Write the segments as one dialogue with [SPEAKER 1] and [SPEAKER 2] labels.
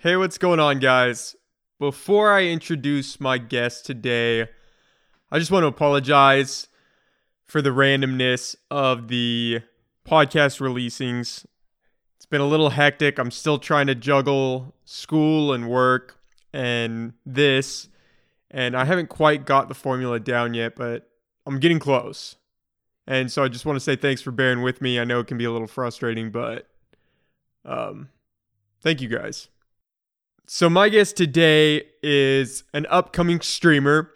[SPEAKER 1] Hey, what's going on, guys? Before I introduce my guest today, I just want to apologize for the randomness of the podcast releasings. It's been a little hectic. I'm still trying to juggle school and work and this, and I haven't quite got the formula down yet, but I'm getting close. And so I just want to say thanks for bearing with me. I know it can be a little frustrating, but um, thank you guys. So my guest today is an upcoming streamer.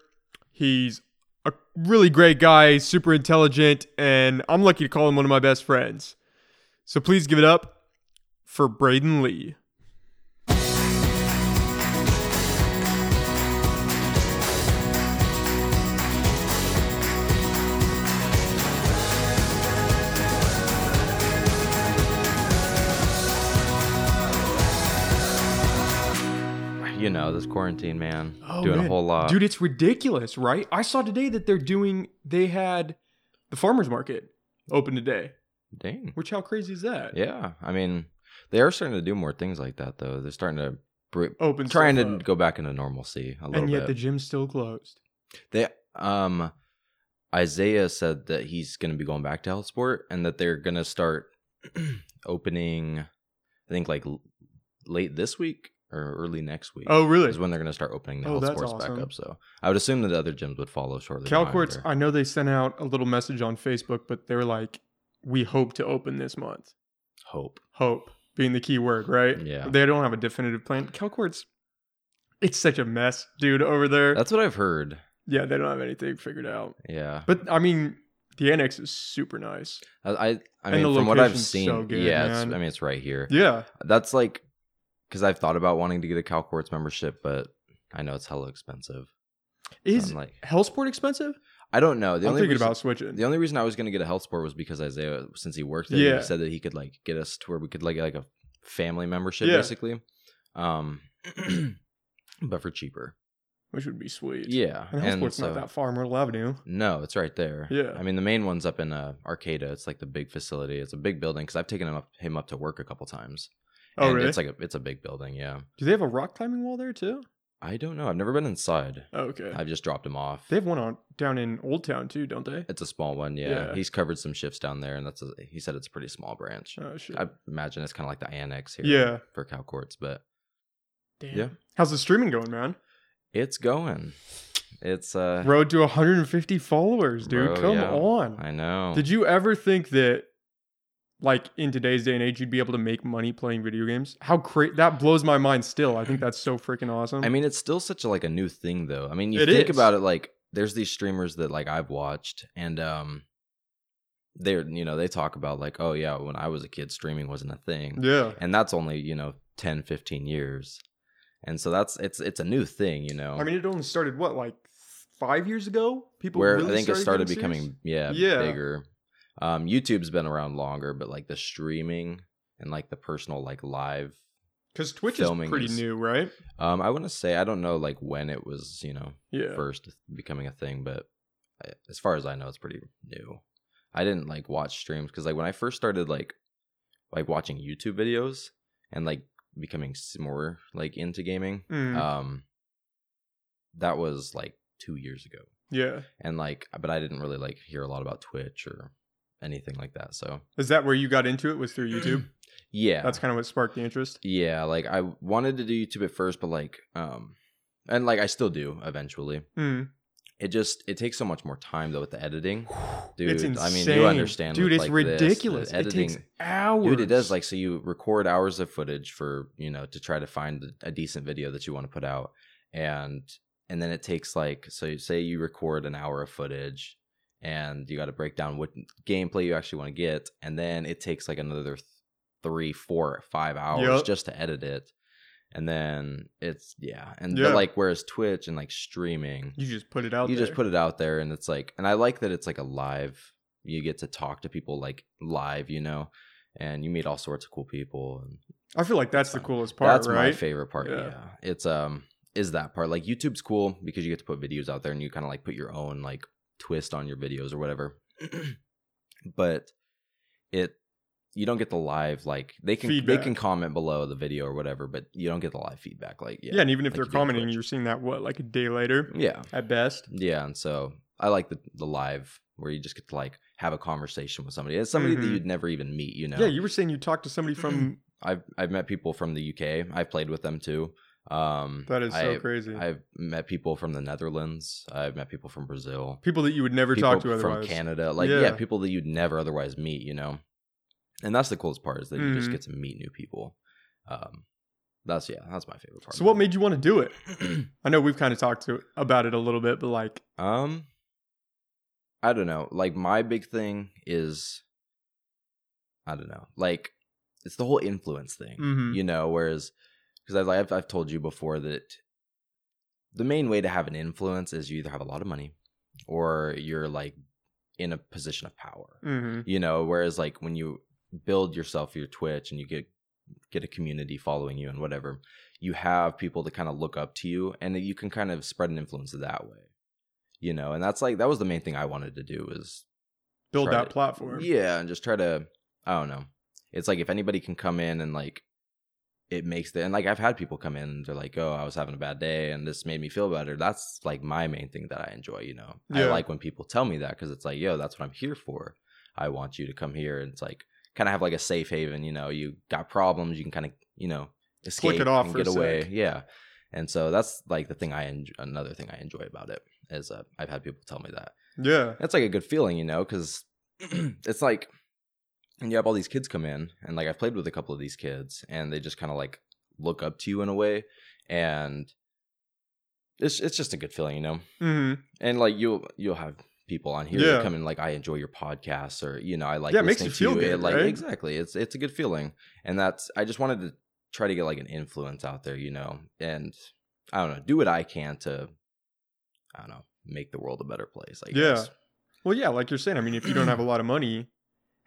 [SPEAKER 1] He's a really great guy, super intelligent, and I'm lucky to call him one of my best friends. So please give it up for Braden Lee.
[SPEAKER 2] You know, this quarantine, man,
[SPEAKER 1] Oh,
[SPEAKER 2] doing
[SPEAKER 1] man.
[SPEAKER 2] a whole lot.
[SPEAKER 1] Dude, it's ridiculous, right? I saw today that they're doing they had the farmers market open today.
[SPEAKER 2] Dang.
[SPEAKER 1] Which how crazy is that?
[SPEAKER 2] Yeah, I mean, they are starting to do more things like that, though. They're starting to br-
[SPEAKER 1] Open
[SPEAKER 2] trying to
[SPEAKER 1] up.
[SPEAKER 2] go back into normalcy a little
[SPEAKER 1] and yet
[SPEAKER 2] bit.
[SPEAKER 1] the gym's still closed.
[SPEAKER 2] they um Isaiah said that he's going to be going back to health sport and that they're going to start opening I think like l- late this week or early next week.
[SPEAKER 1] Oh, really?
[SPEAKER 2] Is when they're going to start opening the
[SPEAKER 1] Oh,
[SPEAKER 2] health sports
[SPEAKER 1] awesome.
[SPEAKER 2] back up. So I would assume that the other gyms would follow shortly.
[SPEAKER 1] Calcourts, I know they sent out a little message on Facebook, but they're like, "We hope to open this month."
[SPEAKER 2] hope.
[SPEAKER 1] Hope being the key word, right?
[SPEAKER 2] Yeah.
[SPEAKER 1] They don't have a definitive plan. Calcourts, it's such a mess, dude. Over there,
[SPEAKER 2] That's what I've heard.
[SPEAKER 1] yeah, they don't have anything figured out.
[SPEAKER 2] Yeah.
[SPEAKER 1] But I mean, the annex is super nice.
[SPEAKER 2] I I, I mean from what I've seen,
[SPEAKER 1] so good,
[SPEAKER 2] yeah, it's. I mean it's right here.
[SPEAKER 1] Yeah,
[SPEAKER 2] That's like because I've thought about wanting to get a Calcourts membership, but I know it's hella expensive.
[SPEAKER 1] Is
[SPEAKER 2] I'm like
[SPEAKER 1] health sport expensive?
[SPEAKER 2] I don't know. The
[SPEAKER 1] I'm
[SPEAKER 2] only
[SPEAKER 1] thinking
[SPEAKER 2] reason,
[SPEAKER 1] about switching.
[SPEAKER 2] the only reason I was going to get a health sport was because Isaiah, since he worked there,
[SPEAKER 1] Yeah.
[SPEAKER 2] he said that he could like get us to where we could like get like a family membership
[SPEAKER 1] Yeah.
[SPEAKER 2] basically, um, but for cheaper.
[SPEAKER 1] which would be sweet.
[SPEAKER 2] Yeah,
[SPEAKER 1] and health sport's not that far, Myrtle Avenue.
[SPEAKER 2] No, it's right there.
[SPEAKER 1] Yeah.
[SPEAKER 2] I mean the main one's up in uh, Arcata. It's like the big facility. It's a big building because I've taken him up him up to work a couple times.
[SPEAKER 1] Oh,
[SPEAKER 2] And
[SPEAKER 1] really?
[SPEAKER 2] It's like a it's a big building. Yeah.
[SPEAKER 1] Do they have a rock climbing wall there too?
[SPEAKER 2] I don't know. I've never been inside.
[SPEAKER 1] Oh, okay.
[SPEAKER 2] I've just dropped him off.
[SPEAKER 1] They have one on down in Old Town too, don't they?
[SPEAKER 2] It's a small one. Yeah.
[SPEAKER 1] Yeah.
[SPEAKER 2] He's covered some shifts down there, and that's a, he said it's a pretty small branch.
[SPEAKER 1] Oh shit.
[SPEAKER 2] I imagine it's kind of like the annex here.
[SPEAKER 1] Yeah.
[SPEAKER 2] For Cal Courts, but
[SPEAKER 1] Damn.
[SPEAKER 2] yeah.
[SPEAKER 1] How's the streaming going, man?
[SPEAKER 2] it's going. It's uh.
[SPEAKER 1] Road to 150 followers, dude.
[SPEAKER 2] Bro,
[SPEAKER 1] Come
[SPEAKER 2] yeah.
[SPEAKER 1] on.
[SPEAKER 2] I know.
[SPEAKER 1] Did you ever think that, like in today's day and age, you'd be able to make money playing video games? How crazy that blows my mind. Still, I think that's so freaking awesome.
[SPEAKER 2] I mean, it's still such a like a new thing, though. I mean, you
[SPEAKER 1] It
[SPEAKER 2] think
[SPEAKER 1] is.
[SPEAKER 2] about it, like there's these streamers that like I've watched, and um, they're you know they talk about like, oh yeah, when I was a kid, streaming wasn't a thing,
[SPEAKER 1] yeah,
[SPEAKER 2] and that's only you know 10, 15 years, and so that's it's it's a new thing, you know.
[SPEAKER 1] I mean, it only started what like five years ago. People
[SPEAKER 2] where
[SPEAKER 1] really
[SPEAKER 2] I think it started
[SPEAKER 1] serious?
[SPEAKER 2] becoming yeah,
[SPEAKER 1] Yeah.
[SPEAKER 2] bigger. Um, YouTube's been around longer, but like the streaming and like the personal like live.
[SPEAKER 1] because Twitch
[SPEAKER 2] filming
[SPEAKER 1] is pretty
[SPEAKER 2] is-
[SPEAKER 1] new, right?
[SPEAKER 2] Um, I want to say I don't know like when it was you know
[SPEAKER 1] Yeah.
[SPEAKER 2] first becoming a thing, but I, as far as I know, it's pretty new. I didn't like watch streams because like when I first started like like watching YouTube videos and like becoming more like into gaming,
[SPEAKER 1] Mm,
[SPEAKER 2] um, that was like two years ago,
[SPEAKER 1] yeah.
[SPEAKER 2] and like but I didn't really like hear a lot about Twitch or anything like that. So
[SPEAKER 1] Is that where you got into it? Was through YouTube?
[SPEAKER 2] yeah,
[SPEAKER 1] That's kind of what sparked the interest.
[SPEAKER 2] yeah. Like I wanted to do YouTube at first, but like um, and like I still do eventually.
[SPEAKER 1] Mm.
[SPEAKER 2] It just it takes so much more time though with the editing. Dude,
[SPEAKER 1] it's
[SPEAKER 2] I mean, you understand,
[SPEAKER 1] dude.
[SPEAKER 2] with,
[SPEAKER 1] It's
[SPEAKER 2] like, this,
[SPEAKER 1] ridiculous. it
[SPEAKER 2] editing,
[SPEAKER 1] takes hours,
[SPEAKER 2] dude. It does like so you record hours of footage for you know to try to find a decent video that you want to put out, and and then it takes like so you say you record an hour of footage, and you got to break down what gameplay you actually want to get, and then it takes like another th- three, four, five hours
[SPEAKER 1] Yup.
[SPEAKER 2] just to edit it. And then it's yeah, and
[SPEAKER 1] Yeah.
[SPEAKER 2] like whereas Twitch and like streaming,
[SPEAKER 1] You just put it out.
[SPEAKER 2] you
[SPEAKER 1] there.
[SPEAKER 2] just put it out there and it's like and i like that it's like a live you get to talk to people like live you know and you meet all sorts of cool people and
[SPEAKER 1] I feel like that's the coolest part,
[SPEAKER 2] that's
[SPEAKER 1] right?
[SPEAKER 2] my favorite part
[SPEAKER 1] Yeah.
[SPEAKER 2] yeah. it's um is that part like youtube's cool because you get to put videos out there and you kind of like put your own like twist on your videos or whatever but it you don't get the live like they can
[SPEAKER 1] Feedback.
[SPEAKER 2] they can comment below the video or whatever, but you don't get the live feedback. Like yeah,
[SPEAKER 1] Yeah, and even if
[SPEAKER 2] like
[SPEAKER 1] they're commenting, you're seeing that what like a day later
[SPEAKER 2] yeah,
[SPEAKER 1] at best.
[SPEAKER 2] yeah, and so I like the the live where you just get to like have a conversation with somebody. It's somebody
[SPEAKER 1] Mhm.
[SPEAKER 2] that you'd never even meet. You know,
[SPEAKER 1] Yeah, you were saying you talked to somebody from
[SPEAKER 2] I've I've met people from the UK. I've played with them too. Um,
[SPEAKER 1] that is so
[SPEAKER 2] I,
[SPEAKER 1] crazy.
[SPEAKER 2] I've met people from the Netherlands. I've met people from Brazil.
[SPEAKER 1] people that you would never talk to
[SPEAKER 2] from. Canada. Like yeah.
[SPEAKER 1] Yeah.
[SPEAKER 2] people that you'd never otherwise meet. You know, and that's the coolest part is that you just
[SPEAKER 1] Mhm.
[SPEAKER 2] get to meet new people. Um, that's yeah, that's my favorite part.
[SPEAKER 1] So what made you want to do it? I know we've kind of talked to about it a little bit, but like
[SPEAKER 2] Um, I don't know. Like my big thing is, I don't know. Like it's the whole influence thing,
[SPEAKER 1] Mhm.
[SPEAKER 2] you know. Whereas, because I've I've told you before that the main way to have an influence is you either have a lot of money or you're like in a position of power,
[SPEAKER 1] mhm.
[SPEAKER 2] you know. Whereas like when you build yourself your Twitch and you get get a community following you and whatever, you have people to kind of look up to you and that you can kind of spread an influence that way. You know, and that's like that was the main thing I wanted to do is
[SPEAKER 1] build that
[SPEAKER 2] to-
[SPEAKER 1] platform.
[SPEAKER 2] Yeah, and just try to I don't know. It's like if anybody can come in and like it makes the and like I've had people come in and they're like, "Oh, I was having a bad day and this made me feel better." That's like my main thing that I enjoy, you know. I like when people tell me that cuz it's like, "Yo, that's what I'm here for. I want you to come here." And it's like kind of have like a safe haven, you know. You got problems, you can kind of, you know, escape
[SPEAKER 1] it off
[SPEAKER 2] and get away. Yeah. And so that's like the thing I enjoy, another thing I enjoy about it is uh, I've had people tell me that.
[SPEAKER 1] Yeah.
[SPEAKER 2] That's like a good feeling, you know, because it's like, and you have all these kids come in, and like I've played with a couple of these kids, and they just kind of like look up to you in a way, and it's it's just a good feeling, you know.
[SPEAKER 1] hmm
[SPEAKER 2] And like you'll you'll have people on here
[SPEAKER 1] Yeah.
[SPEAKER 2] that come in like I enjoy your podcast, or you know I like
[SPEAKER 1] Yeah, it makes you feel
[SPEAKER 2] you.
[SPEAKER 1] good,
[SPEAKER 2] like
[SPEAKER 1] right?
[SPEAKER 2] exactly, it's it's a good feeling, and that's I just wanted to try to get like an influence out there, you know, and I don't know, do what I can to I don't know make the world a better place. I
[SPEAKER 1] Yeah.
[SPEAKER 2] guess.
[SPEAKER 1] Well, yeah, like you're saying. I mean, if you don't have a lot of money,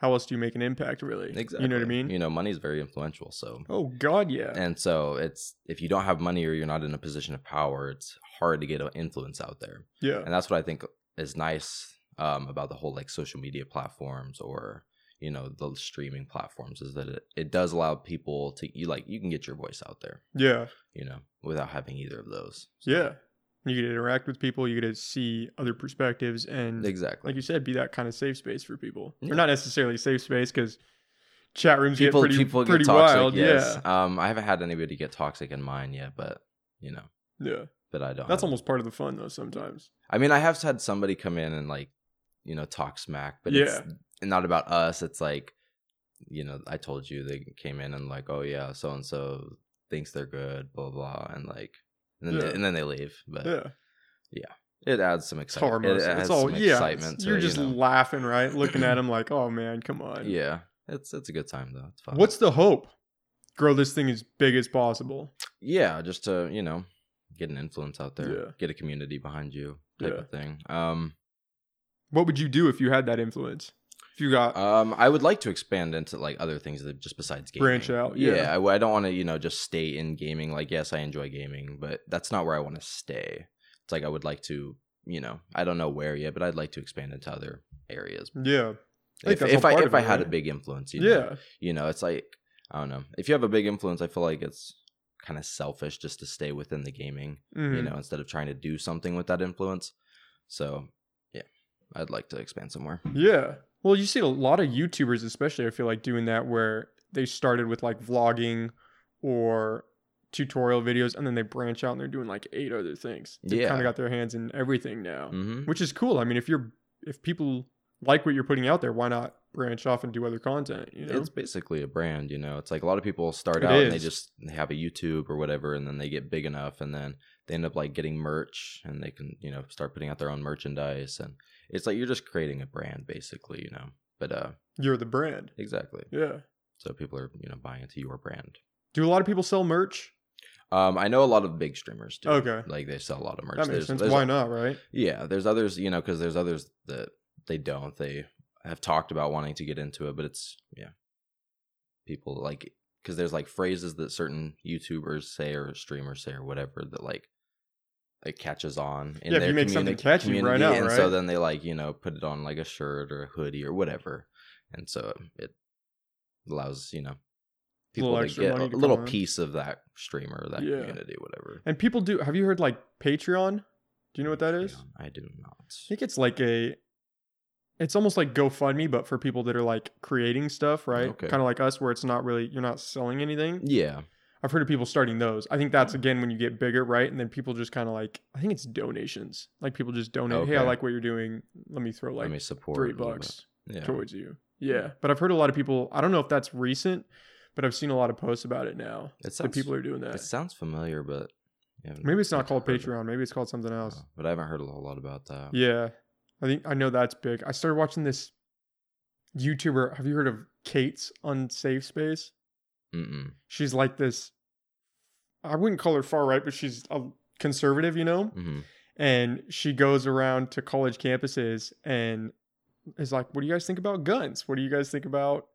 [SPEAKER 1] how else do you make an impact? Really?
[SPEAKER 2] Exactly.
[SPEAKER 1] You know what I mean?
[SPEAKER 2] You know, money's very influential. So,
[SPEAKER 1] oh God, yeah.
[SPEAKER 2] and so it's if you don't have money or you're not in a position of power, it's hard to get an influence out there.
[SPEAKER 1] yeah.
[SPEAKER 2] And that's what I think is nice um, about the whole like social media platforms or you know the streaming platforms is that it, it does allow people to you like you can get your voice out there.
[SPEAKER 1] Yeah.
[SPEAKER 2] You know, without having either of those. So,
[SPEAKER 1] Yeah. You get to interact with people. You get to see other perspectives, and
[SPEAKER 2] Exactly.
[SPEAKER 1] like you said, be that kind of safe space for people.
[SPEAKER 2] Yeah.
[SPEAKER 1] Or not necessarily safe space because chat rooms
[SPEAKER 2] people
[SPEAKER 1] get pretty,
[SPEAKER 2] people
[SPEAKER 1] pretty
[SPEAKER 2] get toxic.
[SPEAKER 1] wild.
[SPEAKER 2] yes. Um, I haven't had anybody get toxic in mine yet, but you know,
[SPEAKER 1] Yeah. Yeah.
[SPEAKER 2] but I don't.
[SPEAKER 1] That's almost part of the fun though. Sometimes.
[SPEAKER 2] I mean, I have had somebody come in and like, you know, talk smack, but it's not about us. It's like, you know, I told you they came in and like, oh yeah, so and so thinks they're good, blah blah, and like, and then
[SPEAKER 1] Yeah.
[SPEAKER 2] they, and then they leave. But
[SPEAKER 1] Yeah.
[SPEAKER 2] it adds some excitement.
[SPEAKER 1] harmless.
[SPEAKER 2] It
[SPEAKER 1] It's all
[SPEAKER 2] some
[SPEAKER 1] yeah.
[SPEAKER 2] excitement.
[SPEAKER 1] it's- You're
[SPEAKER 2] you
[SPEAKER 1] just
[SPEAKER 2] know.
[SPEAKER 1] laughing, right? Looking at them like, oh man, come on.
[SPEAKER 2] yeah, it's it's a good time though. It's fun.
[SPEAKER 1] What's the hope? Grow this thing as big as possible.
[SPEAKER 2] yeah, just to you know get an influence out there,
[SPEAKER 1] Yeah.
[SPEAKER 2] get a community behind you, type
[SPEAKER 1] Yeah.
[SPEAKER 2] of thing. Um,
[SPEAKER 1] What would you do if you had that influence? If you got
[SPEAKER 2] Um, I would like to expand into like other things that just besides gaming.
[SPEAKER 1] Branch out,
[SPEAKER 2] Yeah,
[SPEAKER 1] yeah.
[SPEAKER 2] I, I don't want to you know just stay in gaming. Like, yes, I enjoy gaming, but that's not where I want to stay. It's like I would like to, you know, I don't know where yet, but I'd like to expand into other areas.
[SPEAKER 1] yeah,
[SPEAKER 2] If,
[SPEAKER 1] that's
[SPEAKER 2] if I if I had a big influence, you know,
[SPEAKER 1] yeah,
[SPEAKER 2] you know, it's like I don't know. If you have a big influence, I feel like it's kind of selfish just to stay within the gaming, you
[SPEAKER 1] Mhm.
[SPEAKER 2] know, instead of trying to do something with that influence. So, yeah, I'd like to expand somewhere.
[SPEAKER 1] yeah. Well, you see a lot of YouTubers, especially, I feel like doing that where they started with like vlogging or tutorial videos, and then they branch out and they're doing like eight other things. They
[SPEAKER 2] Yeah.
[SPEAKER 1] kind of got their hands in everything now,
[SPEAKER 2] hmm
[SPEAKER 1] which is cool. I mean, if you're if people like what you're putting out there, why not branch off and do other content? You know,
[SPEAKER 2] It's basically a brand, you know. It's like a lot of people start
[SPEAKER 1] It
[SPEAKER 2] out and they just they have a YouTube or whatever, and then they get big enough, and then they end up like getting merch, and they can you know start putting out their own merchandise, and it's like you're just creating a brand basically, you know. But uh,
[SPEAKER 1] you're the brand.
[SPEAKER 2] exactly.
[SPEAKER 1] Yeah.
[SPEAKER 2] So people are you know buying into your brand.
[SPEAKER 1] Do a lot of people sell merch?
[SPEAKER 2] Um, I know a lot of big streamers do.
[SPEAKER 1] Okay.
[SPEAKER 2] like they sell a lot of merch.
[SPEAKER 1] That makes
[SPEAKER 2] There's-
[SPEAKER 1] sense.
[SPEAKER 2] there's
[SPEAKER 1] Why not? Right?
[SPEAKER 2] Yeah, there's others, you know, because there's others that they don't. They have talked about wanting to get into it, but it's yeah, people like because there's like phrases that certain YouTubers say or streamers say or whatever that like it catches on. In
[SPEAKER 1] Yeah, if
[SPEAKER 2] their
[SPEAKER 1] you make something catchy, right out,
[SPEAKER 2] and so then they like you know put it on like a shirt or a hoodie or whatever, and so it allows you know people to get a
[SPEAKER 1] to
[SPEAKER 2] little piece of that streamer, that
[SPEAKER 1] Yeah.
[SPEAKER 2] community, whatever.
[SPEAKER 1] And people do. Have you heard like Patreon? Do you know what that is?
[SPEAKER 2] I do not.
[SPEAKER 1] I think it's like a. It's almost like GoFundMe, but for people that are like creating stuff, right?
[SPEAKER 2] Okay.
[SPEAKER 1] Kind of like us, where it's not really you're not selling anything.
[SPEAKER 2] Yeah,
[SPEAKER 1] I've heard of people starting those. I think that's again when you get bigger, right? And then people just kind of like I think it's donations. Like people just donate. Hey, I like what you're doing. Let me throw like
[SPEAKER 2] me support
[SPEAKER 1] three
[SPEAKER 2] a little bit.
[SPEAKER 1] bucks
[SPEAKER 2] Yeah,
[SPEAKER 1] towards you. Yeah, but I've heard a lot of people. I don't know if that's recent, but I've seen a lot of posts about it now.
[SPEAKER 2] it
[SPEAKER 1] That people are doing that.
[SPEAKER 2] it sounds familiar, but
[SPEAKER 1] Maybe it's not called
[SPEAKER 2] it.
[SPEAKER 1] Patreon. Maybe it's called something else.
[SPEAKER 2] Uh, but I haven't heard a whole lot about that.
[SPEAKER 1] Yeah, I think I know that's big. I started watching this YouTuber. Have you heard of Kate's Unsafe Space?
[SPEAKER 2] Mm-mm.
[SPEAKER 1] She's like this. I wouldn't call her far right, but she's a conservative, you know.
[SPEAKER 2] hmm
[SPEAKER 1] And she goes around to college campuses and is like, "What do you guys think about guns? What do you guys think about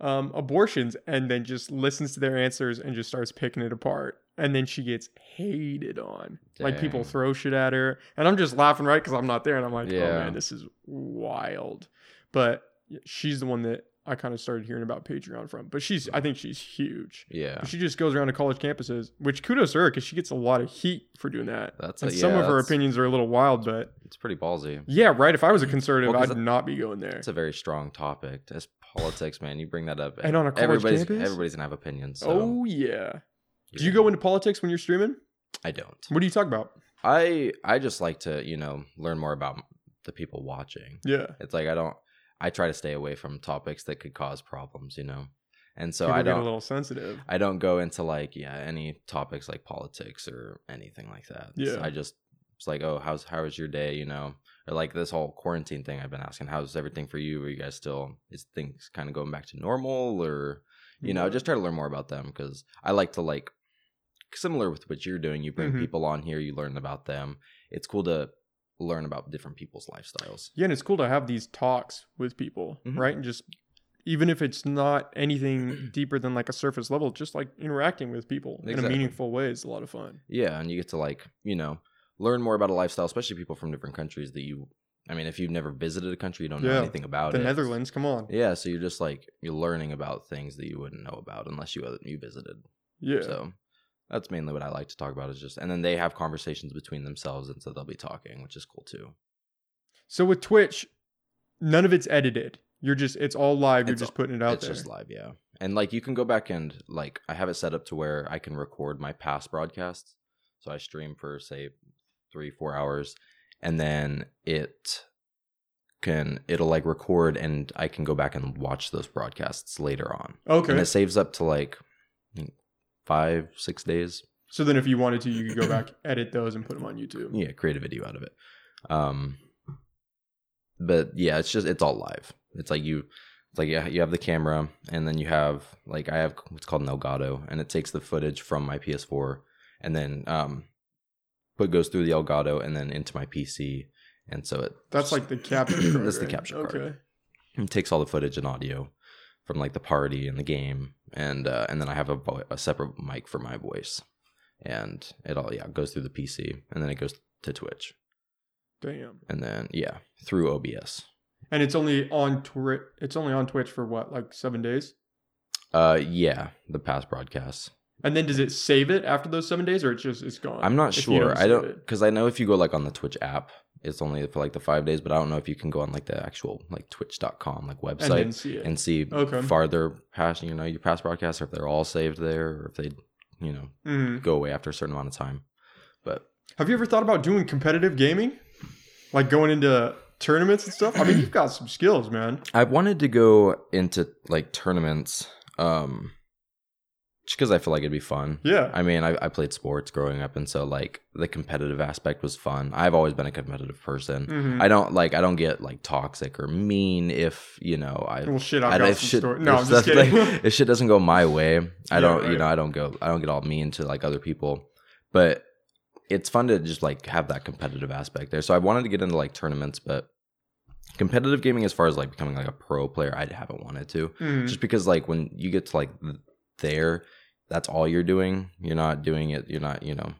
[SPEAKER 1] um, abortions?" And then just listens to their answers and just starts picking it apart. And then she gets hated on. Like people throw shit at her, and I'm just laughing right because I'm not there, and I'm like, "Oh man, this is wild." But she's the one that I kind of started hearing about Patreon from. But she's, I mm-hmm. think she's huge.
[SPEAKER 2] Yeah,
[SPEAKER 1] But She just goes around to college campuses, which kudos to her because she gets a lot of heat for doing that.
[SPEAKER 2] that's
[SPEAKER 1] And
[SPEAKER 2] a,
[SPEAKER 1] some
[SPEAKER 2] yeah,
[SPEAKER 1] of her opinions are a little wild, but
[SPEAKER 2] It's pretty ballsy.
[SPEAKER 1] yeah, right. If I was a conservative,
[SPEAKER 2] Well,
[SPEAKER 1] I'd
[SPEAKER 2] it-
[SPEAKER 1] not be going there.
[SPEAKER 2] It's a very strong topic. It's politics, man. You bring that up,
[SPEAKER 1] And on a college
[SPEAKER 2] everybody's
[SPEAKER 1] campus?
[SPEAKER 2] everybody's gonna have opinions. So,
[SPEAKER 1] oh yeah. Do you go into politics when you're streaming?
[SPEAKER 2] I don't.
[SPEAKER 1] What do you talk about?
[SPEAKER 2] I I just like to you know learn more about the people watching.
[SPEAKER 1] Yeah.
[SPEAKER 2] It's like I don't. I try to stay away from topics that could cause problems. You know, and so
[SPEAKER 1] People
[SPEAKER 2] I
[SPEAKER 1] get a
[SPEAKER 2] don't.
[SPEAKER 1] little sensitive.
[SPEAKER 2] I don't go into like yeah any topics like politics or anything like that.
[SPEAKER 1] Yeah.
[SPEAKER 2] I just it's like oh how's how was your day you know or like this whole quarantine thing I've been asking how's everything for you? Are you guys still is things kind of going back to normal or you know just try to learn more about them because I like to like similar with what you're doing. You bring
[SPEAKER 1] Mhm.
[SPEAKER 2] people on here, you learn about them. It's cool to learn about different people's lifestyles.
[SPEAKER 1] Yeah, and it's cool to have these talks with people,
[SPEAKER 2] Mhm.
[SPEAKER 1] right? And just even if it's not anything deeper than like a surface level, just like interacting with people in a meaningful way is a lot of fun.
[SPEAKER 2] Yeah, and you get to like, you know, learn more about a lifestyle, especially people from different countries that you I mean, if you've never visited a country, you don't know anything about
[SPEAKER 1] the
[SPEAKER 2] it.
[SPEAKER 1] The Netherlands, come on.
[SPEAKER 2] Yeah, so you're just like you're learning about things that you wouldn't know about unless you you visited.
[SPEAKER 1] Yeah.
[SPEAKER 2] So that's mainly what I like to talk about is just and then they have conversations between themselves and so they'll be talking, which is cool too.
[SPEAKER 1] So with Twitch, none of it's edited. You're just it's all live. You're
[SPEAKER 2] It's
[SPEAKER 1] just putting it out
[SPEAKER 2] it's
[SPEAKER 1] there.
[SPEAKER 2] just live, yeah. And like you can go back and like I have it set up to where I can record my past broadcasts. So I stream for say three, four hours, and then it can it'll like record and I can go back and watch those broadcasts later on.
[SPEAKER 1] okay.
[SPEAKER 2] And it saves up to like five, six days.
[SPEAKER 1] so then if you wanted to, you could go back, edit those, and put them on YouTube.
[SPEAKER 2] Yeah, create a video out of it. Um but yeah, it's just it's all live. It's like you it's like yeah, you have the camera and then you have like I have what's called an Elgato and it takes the footage from my PS4 and then um put goes through the Elgato and then into my PC and so it
[SPEAKER 1] That's like the capture card.
[SPEAKER 2] That's the
[SPEAKER 1] right?
[SPEAKER 2] capture card.
[SPEAKER 1] Okay.
[SPEAKER 2] it takes all the footage and audio from like the party and the game and uh, and then I have a, vo- a separate mic for my voice and it all yeah goes through the PC and then it goes to Twitch
[SPEAKER 1] Damn.
[SPEAKER 2] and then yeah through OBS.
[SPEAKER 1] And it's only on Twitch. It's only on Twitch for what, like seven days?
[SPEAKER 2] Uh, yeah, the past broadcasts.
[SPEAKER 1] And then does it save it after those seven days, or it's just it's gone?
[SPEAKER 2] I'm not sure. I don't because I know if you go like on the Twitch app, it's only for like the five days. But I don't know if you can go on like the actual like Twitch.com like website
[SPEAKER 1] and see
[SPEAKER 2] and see
[SPEAKER 1] Okay.
[SPEAKER 2] farther past you know your past broadcasts or if they're all saved there or if they you know
[SPEAKER 1] Mhm.
[SPEAKER 2] go away after a certain amount of time. But
[SPEAKER 1] Have you ever thought about doing competitive gaming, like going into tournaments and stuff? I mean, you've got some skills, man.
[SPEAKER 2] I wanted to go into like tournaments, um, just because I feel like it'd be fun.
[SPEAKER 1] Yeah.
[SPEAKER 2] I mean, I, I played sports growing up, and so like the competitive aspect was fun. I've always been a competitive person.
[SPEAKER 1] Mhm.
[SPEAKER 2] I don't like I don't get like toxic or mean if you know I.
[SPEAKER 1] well, shit,
[SPEAKER 2] I
[SPEAKER 1] I've
[SPEAKER 2] don't-
[SPEAKER 1] got
[SPEAKER 2] if
[SPEAKER 1] some
[SPEAKER 2] shit-
[SPEAKER 1] story. No,
[SPEAKER 2] if
[SPEAKER 1] I'm just kidding.
[SPEAKER 2] like, if shit doesn't go my way, I
[SPEAKER 1] Yeah,
[SPEAKER 2] don't.
[SPEAKER 1] right.
[SPEAKER 2] You know, I don't go. I don't get all mean to like other people, but it's fun to just like have that competitive aspect there. So I wanted to get into like tournaments, but competitive gaming, as far as like becoming like a pro player, I haven't wanted to
[SPEAKER 1] Mhm.
[SPEAKER 2] just because like when you get to like there that's all you're doing you're not doing it you're not you know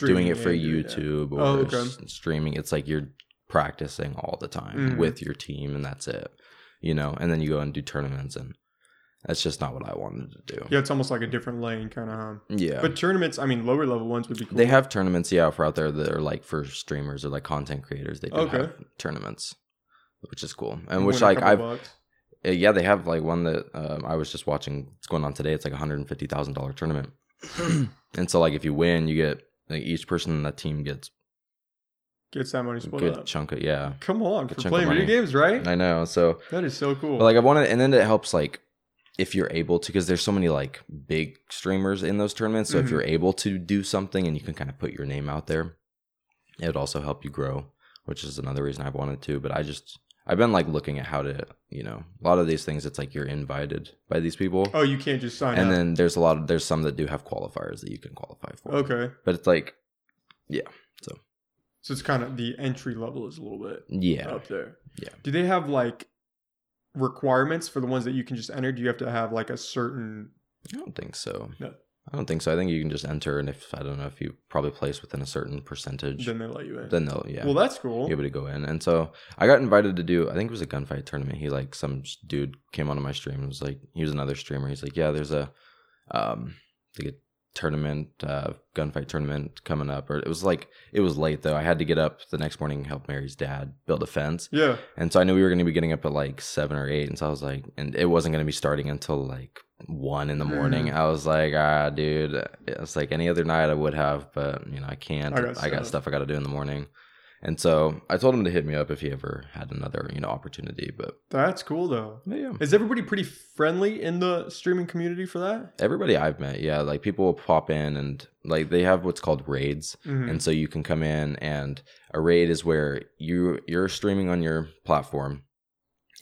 [SPEAKER 2] doing it for
[SPEAKER 1] and doing that.
[SPEAKER 2] youtube or
[SPEAKER 1] Oh, okay.
[SPEAKER 2] streaming it's like you're practicing all the time
[SPEAKER 1] Mhm.
[SPEAKER 2] with your team and that's it you know and then you go and do tournaments and That's just not what I wanted to do.
[SPEAKER 1] Yeah, it's almost like a different lane, kind of. Huh?
[SPEAKER 2] Yeah.
[SPEAKER 1] But tournaments, I mean, lower level ones would be cool.
[SPEAKER 2] They have tournaments, yeah, for out there that are like for streamers or like content creators. They do
[SPEAKER 1] Okay.
[SPEAKER 2] have tournaments, which is cool.
[SPEAKER 1] You
[SPEAKER 2] And which like I've
[SPEAKER 1] bucks.
[SPEAKER 2] Uh, yeah, they have like one that um, I was just watching. It's going on today. It's like a hundred and fifty thousand dollar tournament, and so like if you win, you get like each person in that team gets
[SPEAKER 1] gets that money split
[SPEAKER 2] good
[SPEAKER 1] up.
[SPEAKER 2] chunk of yeah.
[SPEAKER 1] Come on, for playing video games, right?
[SPEAKER 2] I know. So
[SPEAKER 1] That is so cool.
[SPEAKER 2] But like I wanted, and then it helps like if you're able to, because there's so many like big streamers in those tournaments. So
[SPEAKER 1] Mhm.
[SPEAKER 2] if you're able to do something and you can kind of put your name out there, it would also help you grow, which is another reason I've wanted to. But I just I've been like looking at how to, you know, a lot of these things. It's like you're invited by these people,
[SPEAKER 1] oh, you can't just sign
[SPEAKER 2] and
[SPEAKER 1] up.
[SPEAKER 2] then there's a lot of there's some that do have qualifiers that you can qualify for.
[SPEAKER 1] okay,
[SPEAKER 2] But it's like, yeah,
[SPEAKER 1] so so it's kind of the entry level is a little bit
[SPEAKER 2] yeah,
[SPEAKER 1] up there.
[SPEAKER 2] Yeah.
[SPEAKER 1] Do they have like requirements for the ones that you can just enter? Do you have to have like a certain?
[SPEAKER 2] I don't think so.
[SPEAKER 1] No.
[SPEAKER 2] I don't think so. I think you can just enter, and if I don't know if you probably place within a certain percentage,
[SPEAKER 1] Then they let you in.
[SPEAKER 2] then they'll yeah.
[SPEAKER 1] Well, that's cool.
[SPEAKER 2] be able to go in. And so I got invited to do, I think it was a gunfight tournament. He like some dude came onto my stream and was like, he was another streamer. He's like, yeah, there's a, um, like a tournament, uh, gunfight tournament coming up. Or it was like, it was late though. I had to get up the next morning and help Mary's dad build a fence.
[SPEAKER 1] Yeah.
[SPEAKER 2] And so I knew we were going to be getting up at like seven or eight. And so I was like, and it wasn't going to be starting until like one in the morning.
[SPEAKER 1] Mhm.
[SPEAKER 2] I was like, ah, dude, it's like any other night I would have, but you know, I can't.
[SPEAKER 1] I
[SPEAKER 2] I
[SPEAKER 1] got
[SPEAKER 2] got,
[SPEAKER 1] stuff.
[SPEAKER 2] I got to do in the morning. And so I told him to hit me up if he ever had another, you know, opportunity. But
[SPEAKER 1] That's cool though.
[SPEAKER 2] yeah,
[SPEAKER 1] Is everybody pretty friendly in the streaming community for that?
[SPEAKER 2] everybody I've met, yeah, like people will pop in and like they have what's called raids.
[SPEAKER 1] Mhm.
[SPEAKER 2] and so you can come in and a raid is where you you're streaming on your platform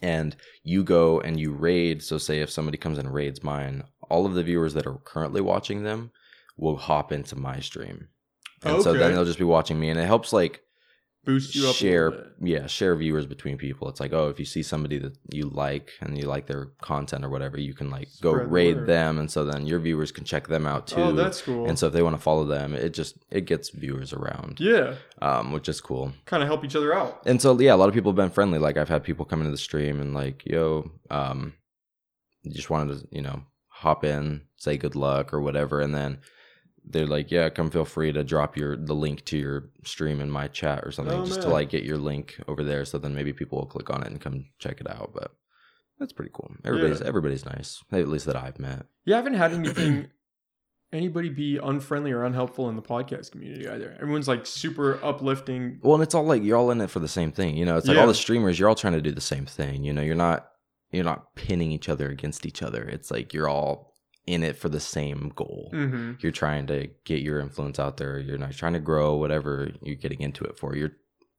[SPEAKER 2] and you go and you raid so say if somebody comes and raids mine all of the viewers that are currently watching them will hop into my stream. And so then they'll just be watching me and it helps like
[SPEAKER 1] Boost you up.
[SPEAKER 2] share yeah share viewers between people it's like oh if you see somebody that you like and you like their content or whatever you can like go
[SPEAKER 1] Spread the
[SPEAKER 2] raid
[SPEAKER 1] word.
[SPEAKER 2] them and so then your viewers can check them out too
[SPEAKER 1] Oh, that's cool.
[SPEAKER 2] and so if they want to follow them it just it gets viewers around
[SPEAKER 1] yeah,
[SPEAKER 2] um, which is cool.
[SPEAKER 1] kind of help each other out.
[SPEAKER 2] And so yeah, a lot of people have been friendly. Like I've had people come into the stream and like, yo, um, just wanted to, you know, hop in, say good luck or whatever, and then they're like, yeah, come feel free to drop your the link to your stream in my chat or something,
[SPEAKER 1] Oh,
[SPEAKER 2] just to like get your link over there. So then maybe people will click on it and come check it out. But that's pretty cool. Everybody's everybody's nice, at least that I've met.
[SPEAKER 1] Yeah, I haven't had anything anybody be unfriendly or unhelpful in the podcast community either. Everyone's like super uplifting.
[SPEAKER 2] Well, and it's all like you're all in it for the same thing. You know, it's like
[SPEAKER 1] Yeah.
[SPEAKER 2] all the streamers, you're all trying to do the same thing. You know, you're not you're not pinning each other against each other. It's like you're all in it for the same goal.
[SPEAKER 1] hmm
[SPEAKER 2] You're trying to get your influence out there. You're not trying to grow whatever you're getting into it for. You're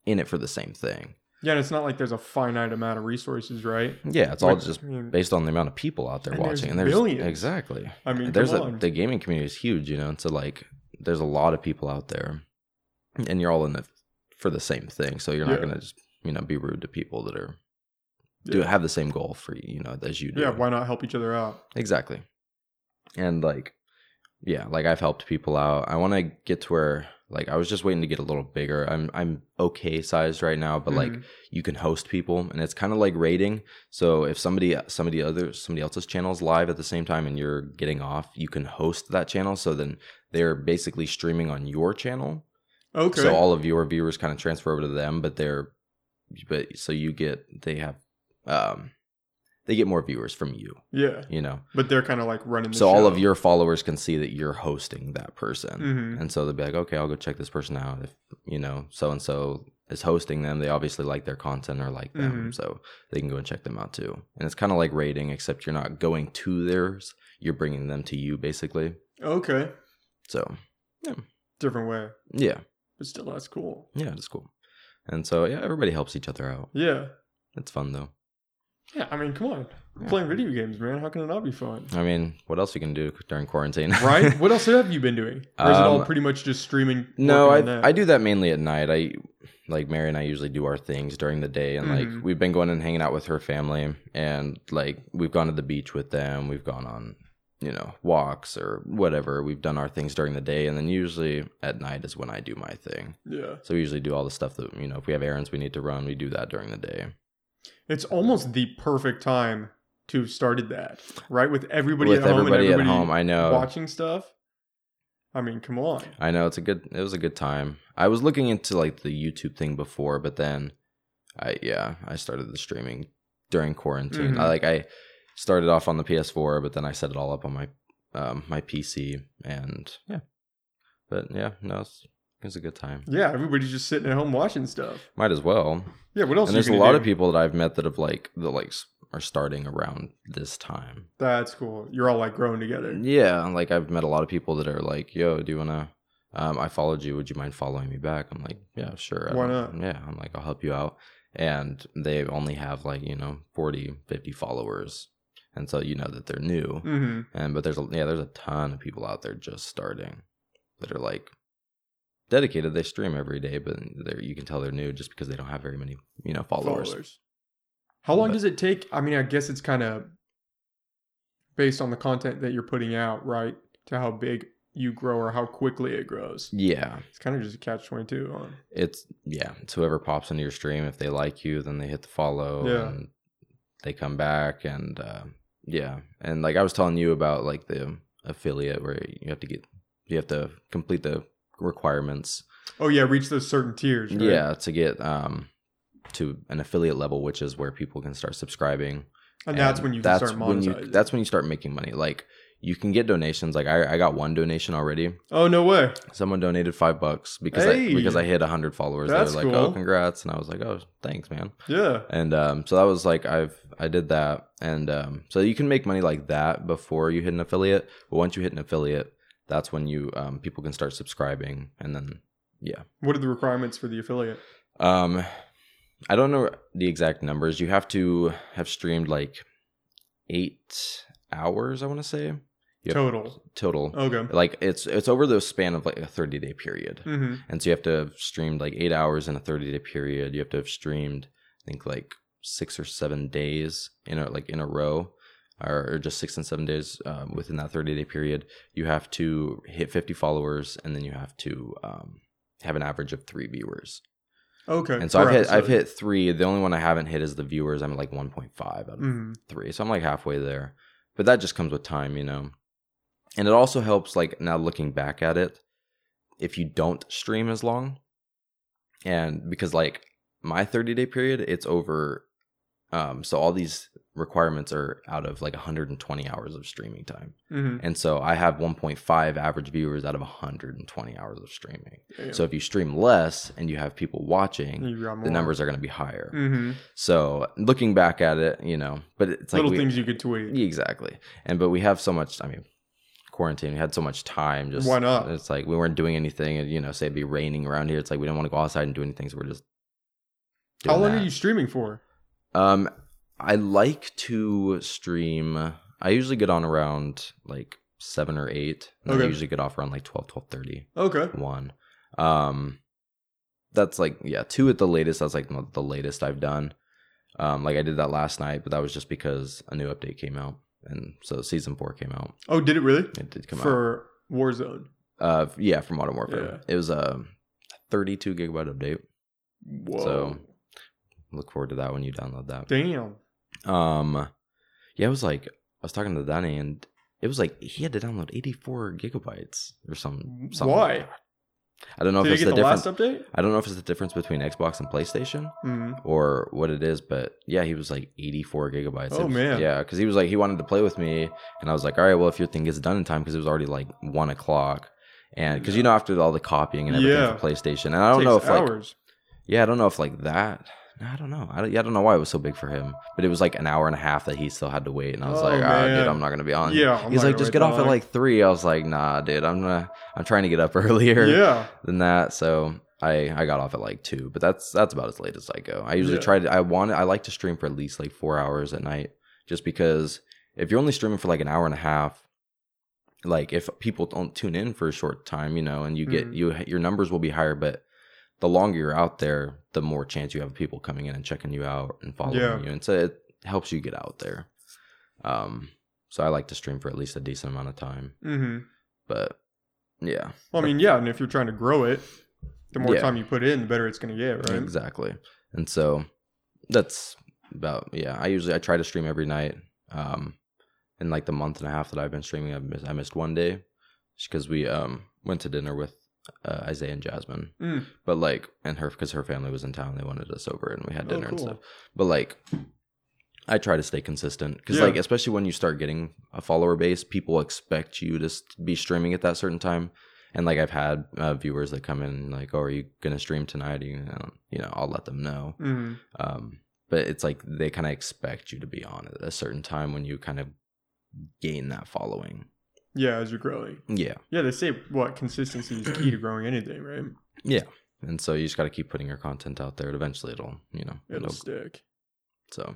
[SPEAKER 2] in it for the same thing.
[SPEAKER 1] Yeah, and it's not like there's a finite amount of resources, right?
[SPEAKER 2] Yeah, it's all just
[SPEAKER 1] I mean,
[SPEAKER 2] based on the amount of people out there
[SPEAKER 1] And there's
[SPEAKER 2] watching. And there's
[SPEAKER 1] billions.
[SPEAKER 2] exactly.
[SPEAKER 1] I mean,
[SPEAKER 2] there's a, the gaming community is huge, you know. And so like there's a lot of people out there, and you're all in it for the same thing. So you're not
[SPEAKER 1] Yeah.
[SPEAKER 2] gonna just you know be rude to people that are do
[SPEAKER 1] Yeah.
[SPEAKER 2] have the same goal for you, you know, as you do.
[SPEAKER 1] yeah, why not help each other out?
[SPEAKER 2] exactly. And like, yeah, like I've helped people out. I want to get to where like I was just waiting to get a little bigger. I'm I'm okay sized right now, but like
[SPEAKER 1] Mhm.
[SPEAKER 2] you can host people and it's kind of like rating so if somebody somebody other somebody else's channel is live at the same time and you're getting off you can host that channel so then they're basically streaming on your channel
[SPEAKER 1] okay,
[SPEAKER 2] so all of your viewers kind of transfer over to them but they're but so you get they have um they get more viewers from you
[SPEAKER 1] yeah,
[SPEAKER 2] you know?
[SPEAKER 1] But they're kind of like running. The
[SPEAKER 2] so all of your followers can see that you're hosting that person.
[SPEAKER 1] Mhm.
[SPEAKER 2] and so they'll be like okay i'll go check this person out. If you know so and so is hosting them they obviously like their content or like them
[SPEAKER 1] Mhm.
[SPEAKER 2] so they can go and check them out too. And it's kind of like rating except you're not going to theirs you're bringing them to you basically.
[SPEAKER 1] Okay,
[SPEAKER 2] so Yeah.
[SPEAKER 1] different way,
[SPEAKER 2] yeah.
[SPEAKER 1] But still that's cool.
[SPEAKER 2] yeah it's cool. And so yeah everybody helps each other out.
[SPEAKER 1] Yeah,
[SPEAKER 2] it's fun though
[SPEAKER 1] yeah. I mean, come on,
[SPEAKER 2] Yeah.
[SPEAKER 1] playing video games, man. How can it not be fun?
[SPEAKER 2] i mean what else you can do during quarantine
[SPEAKER 1] right? What else have you been doing? Or is it all
[SPEAKER 2] Um,
[SPEAKER 1] pretty much just streaming?
[SPEAKER 2] No, I? I do that mainly at night. I like Mary and I usually do our things during the day, and
[SPEAKER 1] Mhm.
[SPEAKER 2] like we've been going and hanging out with her family, and like we've gone to the beach with them. We've gone on you know walks or whatever. We've done our things during the day, and then usually at night is when I do my thing.
[SPEAKER 1] Yeah,
[SPEAKER 2] So we usually do all the stuff that you know if we have errands we need to run, we do that during the day.
[SPEAKER 1] It's almost the perfect time to have started that, right? With everybody
[SPEAKER 2] with
[SPEAKER 1] at home
[SPEAKER 2] everybody,
[SPEAKER 1] and everybody
[SPEAKER 2] at home. I know.
[SPEAKER 1] watching stuff. I mean, come on.
[SPEAKER 2] I know it's a good. It was a good time. I was looking into like the YouTube thing before, but then, I yeah, I started the streaming during quarantine.
[SPEAKER 1] Mhm.
[SPEAKER 2] I like I started off on the PS4, but then I set it all up on my um my PC, and yeah, but yeah, no, it's, it was a good time.
[SPEAKER 1] Yeah, everybody's just sitting at home watching stuff.
[SPEAKER 2] Might as well.
[SPEAKER 1] Yeah, what else?
[SPEAKER 2] and there's a lot
[SPEAKER 1] do?
[SPEAKER 2] of people that I've met that have like that like are starting around this time.
[SPEAKER 1] That's cool. You're all like growing together.
[SPEAKER 2] Yeah, and, like I've met a lot of people that are like, "Yo, do you wanna?" Um, I followed you. Would you mind following me back? I'm like, "Yeah, sure."
[SPEAKER 1] Why not?
[SPEAKER 2] Yeah, I'm like, I'll help you out. And they only have like you know 40, 50 followers, and so you know that they're new.
[SPEAKER 1] Mm-hmm.
[SPEAKER 2] And but there's a yeah, there's a ton of people out there just starting that are like dedicated. They stream every day, but they're you can tell they're new just because they don't have very many you know followers.
[SPEAKER 1] Followers. How long
[SPEAKER 2] But-
[SPEAKER 1] does it take? I mean, I guess it's kind of based on the content that you're putting out, right? To how big you grow or how quickly it grows.
[SPEAKER 2] Yeah,
[SPEAKER 1] It's kind of just a catch twenty two on.
[SPEAKER 2] it's yeah it's whoever pops into your stream if they like you then they hit the follow
[SPEAKER 1] Yeah.
[SPEAKER 2] and they come back and uh, yeah and like i was telling you about like the affiliate where you have to get you have to complete the requirements
[SPEAKER 1] Oh yeah, reach those certain tiers. Right?
[SPEAKER 2] yeah to get um to an affiliate level which is where people can start subscribing
[SPEAKER 1] and that's when you can
[SPEAKER 2] that's
[SPEAKER 1] start
[SPEAKER 2] when you
[SPEAKER 1] monetizing.
[SPEAKER 2] that's when you start making money like you can get donations like i, I got one donation already
[SPEAKER 1] oh no way.
[SPEAKER 2] Someone donated five bucks because
[SPEAKER 1] Hey!
[SPEAKER 2] I because I hit hundred followers.
[SPEAKER 1] That's
[SPEAKER 2] they were like, "Oh, congrats!" And I was like, "Oh, thanks, man."
[SPEAKER 1] Yeah.
[SPEAKER 2] And um, so that was like I've I did that, and um, so you can make money like that before you hit an affiliate. But once you hit an affiliate, that's when you um, people can start subscribing, and then yeah.
[SPEAKER 1] What are the requirements for the affiliate?
[SPEAKER 2] Um, I don't know the exact numbers. You have to have streamed like eight hours. I want to say Yep.
[SPEAKER 1] Total.
[SPEAKER 2] total.
[SPEAKER 1] Okay.
[SPEAKER 2] Like it's it's over the span of like a thirty day period.
[SPEAKER 1] Mm-hmm.
[SPEAKER 2] And so you have to have streamed like eight hours in a 30 day period. You have to have streamed, I think, like six or seven days in a like in a row, or, or just six and seven days um, within that 30 day period. You have to hit 50 followers, and then you have to um, have an average of three viewers.
[SPEAKER 1] Okay.
[SPEAKER 2] And so I've hit I've hit three. The only one I haven't hit is the viewers. I'm like 1.5 out of
[SPEAKER 1] Mhm.
[SPEAKER 2] three. So I'm like halfway there. But that just comes with time, you know. And it also helps like now looking back at it, if you don't stream as long. And because like my 30 day period, it's over um so all these requirements are out of like 120 hours of streaming time.
[SPEAKER 1] Mhm.
[SPEAKER 2] And so I have 1.5 average viewers out of 120 hours of streaming.
[SPEAKER 1] Damn.
[SPEAKER 2] So if you stream less and you have people watching, the numbers are going to be higher.
[SPEAKER 1] Mhm.
[SPEAKER 2] So looking back at it, you know, but it's like
[SPEAKER 1] Little things you could tweet.
[SPEAKER 2] exactly. And but we have so much. I mean, quarantine. We had so much time. Just
[SPEAKER 1] Why not?
[SPEAKER 2] It's like we weren't doing anything. And you know, say it'd be raining around here. It's like we didn't want to go outside and do anything. So we're just.
[SPEAKER 1] How long
[SPEAKER 2] that.
[SPEAKER 1] are you streaming for?
[SPEAKER 2] Um, I like to stream. I usually get on around like seven or eight. And then I usually get off around like 12, 12.30.
[SPEAKER 1] Okay.
[SPEAKER 2] One. Um, that's like yeah, two at the latest. That's like the the latest I've done. Um, like I did that last night, but that was just because a new update came out, and so season four came out.
[SPEAKER 1] Oh, did it really?
[SPEAKER 2] It did come out.
[SPEAKER 1] For Warzone.
[SPEAKER 2] Uh, yeah, for Modern Warfare.
[SPEAKER 1] Yeah.
[SPEAKER 2] It was a 32 gigabyte update.
[SPEAKER 1] Whoa.
[SPEAKER 2] So- Look forward to that when you download that.
[SPEAKER 1] Damn.
[SPEAKER 2] Um, yeah, it was like I was talking to Danny, and it was like he had to download 84 gigabytes or some. something
[SPEAKER 1] Why?
[SPEAKER 2] like. I don't know
[SPEAKER 1] Did
[SPEAKER 2] if it's the
[SPEAKER 1] the
[SPEAKER 2] difference.
[SPEAKER 1] last update?
[SPEAKER 2] I don't know if it's the difference between Xbox and PlayStation
[SPEAKER 1] Mhm.
[SPEAKER 2] or what it is, but yeah, he was like 84 gigabytes.
[SPEAKER 1] Oh,
[SPEAKER 2] was-
[SPEAKER 1] man.
[SPEAKER 2] yeah, because he was like he wanted to play with me, and I was like, all right, well, if your thing gets done in time, because it was already like one o'clock, and because you know after all the copying and everything
[SPEAKER 1] Yeah.
[SPEAKER 2] for PlayStation, and I don't know if
[SPEAKER 1] Takes
[SPEAKER 2] like yeah, I don't know if like that. I don't know. I don't, yeah, I don't know why it was so big for him, but it was like an hour and a half that he still had to wait, and I was
[SPEAKER 1] Oh,
[SPEAKER 2] like, ah, dude. I'm not gonna be on.
[SPEAKER 1] Yeah, I'm
[SPEAKER 2] he's like, just get off at like three. I was like, nah, dude, I'm gonna, I'm trying to get up earlier
[SPEAKER 1] Yeah.
[SPEAKER 2] than that, so I I got off at like two, but that's that's about as late as I go. I usually
[SPEAKER 1] Yeah.
[SPEAKER 2] try to. I want. I like to stream for at least like four hours at night, just because if you're only streaming for like an hour and a half, like if people don't tune in for a short time, you know, and you get
[SPEAKER 1] Mhm.
[SPEAKER 2] you your numbers will be higher, but the longer you're out there, the more chance you have of people coming in and checking you out and following
[SPEAKER 1] Yeah.
[SPEAKER 2] you, and so it helps you get out there. Um, so I like to stream for at least a decent amount of time,
[SPEAKER 1] hmm
[SPEAKER 2] but yeah,
[SPEAKER 1] Well, I mean, yeah, and if you're trying to grow it, the more
[SPEAKER 2] Yeah.
[SPEAKER 1] time you put in, the better it's going to get, right?
[SPEAKER 2] Exactly. And so that's about yeah. I usually I try to stream every night. Um, in like the month and a half that I've been streaming, I missed, I missed one day because we um went to dinner with uh, Isaiah and Jasmine.
[SPEAKER 1] Mm.
[SPEAKER 2] But like, and her because her family was in town, they wanted us over and we had
[SPEAKER 1] Oh,
[SPEAKER 2] dinner and stuff. But like, I try to stay consistent because
[SPEAKER 1] Yeah.
[SPEAKER 2] like, especially when you start getting a follower base, people expect you to be streaming at that certain time. And like, I've had uh, viewers that come in like, "Oh, are you gonna stream tonight?" You know, you know, I'll let them know.
[SPEAKER 1] hmm
[SPEAKER 2] Um, but it's like they kind of expect you to be on at a certain time when you kind of gain that following.
[SPEAKER 1] Yeah, as you're growing.
[SPEAKER 2] Yeah,
[SPEAKER 1] Yeah, they say what consistency is key to growing anything, right?
[SPEAKER 2] yeah. And so you just got to keep putting your content out there. And eventually, it'll you know,
[SPEAKER 1] It'll
[SPEAKER 2] it'll,
[SPEAKER 1] stick.
[SPEAKER 2] so.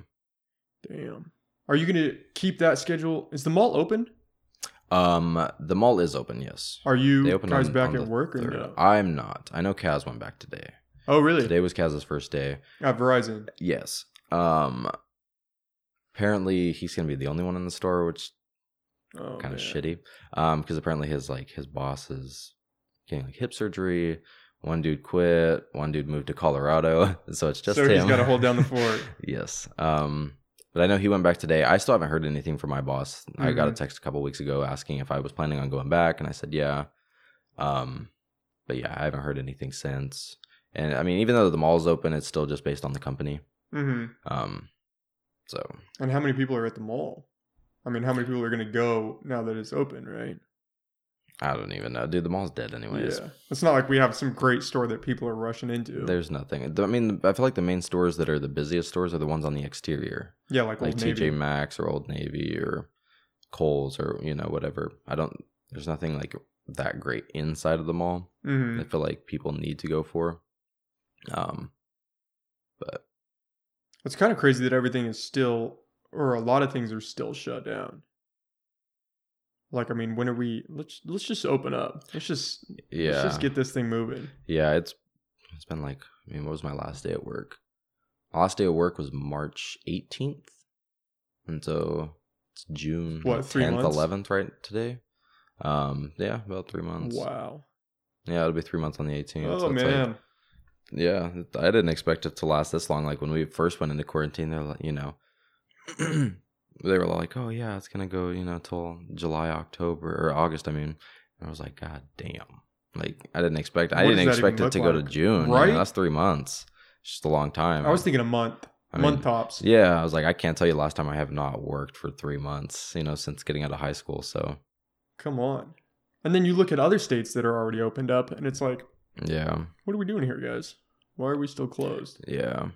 [SPEAKER 1] Damn. Are you gonna keep that schedule? Is the mall open?
[SPEAKER 2] Um, the mall is open. Yes,
[SPEAKER 1] Are you
[SPEAKER 2] they open
[SPEAKER 1] guys
[SPEAKER 2] on-
[SPEAKER 1] back
[SPEAKER 2] on
[SPEAKER 1] at work or
[SPEAKER 2] third.
[SPEAKER 1] no?
[SPEAKER 2] I'm not. I know Kaz went back today.
[SPEAKER 1] Oh, really?
[SPEAKER 2] Today was Kaz's first day.
[SPEAKER 1] At Verizon.
[SPEAKER 2] Yes. Um. Apparently, he's gonna be the only one in the store, which
[SPEAKER 1] Oh,
[SPEAKER 2] kind of shitty. Um, because apparently his like his boss is getting like hip surgery. One dude quit. One dude moved to Colorado, so it's just
[SPEAKER 1] so
[SPEAKER 2] him.
[SPEAKER 1] he's got to hold down the fort.
[SPEAKER 2] yes. Um, but I know he went back today. I still haven't heard anything from my boss. I got a
[SPEAKER 1] Mhm.
[SPEAKER 2] text a couple weeks ago asking if I was planning on going back, and I said yeah. Um, but yeah, I haven't heard anything since. And I mean, even though the mall's open, it's still just based on the company.
[SPEAKER 1] hmm
[SPEAKER 2] Um, so
[SPEAKER 1] And how many people are at the mall? I mean, how many people are gonna go now that it's open, right?
[SPEAKER 2] I don't even know, dude. The mall's dead, anyways.
[SPEAKER 1] Yeah. It's not like we have some great store that people are rushing into.
[SPEAKER 2] There's nothing. I mean, I feel like the main stores that are the busiest stores are the ones on the exterior,
[SPEAKER 1] yeah, like,
[SPEAKER 2] like TJ. Maxx or Old Navy or Kohl's or you know whatever. I don't. There's nothing like that great inside of the mall.
[SPEAKER 1] hmm
[SPEAKER 2] I feel like people need to go for. Um, but
[SPEAKER 1] It's kind of crazy that everything is still, or a lot of things are still shut down. Like, I mean, when are we? Let's let's just open up. Let's just
[SPEAKER 2] yeah,
[SPEAKER 1] let's just get this thing moving.
[SPEAKER 2] yeah. It's it's been like. I mean, what was my last day at work? My last day at work was March 18th, and so it's June
[SPEAKER 1] What, three
[SPEAKER 2] 10th,
[SPEAKER 1] months?
[SPEAKER 2] 11th, right today. Um, yeah, about three months.
[SPEAKER 1] Wow.
[SPEAKER 2] Yeah, it'll be three months on the 18th.
[SPEAKER 1] Oh
[SPEAKER 2] so it's like-
[SPEAKER 1] man.
[SPEAKER 2] yeah, I didn't expect it to last this long. Like when we first went into quarantine, they're like, you know, they were like, oh yeah, it's gonna go, you know, till July, October or August. I mean, and I was like, god damn. Like I didn't expect. I didn't expect it to
[SPEAKER 1] look
[SPEAKER 2] go to June. you know,
[SPEAKER 1] Right?
[SPEAKER 2] that's three months. It's just a long time.
[SPEAKER 1] I was thinking a month.
[SPEAKER 2] I
[SPEAKER 1] month
[SPEAKER 2] mean,
[SPEAKER 1] tops.
[SPEAKER 2] Yeah, I was like, I can't tell you last time I have not worked for three months. You know, since getting out of high school. So
[SPEAKER 1] Come on. And then you look at other states that are already opened up, and it's like,
[SPEAKER 2] yeah.
[SPEAKER 1] what are we doing here, guys? Why are we still closed?
[SPEAKER 2] Yeah.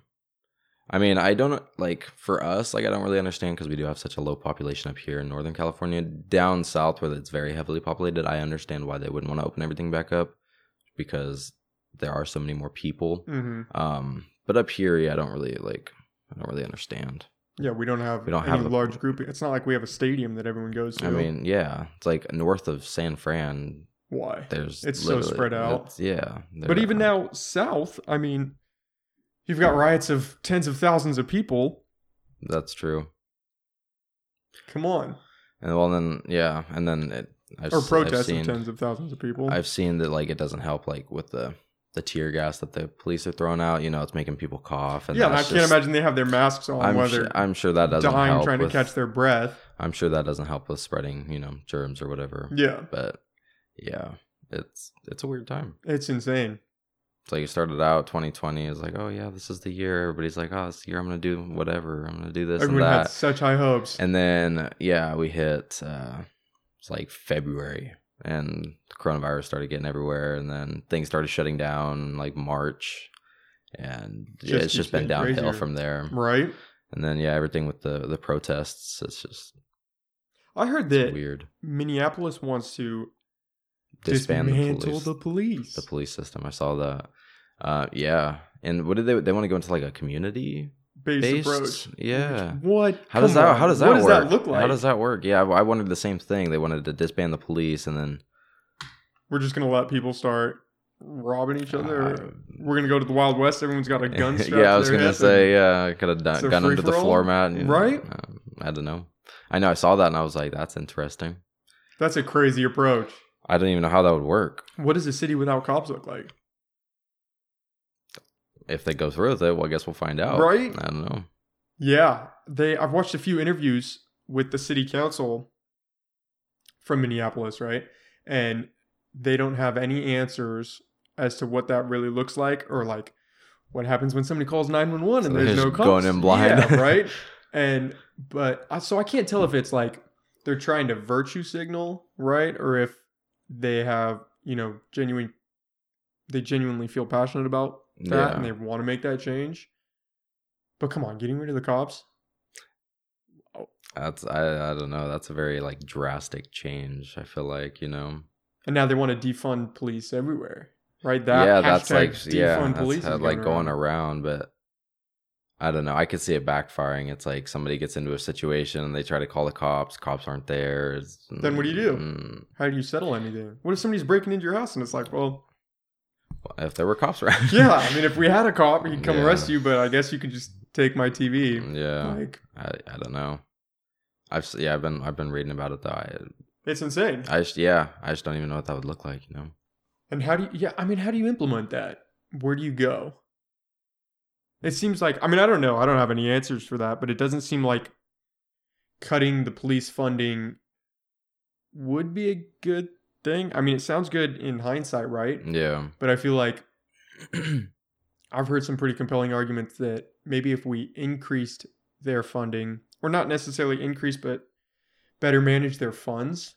[SPEAKER 2] I mean, I don't like for us, like I don't really understand because we do have such a low population up here in Northern California. Down south where it's very heavily populated, I understand why they wouldn't want to open everything back up because there are so many more people.
[SPEAKER 1] hmm
[SPEAKER 2] Um, but up here, yeah, I don't really like I don't really understand.
[SPEAKER 1] Yeah, we don't have
[SPEAKER 2] We don't
[SPEAKER 1] any
[SPEAKER 2] have the-
[SPEAKER 1] large group. It's not like we have a stadium that everyone goes to.
[SPEAKER 2] I mean, yeah, it's like north of San Fran,
[SPEAKER 1] why?
[SPEAKER 2] there's
[SPEAKER 1] It's so spread out.
[SPEAKER 2] Yeah.
[SPEAKER 1] But even now, south, I mean, you've got riots of tens of thousands of people.
[SPEAKER 2] that's true.
[SPEAKER 1] Come on.
[SPEAKER 2] And well, then yeah, and then it I've,
[SPEAKER 1] or protests
[SPEAKER 2] seen-
[SPEAKER 1] of tens of thousands of people.
[SPEAKER 2] I've seen that like it doesn't help like with the the tear gas that the police are throwing out. You know, it's making people cough. And
[SPEAKER 1] yeah, I can't
[SPEAKER 2] just-
[SPEAKER 1] imagine they have their masks on
[SPEAKER 2] I'm
[SPEAKER 1] while
[SPEAKER 2] sure, I'm sure that doesn't
[SPEAKER 1] dying
[SPEAKER 2] help
[SPEAKER 1] trying
[SPEAKER 2] with,
[SPEAKER 1] to catch their breath.
[SPEAKER 2] I'm sure that doesn't help with spreading you know germs or whatever.
[SPEAKER 1] Yeah,
[SPEAKER 2] But yeah, it's it's a weird time.
[SPEAKER 1] it's insane.
[SPEAKER 2] It's you started out 2020 is like oh yeah this is the year everybody's like oh this year I'm gonna do whatever I'm gonna do this
[SPEAKER 1] Everyone
[SPEAKER 2] and
[SPEAKER 1] had
[SPEAKER 2] that
[SPEAKER 1] such high hopes.
[SPEAKER 2] and then yeah we hit uh it's like February and the coronavirus started getting everywhere and then things started shutting down like March and yeah,
[SPEAKER 1] Just
[SPEAKER 2] it's just been
[SPEAKER 1] getting
[SPEAKER 2] downhill
[SPEAKER 1] crazier.
[SPEAKER 2] from there
[SPEAKER 1] right?
[SPEAKER 2] and then yeah everything with the the protests it's just
[SPEAKER 1] I heard
[SPEAKER 2] it's
[SPEAKER 1] that
[SPEAKER 2] weird
[SPEAKER 1] Minneapolis wants to
[SPEAKER 2] disband the police
[SPEAKER 1] the police.
[SPEAKER 2] the police system I saw that uh yeah and what did they they want to go into like a community
[SPEAKER 1] based,
[SPEAKER 2] based
[SPEAKER 1] approach.
[SPEAKER 2] yeah
[SPEAKER 1] What?
[SPEAKER 2] How does
[SPEAKER 1] Come
[SPEAKER 2] that
[SPEAKER 1] on.
[SPEAKER 2] How does that
[SPEAKER 1] What does
[SPEAKER 2] work?
[SPEAKER 1] that look like?
[SPEAKER 2] How does that work? Yeah, I I wondered the same thing. They wanted to disband the police, and then
[SPEAKER 1] We're just gonna let people start robbing each other.
[SPEAKER 2] Uh,
[SPEAKER 1] We're gonna go to the Wild West. Everyone's got a gun. strapped
[SPEAKER 2] yeah, I was gonna say, yeah, got a
[SPEAKER 1] It's
[SPEAKER 2] du-
[SPEAKER 1] a
[SPEAKER 2] gun under the floor mat, know,
[SPEAKER 1] Right?
[SPEAKER 2] Um, I don't know. I know I saw that, and I was like, that's interesting.
[SPEAKER 1] That's a crazy approach.
[SPEAKER 2] I don't even know how that would work.
[SPEAKER 1] What does a city without cops look like?
[SPEAKER 2] If they go through with it, well, I guess we'll find out.
[SPEAKER 1] Right?
[SPEAKER 2] I don't know.
[SPEAKER 1] Yeah, they. I've watched a few interviews with the city council from Minneapolis, right? And they don't have any answers as to what that really looks like or like what happens when somebody calls 911 and there's no cops.
[SPEAKER 2] going in blind.
[SPEAKER 1] Yeah, right? And but I so I can't tell if it's like they're trying to virtue signal, right? Or if they have, you know, genuine they genuinely feel passionate about that and they want to make that change. But come on, getting rid of the cops? Oh.
[SPEAKER 2] That's I I don't know. That's a very like drastic change. I feel like you know.
[SPEAKER 1] And now they want to defund police everywhere. Right? That
[SPEAKER 2] yeah, that's like yeah,
[SPEAKER 1] defund
[SPEAKER 2] that's
[SPEAKER 1] police
[SPEAKER 2] how,
[SPEAKER 1] is
[SPEAKER 2] like going
[SPEAKER 1] around.
[SPEAKER 2] around. But I don't know. I could see it backfiring. It's like somebody gets into a situation and they try to call the cops. Cops aren't there. It's-
[SPEAKER 1] Then what do you do?
[SPEAKER 2] Mm,
[SPEAKER 1] How do you settle anything? What if somebody's breaking into your house and it's like, well,
[SPEAKER 2] if there were cops around.
[SPEAKER 1] yeah, I mean, if we had a cop, he'd come
[SPEAKER 2] Yeah.
[SPEAKER 1] arrest you, but I guess you could just take my TV.
[SPEAKER 2] yeah.
[SPEAKER 1] Like,
[SPEAKER 2] I, I don't know. I've yeah I've been I've been reading about it though. I
[SPEAKER 1] it's insane.
[SPEAKER 2] I just yeah I just don't even know what that would look like. You know.
[SPEAKER 1] And how do you, yeah, I mean, how do you implement that? Where do you go? It seems like, I mean, I don't know. I don't have any answers for that, but it doesn't seem like cutting the police funding would be a good thing. I mean, it sounds good in hindsight, right?
[SPEAKER 2] Yeah.
[SPEAKER 1] But I feel like I've heard some pretty compelling arguments that maybe if we increased their funding, or not necessarily increase, but better manage their funds,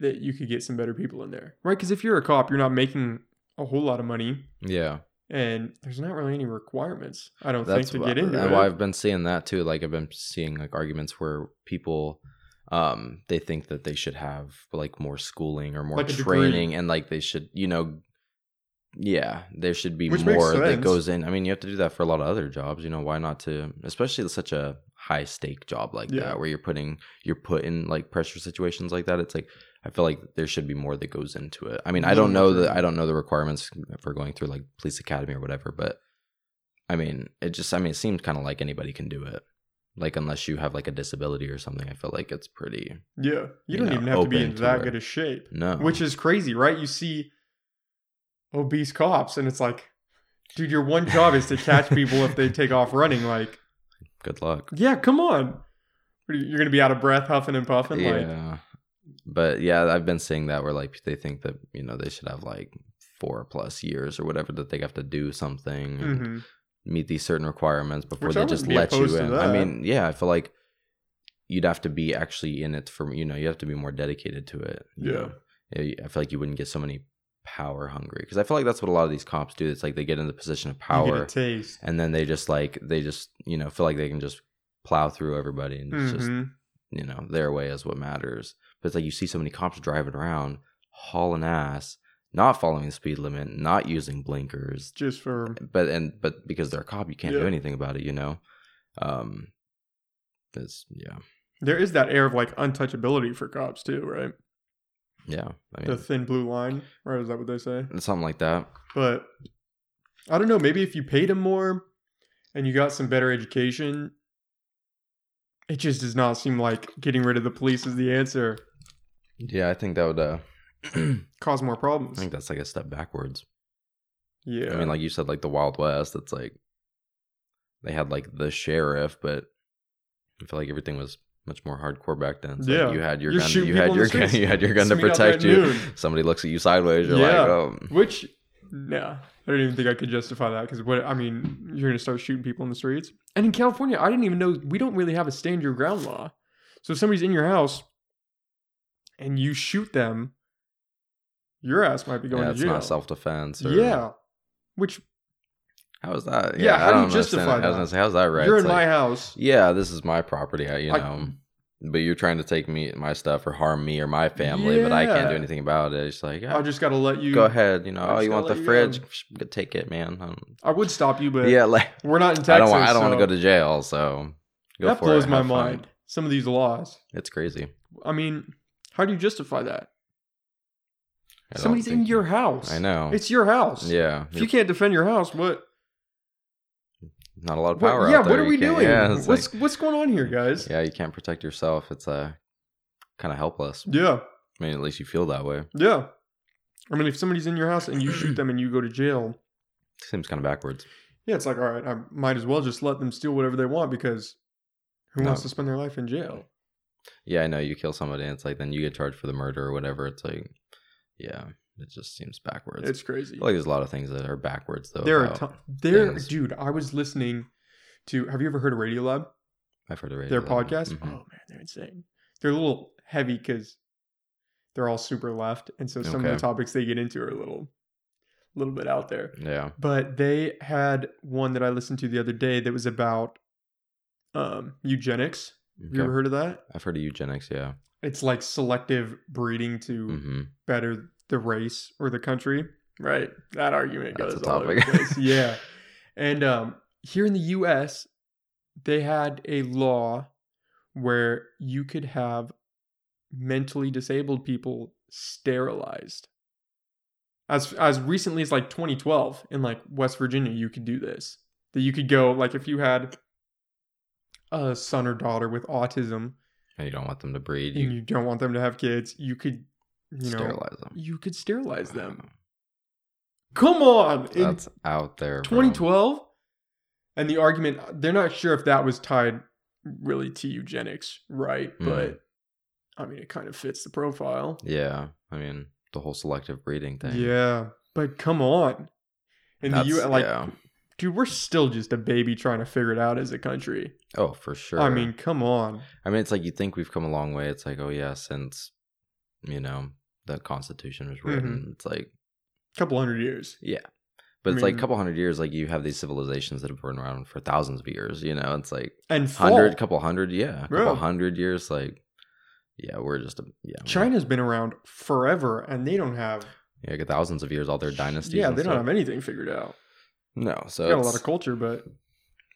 [SPEAKER 1] that you could get some better people in there, right? Because if you're a cop, you're not making a whole lot of money,
[SPEAKER 2] yeah.
[SPEAKER 1] And there's not really any requirements. I don't
[SPEAKER 2] That's
[SPEAKER 1] think to get into
[SPEAKER 2] and
[SPEAKER 1] it.
[SPEAKER 2] I've been seeing that too. Like I've been seeing like arguments where people um they think that they should have like more schooling or more
[SPEAKER 1] Like
[SPEAKER 2] training and like they should you know yeah there should be
[SPEAKER 1] Which
[SPEAKER 2] more that goes in i mean you have to do that for a lot of other jobs you know why not to especially such a high stake job like
[SPEAKER 1] Yeah.
[SPEAKER 2] that where you're putting you're put in like pressure situations like that it's like i feel like there should be more that goes into it i mean i don't know the i don't know the requirements for going through like police academy or whatever but i mean it just i mean it seems kind of like anybody can do it like unless you have like a disability or something i feel like it's pretty
[SPEAKER 1] yeah, you,
[SPEAKER 2] you
[SPEAKER 1] don't
[SPEAKER 2] know,
[SPEAKER 1] even have to be in
[SPEAKER 2] to
[SPEAKER 1] that good a shape,
[SPEAKER 2] no
[SPEAKER 1] which is crazy, right? You see obese cops, and it's like, dude, your one job is to catch people if they take off running. Like,
[SPEAKER 2] good luck
[SPEAKER 1] yeah, come on. You- You're gonna be out of breath, huffing and puffing. Like,
[SPEAKER 2] yeah but yeah i've been seeing that where like they think that you know they should have like four plus years or whatever that they have to do something and
[SPEAKER 1] mhm.
[SPEAKER 2] meet these certain requirements before
[SPEAKER 1] Which
[SPEAKER 2] they just let you in. I mean yeah i feel like you'd have to be actually in it for you know you have to be more dedicated to it
[SPEAKER 1] Yeah.
[SPEAKER 2] know? I feel like you wouldn't get so many power hungry. Because i feel like that's what a lot of these cops do. It's like they get in the position of power and then they just like they just you know feel like they can just plow through everybody and it's just you know their way is what matters but it's like you see so many cops driving around hauling ass not following the speed limit not using blinkers
[SPEAKER 1] Just for
[SPEAKER 2] but and but because they're a cop you can't do anything about it you know um it's yeah
[SPEAKER 1] there is that air of like untouchability for cops too, right?
[SPEAKER 2] yeah i
[SPEAKER 1] The thin blue line, right? Is that what they say?
[SPEAKER 2] something like that
[SPEAKER 1] But I don't know. Maybe if you paid them more and you got some better education, it just does not seem like getting rid of the police is the answer.
[SPEAKER 2] Yeah i think that would uh
[SPEAKER 1] Cause more problems.
[SPEAKER 2] I think that's like a step backwards
[SPEAKER 1] Yeah.
[SPEAKER 2] i mean like you said like the wild west it's like they had like the sheriff but i feel like everything was much more hardcore back then so
[SPEAKER 1] Yeah.
[SPEAKER 2] you had your
[SPEAKER 1] You're
[SPEAKER 2] gun you had your gun you had your gun to
[SPEAKER 1] See me out
[SPEAKER 2] protect you
[SPEAKER 1] noon.
[SPEAKER 2] somebody looks at you sideways you're
[SPEAKER 1] Yeah.
[SPEAKER 2] like oh
[SPEAKER 1] Which, yeah, I don't even think I could justify that because what I mean, you're gonna start shooting people in the streets. And in California, I didn't even know we don't really have a stand your ground law. So if somebody's in your house and you shoot them, your ass might be going
[SPEAKER 2] yeah,
[SPEAKER 1] to
[SPEAKER 2] it's
[SPEAKER 1] jail.
[SPEAKER 2] not self-defense or,
[SPEAKER 1] yeah, which
[SPEAKER 2] how is that
[SPEAKER 1] Yeah,
[SPEAKER 2] I
[SPEAKER 1] how do you justify
[SPEAKER 2] it. i was
[SPEAKER 1] that?
[SPEAKER 2] gonna say how's that right
[SPEAKER 1] you're
[SPEAKER 2] It's
[SPEAKER 1] in my house.
[SPEAKER 2] yeah this is my property I- you
[SPEAKER 1] I-
[SPEAKER 2] know but you're trying to take me my stuff or harm me or my family but i can't do anything about it it's like
[SPEAKER 1] I just gotta let you
[SPEAKER 2] go ahead you know oh you want the
[SPEAKER 1] let you
[SPEAKER 2] fridge take it man Um,
[SPEAKER 1] I would stop you, but
[SPEAKER 2] yeah like
[SPEAKER 1] we're not in Texas.
[SPEAKER 2] i don't want i don't want to go to jail so go
[SPEAKER 1] that
[SPEAKER 2] for
[SPEAKER 1] blows
[SPEAKER 2] it
[SPEAKER 1] my
[SPEAKER 2] fun.
[SPEAKER 1] mind. Some of these laws.
[SPEAKER 2] it's crazy
[SPEAKER 1] I mean, how do you justify that?
[SPEAKER 2] I
[SPEAKER 1] Somebody's in your house.
[SPEAKER 2] i know
[SPEAKER 1] It's your house.
[SPEAKER 2] yeah
[SPEAKER 1] If you can't defend your house, what?
[SPEAKER 2] not a lot of
[SPEAKER 1] what
[SPEAKER 2] power
[SPEAKER 1] yeah,
[SPEAKER 2] out there.
[SPEAKER 1] what are we doing?
[SPEAKER 2] yeah,
[SPEAKER 1] what's
[SPEAKER 2] like-
[SPEAKER 1] what's going on here, guys?
[SPEAKER 2] yeah you can't protect yourself it's uh kind of helpless
[SPEAKER 1] Yeah,
[SPEAKER 2] i mean at least you feel that way
[SPEAKER 1] yeah. I mean, if somebody's in your house and you shoot them and you go to jail,
[SPEAKER 2] seems kind of backwards
[SPEAKER 1] yeah, it's like, all right, I might as well just let them steal whatever they want because who wants to spend their life in jail?
[SPEAKER 2] Yeah, I know you kill somebody, and it's like then you get charged for the murder or whatever. It's like, yeah, it just seems backwards.
[SPEAKER 1] It's crazy.
[SPEAKER 2] I feel like there's a lot of things that are backwards though.
[SPEAKER 1] there are ton- there,
[SPEAKER 2] things.
[SPEAKER 1] dude. I was listening to. Have you ever heard of Radiolab?
[SPEAKER 2] I've heard of radio
[SPEAKER 1] Their podcast.
[SPEAKER 2] Mhm.
[SPEAKER 1] Oh man, they're insane. They're a little heavy because they're all super left, and so some of the topics they get into are a little, a little bit out there.
[SPEAKER 2] Yeah.
[SPEAKER 1] But they had one that I listened to the other day that was about um, eugenics. Have you ever heard of that?
[SPEAKER 2] I've heard of eugenics. Yeah.
[SPEAKER 1] It's like selective breeding to
[SPEAKER 2] hmm
[SPEAKER 1] better the race or the country. Right. That argument
[SPEAKER 2] That's
[SPEAKER 1] goes
[SPEAKER 2] a
[SPEAKER 1] all over the
[SPEAKER 2] topic.
[SPEAKER 1] place. yeah. And um, here in the U.S., they had a law where you could have mentally disabled people sterilized. As as recently as like 2012 in like West Virginia, you could do this. That you could go like if you had a son or daughter with autism
[SPEAKER 2] And you don't want them to breed. You,
[SPEAKER 1] you don't want them to have kids, you could you know
[SPEAKER 2] sterilize them.
[SPEAKER 1] you could sterilize them. Come on, in
[SPEAKER 2] That's out there. bro.
[SPEAKER 1] 2012, and the argument they're not sure if that was tied really to eugenics, right?
[SPEAKER 2] Mm.
[SPEAKER 1] But I mean, it kind of fits the profile.
[SPEAKER 2] Yeah. I mean, the whole selective breeding thing.
[SPEAKER 1] Yeah, but come on, in the U, like,
[SPEAKER 2] yeah.
[SPEAKER 1] Dude, we're still just a baby trying to figure it out as a country.
[SPEAKER 2] Oh, for sure.
[SPEAKER 1] I mean, come on.
[SPEAKER 2] I mean, it's like you think we've come a long way. It's like, oh yeah, since you know the Constitution was written,
[SPEAKER 1] Mm-hmm.
[SPEAKER 2] it's like, a
[SPEAKER 1] couple hundred years.
[SPEAKER 2] yeah. But
[SPEAKER 1] I
[SPEAKER 2] it's like a couple hundred years. Like you have these civilizations that have been around for thousands of years. You know, it's like
[SPEAKER 1] And fall.
[SPEAKER 2] hundred, couple hundred, yeah, a couple hundred years. Like, yeah, we're just a yeah.
[SPEAKER 1] China's been around forever, and they don't have.
[SPEAKER 2] yeah, like thousands of years, all their dynasties.
[SPEAKER 1] Yeah, they don't have anything figured out.
[SPEAKER 2] No. So
[SPEAKER 1] got a lot of culture, but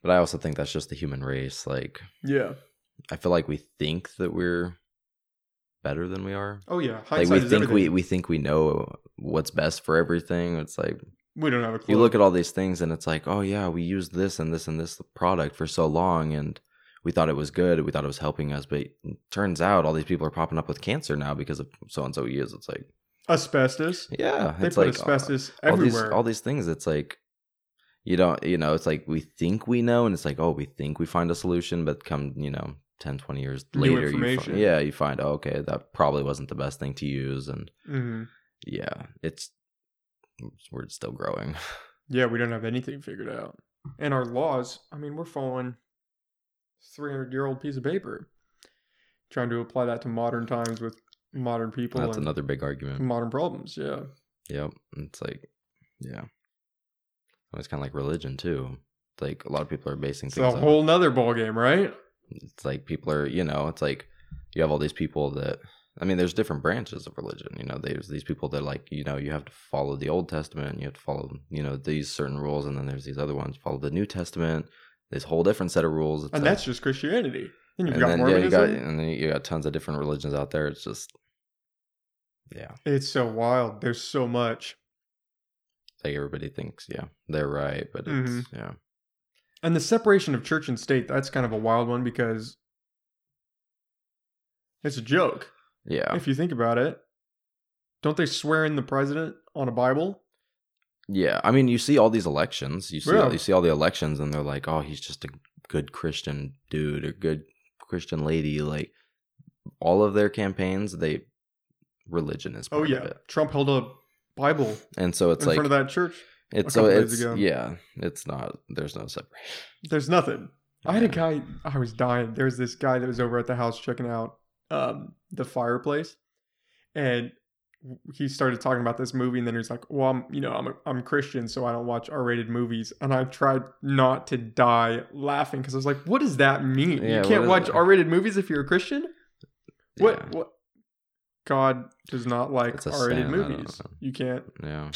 [SPEAKER 2] but I also think that's just the human race. Like,
[SPEAKER 1] yeah.
[SPEAKER 2] I feel like we think that we're better than we are.
[SPEAKER 1] Oh yeah,
[SPEAKER 2] Like we think we
[SPEAKER 1] everything.
[SPEAKER 2] we think we know what's best for everything. It's like
[SPEAKER 1] we don't have a clue.
[SPEAKER 2] you look at all these things and it's like, oh yeah, we used this and this and this product for so long and we thought it was good, we thought it was helping us, but turns out all these people are popping up with cancer now because of so and so years. It's like,
[SPEAKER 1] asbestos.
[SPEAKER 2] yeah,
[SPEAKER 1] They
[SPEAKER 2] it's
[SPEAKER 1] put
[SPEAKER 2] like uh,
[SPEAKER 1] asbestos
[SPEAKER 2] all these
[SPEAKER 1] everywhere.
[SPEAKER 2] all these things. It's like you don't, you know, it's like we think we know, and it's like, oh, we think we find a solution, but come, you know, 10, 20 years later, you find, yeah, you find, oh, okay, that probably wasn't the best thing to use, and
[SPEAKER 1] Mhm.
[SPEAKER 2] yeah, it's we're still growing.
[SPEAKER 1] Yeah, we don't have anything figured out. And our laws, I mean, we're following 300 year old piece of paper. Trying to apply that to modern times with modern people
[SPEAKER 2] That's another big argument.
[SPEAKER 1] modern problems. Yeah.
[SPEAKER 2] Yep. It's like, yeah. And It's kind of like religion too. Like a lot of people are basing
[SPEAKER 1] It's a
[SPEAKER 2] things on.
[SPEAKER 1] whole nother ball game, right?
[SPEAKER 2] It's like people are, you know, it's like you have all these people that. I mean, there's different branches of religion. You know, there's these people that like, you know, you have to follow the Old Testament. You have to follow, you know, these certain rules, and then there's these other ones follow the New Testament. This whole different set of rules. It's
[SPEAKER 1] And
[SPEAKER 2] like-
[SPEAKER 1] that's just Christianity. Then you've
[SPEAKER 2] and
[SPEAKER 1] got
[SPEAKER 2] then yeah,
[SPEAKER 1] Mormonism.
[SPEAKER 2] you got and then you got tons of different religions out there. It's just, yeah,
[SPEAKER 1] It's so wild. There's so much.
[SPEAKER 2] Like everybody thinks, yeah, they're right, but it's
[SPEAKER 1] Mm-hmm.
[SPEAKER 2] yeah.
[SPEAKER 1] And the separation of church and state, that's kind of a wild one because it's a joke.
[SPEAKER 2] Yeah.
[SPEAKER 1] If you think about it, don't they swear in the president on a Bible?
[SPEAKER 2] Yeah. I mean, you see all these elections. You see
[SPEAKER 1] Yeah.
[SPEAKER 2] you see all the elections and they're like, "Oh, he's just a good Christian dude or good Christian lady." Like all of their campaigns, they religion is part
[SPEAKER 1] Oh
[SPEAKER 2] of
[SPEAKER 1] yeah,
[SPEAKER 2] it.
[SPEAKER 1] Trump held a Bible
[SPEAKER 2] And so it's like
[SPEAKER 1] in
[SPEAKER 2] like
[SPEAKER 1] front of that church.
[SPEAKER 2] it's so it's
[SPEAKER 1] ago.
[SPEAKER 2] yeah, it's not there's no separation.
[SPEAKER 1] There's nothing. I had a guy. I was dying. There's this guy that was over at the house checking out um, the fireplace, and he started talking about this movie, and then he's like, "Well, I'm, you know, I'm a, I'm Christian, so I don't watch R-rated movies." And I tried not to die laughing because I was like, "What does that mean?
[SPEAKER 2] Yeah,
[SPEAKER 1] you can't watch? R-rated movies if you're a Christian? What?
[SPEAKER 2] Yeah.
[SPEAKER 1] What? God does not like
[SPEAKER 2] a
[SPEAKER 1] R-rated movies. You can't.
[SPEAKER 2] Yeah.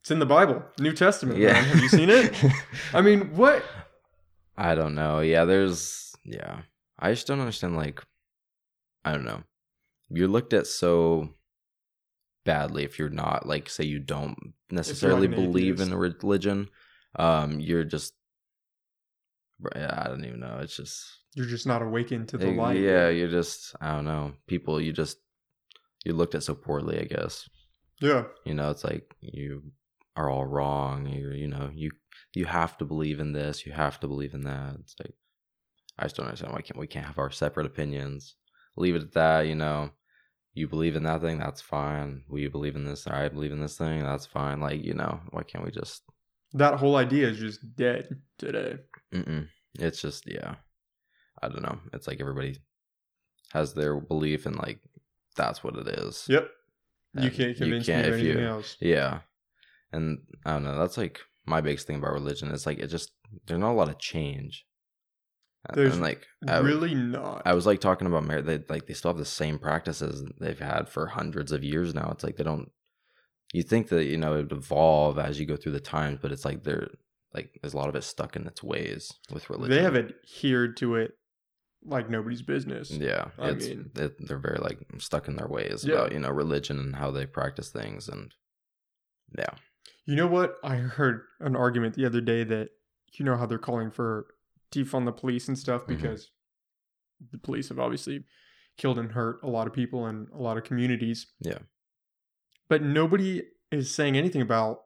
[SPEAKER 1] It's in the Bible, New Testament.
[SPEAKER 2] Yeah.
[SPEAKER 1] man. Have you seen it? I mean, what?
[SPEAKER 2] I don't know. Yeah, there's yeah. I just don't understand like I don't know. You're looked at so badly if you're not like say you don't necessarily believe in
[SPEAKER 1] atheist.
[SPEAKER 2] religion. Um you're just I don't even know. It's just
[SPEAKER 1] You're just not awakened to the
[SPEAKER 2] eh,
[SPEAKER 1] light.
[SPEAKER 2] yeah, you're just I don't know. People you just you're looked at so poorly, I guess.
[SPEAKER 1] Yeah.
[SPEAKER 2] You know, it's like you are all wrong. You you know, you you have to believe in this, you have to believe in that. It's like I just don't understand why can't we can't have our separate opinions. Leave it at that, you know. You believe in that thing, that's fine. We believe in this, I believe in this thing, that's fine. Like, you know, why can't we just
[SPEAKER 1] That whole idea is just dead today.
[SPEAKER 2] Mm-mm. It's just yeah, I don't know. It's like everybody has their belief and like that's what it is.
[SPEAKER 1] Yep. You can't
[SPEAKER 2] you
[SPEAKER 1] convince
[SPEAKER 2] can't
[SPEAKER 1] me of
[SPEAKER 2] if you-
[SPEAKER 1] anything else.
[SPEAKER 2] Yeah, and I don't know. That's like my biggest thing about religion. It's like it just there's not a lot of change.
[SPEAKER 1] There's
[SPEAKER 2] and like I,
[SPEAKER 1] really not.
[SPEAKER 2] I was like talking about marriage. They like they still have the same practices they've had for hundreds of years now. It's like they don't. You think that you know it would evolve as you go through the times, but it's like they're like there's a lot of it stuck in its ways with religion.
[SPEAKER 1] they have adhered to it like nobody's business.
[SPEAKER 2] Yeah,
[SPEAKER 1] I mean-
[SPEAKER 2] it, they're very like stuck in their ways
[SPEAKER 1] Yeah.
[SPEAKER 2] about you know religion and how they practice things, and yeah,
[SPEAKER 1] You know what? I heard an argument the other day that you know how they're calling for defund the police and stuff
[SPEAKER 2] Mhm.
[SPEAKER 1] because the police have obviously killed and hurt a lot of people and a lot of communities.
[SPEAKER 2] Yeah.
[SPEAKER 1] But nobody is saying anything about,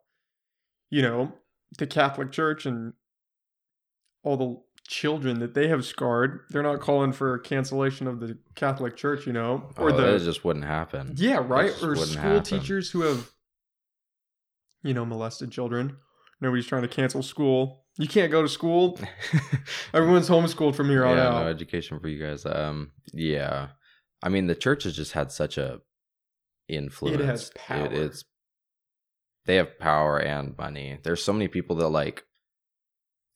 [SPEAKER 1] you know, the Catholic Church and all the children that they have scarred. They're not calling for cancellation of the Catholic Church, you know, or
[SPEAKER 2] oh,
[SPEAKER 1] the
[SPEAKER 2] it just wouldn't happen.
[SPEAKER 1] yeah, right. Or school
[SPEAKER 2] happen.
[SPEAKER 1] teachers who have, you know, molested children. Nobody's trying to cancel school. You can't go to school. Everyone's homeschooled from here on
[SPEAKER 2] yeah,
[SPEAKER 1] out.
[SPEAKER 2] no education for you guys. Um, yeah, I mean the church has just had such a influence.
[SPEAKER 1] It has power.
[SPEAKER 2] it's they have power and money. There's so many people that like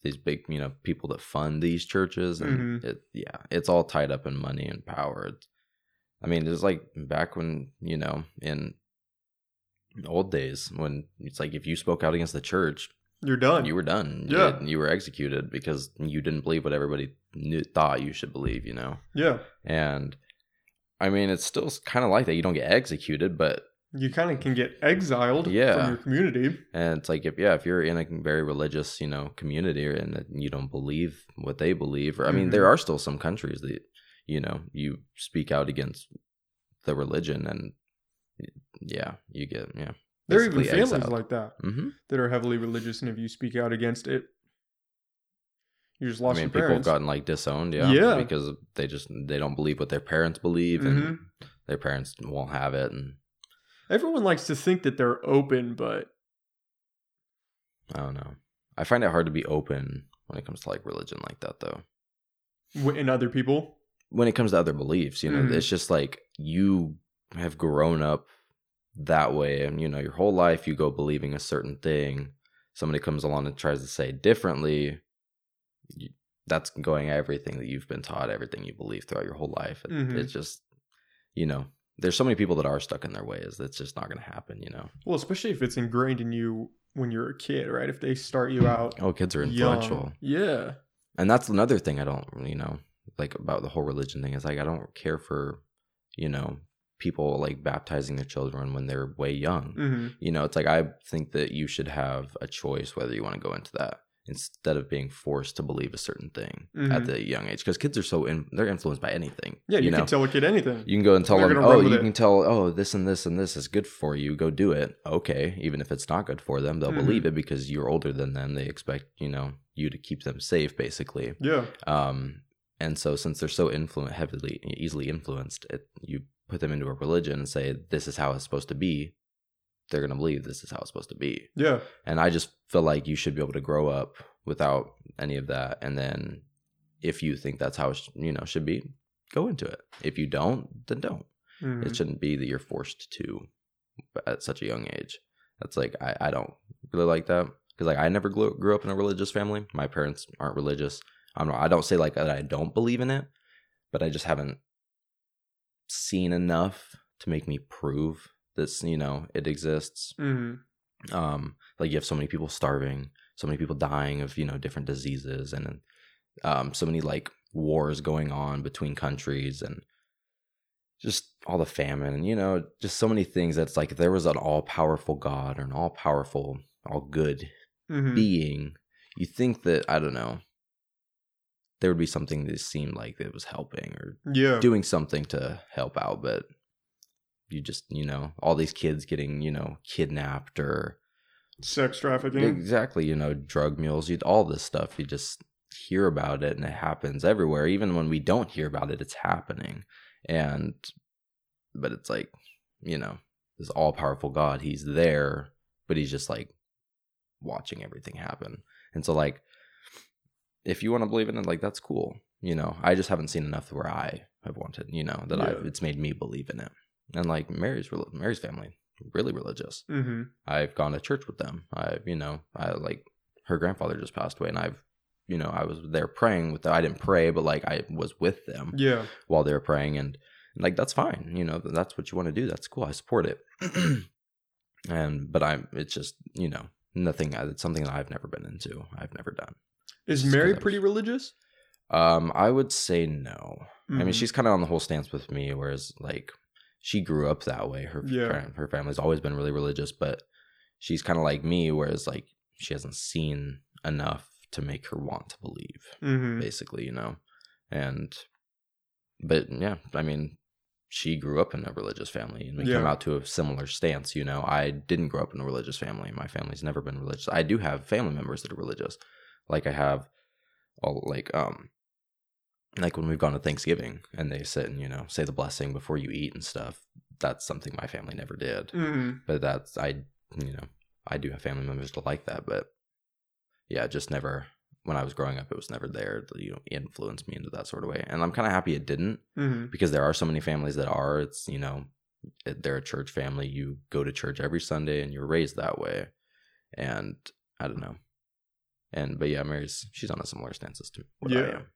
[SPEAKER 2] these big, you know, people that fund these churches, and
[SPEAKER 1] Mhm.
[SPEAKER 2] it, yeah, it's all tied up in money and power. It's- I mean, it's like back when you know in old days when it's like if you spoke out against the church,
[SPEAKER 1] You're done.
[SPEAKER 2] you were done. You-
[SPEAKER 1] Yeah.
[SPEAKER 2] you, were executed because you didn't believe what everybody knew, thought you should believe. You know,
[SPEAKER 1] yeah.
[SPEAKER 2] and I mean, it's still kind of like that. You don't get executed, but
[SPEAKER 1] You kind of can get exiled
[SPEAKER 2] Yeah.
[SPEAKER 1] from your community.
[SPEAKER 2] and it's like if yeah, if you're in a very religious, you know, community and you don't believe what they believe, or I mean,
[SPEAKER 1] Mhm.
[SPEAKER 2] there are still some countries that you know you speak out against the religion, and yeah, you get yeah.
[SPEAKER 1] There are even families
[SPEAKER 2] exiled.
[SPEAKER 1] like that
[SPEAKER 2] hmm
[SPEAKER 1] that are heavily religious, and if you speak out against it, you just lost.
[SPEAKER 2] I
[SPEAKER 1] mean,
[SPEAKER 2] people have gotten like disowned, yeah,
[SPEAKER 1] Yeah.
[SPEAKER 2] because they just they don't believe what their parents believe, and
[SPEAKER 1] Mhm.
[SPEAKER 2] their parents won't have it, and
[SPEAKER 1] Everyone likes to think that they're open, but
[SPEAKER 2] I don't know. I find it hard to be open when it comes to like religion like that, though.
[SPEAKER 1] in other people,
[SPEAKER 2] When it comes to other beliefs, you know,
[SPEAKER 1] Mhm.
[SPEAKER 2] it's just like you have grown up that way, and you know, your whole life you go believing a certain thing. Somebody comes along and tries to say differently. You, that's going everything that you've been taught, everything you believe throughout your whole life. It-
[SPEAKER 1] Mhm.
[SPEAKER 2] It's just, you know, there's so many people that are stuck in their ways. That's just not going to happen, you know.
[SPEAKER 1] well, especially if it's ingrained in you when you're a kid, right? If they start you out
[SPEAKER 2] Oh, kids are
[SPEAKER 1] young.
[SPEAKER 2] influential.
[SPEAKER 1] yeah,
[SPEAKER 2] and that's another thing I don't, you know, like about the whole religion thing is like I don't care for, you know, people like baptizing their children when they're way young.
[SPEAKER 1] hmm
[SPEAKER 2] You know, it's like I think that you should have a choice whether you want to go into that instead of being forced to believe a certain thing at
[SPEAKER 1] Mhm.
[SPEAKER 2] the young age because kids are so in, they're influenced by anything.
[SPEAKER 1] yeah. You,
[SPEAKER 2] know.
[SPEAKER 1] can tell a kid anything.
[SPEAKER 2] You can go and tell
[SPEAKER 1] They're
[SPEAKER 2] them, oh, you
[SPEAKER 1] it."
[SPEAKER 2] can tell, oh, this and this and this is good for you. Go do it. Okay. Even if it's not good for them, they'll
[SPEAKER 1] Mhm.
[SPEAKER 2] believe it because you're older than them. They expect, you know, you to keep them safe, basically.
[SPEAKER 1] yeah,
[SPEAKER 2] Um, and so since they're so influent, heavily, easily influenced, it, you put them into a religion and say, this is how it's supposed to be. They're going to believe this is how it's supposed to be.
[SPEAKER 1] yeah.
[SPEAKER 2] And I just feel like you should be able to grow up without any of that. And then if you think that's how it sh- you know should be, go into it. If you don't, then don't.
[SPEAKER 1] Mhm.
[SPEAKER 2] It shouldn't be that you're forced to at such a young age. That's like I, I don't really like that because like I never grew, grew up in a religious family. My parents aren't religious. I'm not. I don't say like that I don't believe in it, but I just haven't seen enough to make me prove this. You know, it exists
[SPEAKER 1] Mhm.
[SPEAKER 2] um like you have so many people starving so many people dying of you know different diseases and um so many like wars going on between countries and just all the famine and you know just so many things that's like if there was an all-powerful god or an all-powerful all good
[SPEAKER 1] Mhm.
[SPEAKER 2] being you think that i don't know there would be something that seemed like it was helping or
[SPEAKER 1] yeah.
[SPEAKER 2] doing something to help out but you just you know all these kids getting you know kidnapped or
[SPEAKER 1] Sex trafficking.
[SPEAKER 2] exactly you know drug mules you all this stuff you just hear about it and it happens everywhere. Even when we don't hear about it it's happening. And but it's like you know this all powerful god he's there but he's just like watching everything happen. And so like if you want to believe in it like that's cool you know? I just haven't seen enough where i have wanted you know that i
[SPEAKER 1] Yeah.
[SPEAKER 2] it's made me believe in it and like mary's mary's family really religious
[SPEAKER 1] Mm-hmm.
[SPEAKER 2] I've gone to church with them. I, you know, I like her grandfather just passed away, and I've, you know, I was there praying with them. I didn't pray, but like I was with them
[SPEAKER 1] Yeah.
[SPEAKER 2] while they were praying, and like that's fine. You know, that's what you want to do. That's cool. I support it. and but I'm, it's just you know, nothing. uh, It's something that I've never been into. I've never done.
[SPEAKER 1] Is Mary pretty religious?
[SPEAKER 2] Um, I would say no. I mean,
[SPEAKER 1] Mhm.
[SPEAKER 2] she's kind of on the whole stance with me, whereas like she grew up that way. Her
[SPEAKER 1] Yeah.
[SPEAKER 2] her family's always been really religious, but she's kind of like me, whereas like she hasn't seen enough to make her want to believe,
[SPEAKER 1] Mm-hmm.
[SPEAKER 2] basically, you know. And but yeah, I mean, she grew up in a religious family, and we came out to a similar stance. You know, I didn't grow up in a religious family. My family's never been religious. I do have family members that are religious, like I have all like um like when we've gone to Thanksgiving and they sit and you know say the blessing before you eat and stuff. That's something my family never did.
[SPEAKER 1] Mm-hmm.
[SPEAKER 2] But that's I you know I do have family members that like that, but yeah, just never. When I was growing up, it was never there to you know influence me into that sort of way, and I'm kind of happy it didn't
[SPEAKER 1] Mm-hmm.
[SPEAKER 2] because there are so many families that are. It's you know they're a church family. You go to church every Sunday and you're raised that way, and I don't know. And but yeah, Mary's she's on a similar stance as to what I
[SPEAKER 1] Yeah.
[SPEAKER 2] am.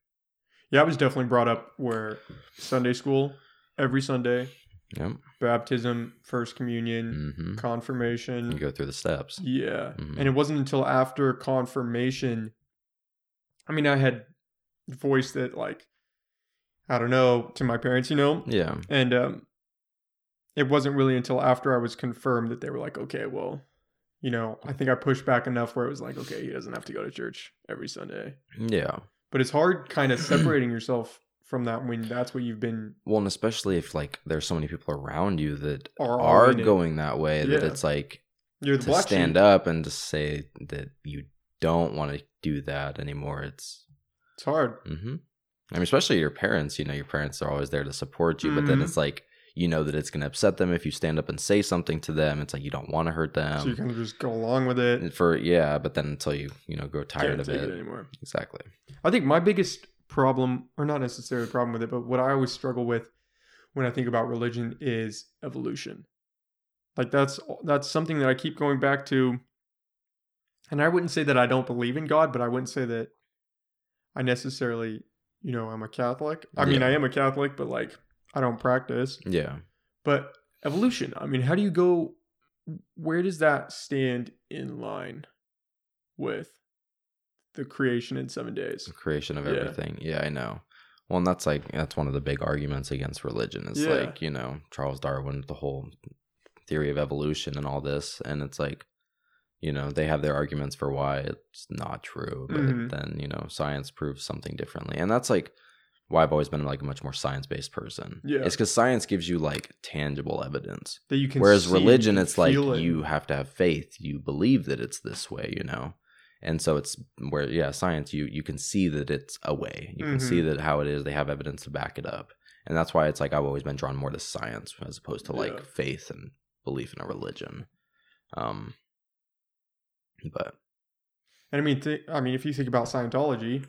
[SPEAKER 1] Yeah, I was definitely brought up where Sunday school every Sunday,
[SPEAKER 2] Yep.
[SPEAKER 1] baptism, first communion,
[SPEAKER 2] hmm
[SPEAKER 1] confirmation.
[SPEAKER 2] You go through the steps.
[SPEAKER 1] Yeah.
[SPEAKER 2] Mhm.
[SPEAKER 1] And it wasn't until after confirmation. I mean, I had voiced it like, I don't know, to my parents, you know?
[SPEAKER 2] Yeah.
[SPEAKER 1] And um, it wasn't really until after I was confirmed that they were like, okay, well, you know, I think I pushed back enough where it was like, okay, he doesn't have to go to church every Sunday.
[SPEAKER 2] Yeah.
[SPEAKER 1] But it's hard kind of separating yourself from that when that's what you've been
[SPEAKER 2] Well, and especially if like there's so many people around you that
[SPEAKER 1] are,
[SPEAKER 2] are going that way, that it's like
[SPEAKER 1] You're
[SPEAKER 2] to stand
[SPEAKER 1] sheep.
[SPEAKER 2] up and to say that you don't want to do that anymore. It's
[SPEAKER 1] It's hard.
[SPEAKER 2] mm-hmm. I mean, especially your parents. You know, your parents are always there to support you, but then
[SPEAKER 1] Mhm.
[SPEAKER 2] it's like you know that it's going to upset them if you stand up and say something to them. It's like you don't want to hurt them.
[SPEAKER 1] so you kind of just go along with it.
[SPEAKER 2] For yeah, but then until you you know grow tired
[SPEAKER 1] Can't
[SPEAKER 2] of it,
[SPEAKER 1] it anymore.
[SPEAKER 2] exactly.
[SPEAKER 1] I think my biggest problem, or not necessarily problem with it, but what I always struggle with when I think about religion is evolution. Like that's that's something that I keep going back to. And I wouldn't say that I don't believe in God, but I wouldn't say that I necessarily, you know, I'm a Catholic. I mean, I am a Catholic, but like I don't practice.
[SPEAKER 2] Yeah,
[SPEAKER 1] But evolution, I mean, how do you go where does that stand in line with the creation in 7 days?
[SPEAKER 2] the creation of
[SPEAKER 1] Yeah.
[SPEAKER 2] everything. Yeah, I know. Well, and that's like that's one of the big arguments against religion. Is
[SPEAKER 1] Yeah.
[SPEAKER 2] like you know Charles Darwin, the whole theory of evolution and all this, and it's like you know they have their arguments for why it's not true, but
[SPEAKER 1] Mhm.
[SPEAKER 2] then you know science proves something differently, and that's like why I've always been like a much more science based person.
[SPEAKER 1] Yeah.
[SPEAKER 2] it's because science gives you like tangible evidence.
[SPEAKER 1] that you can
[SPEAKER 2] Whereas religion, it's like
[SPEAKER 1] it.
[SPEAKER 2] you have to have faith. You believe that it's this way, you know. And so it's where yeah, science you you can see that it's a way. You can
[SPEAKER 1] Mm-hmm.
[SPEAKER 2] see that how it is. They have evidence to back it up, and that's why it's like I've always been drawn more to science as opposed to like
[SPEAKER 1] Yeah.
[SPEAKER 2] faith and belief in a religion. Um, but
[SPEAKER 1] and i mean th- i mean if you think about scientology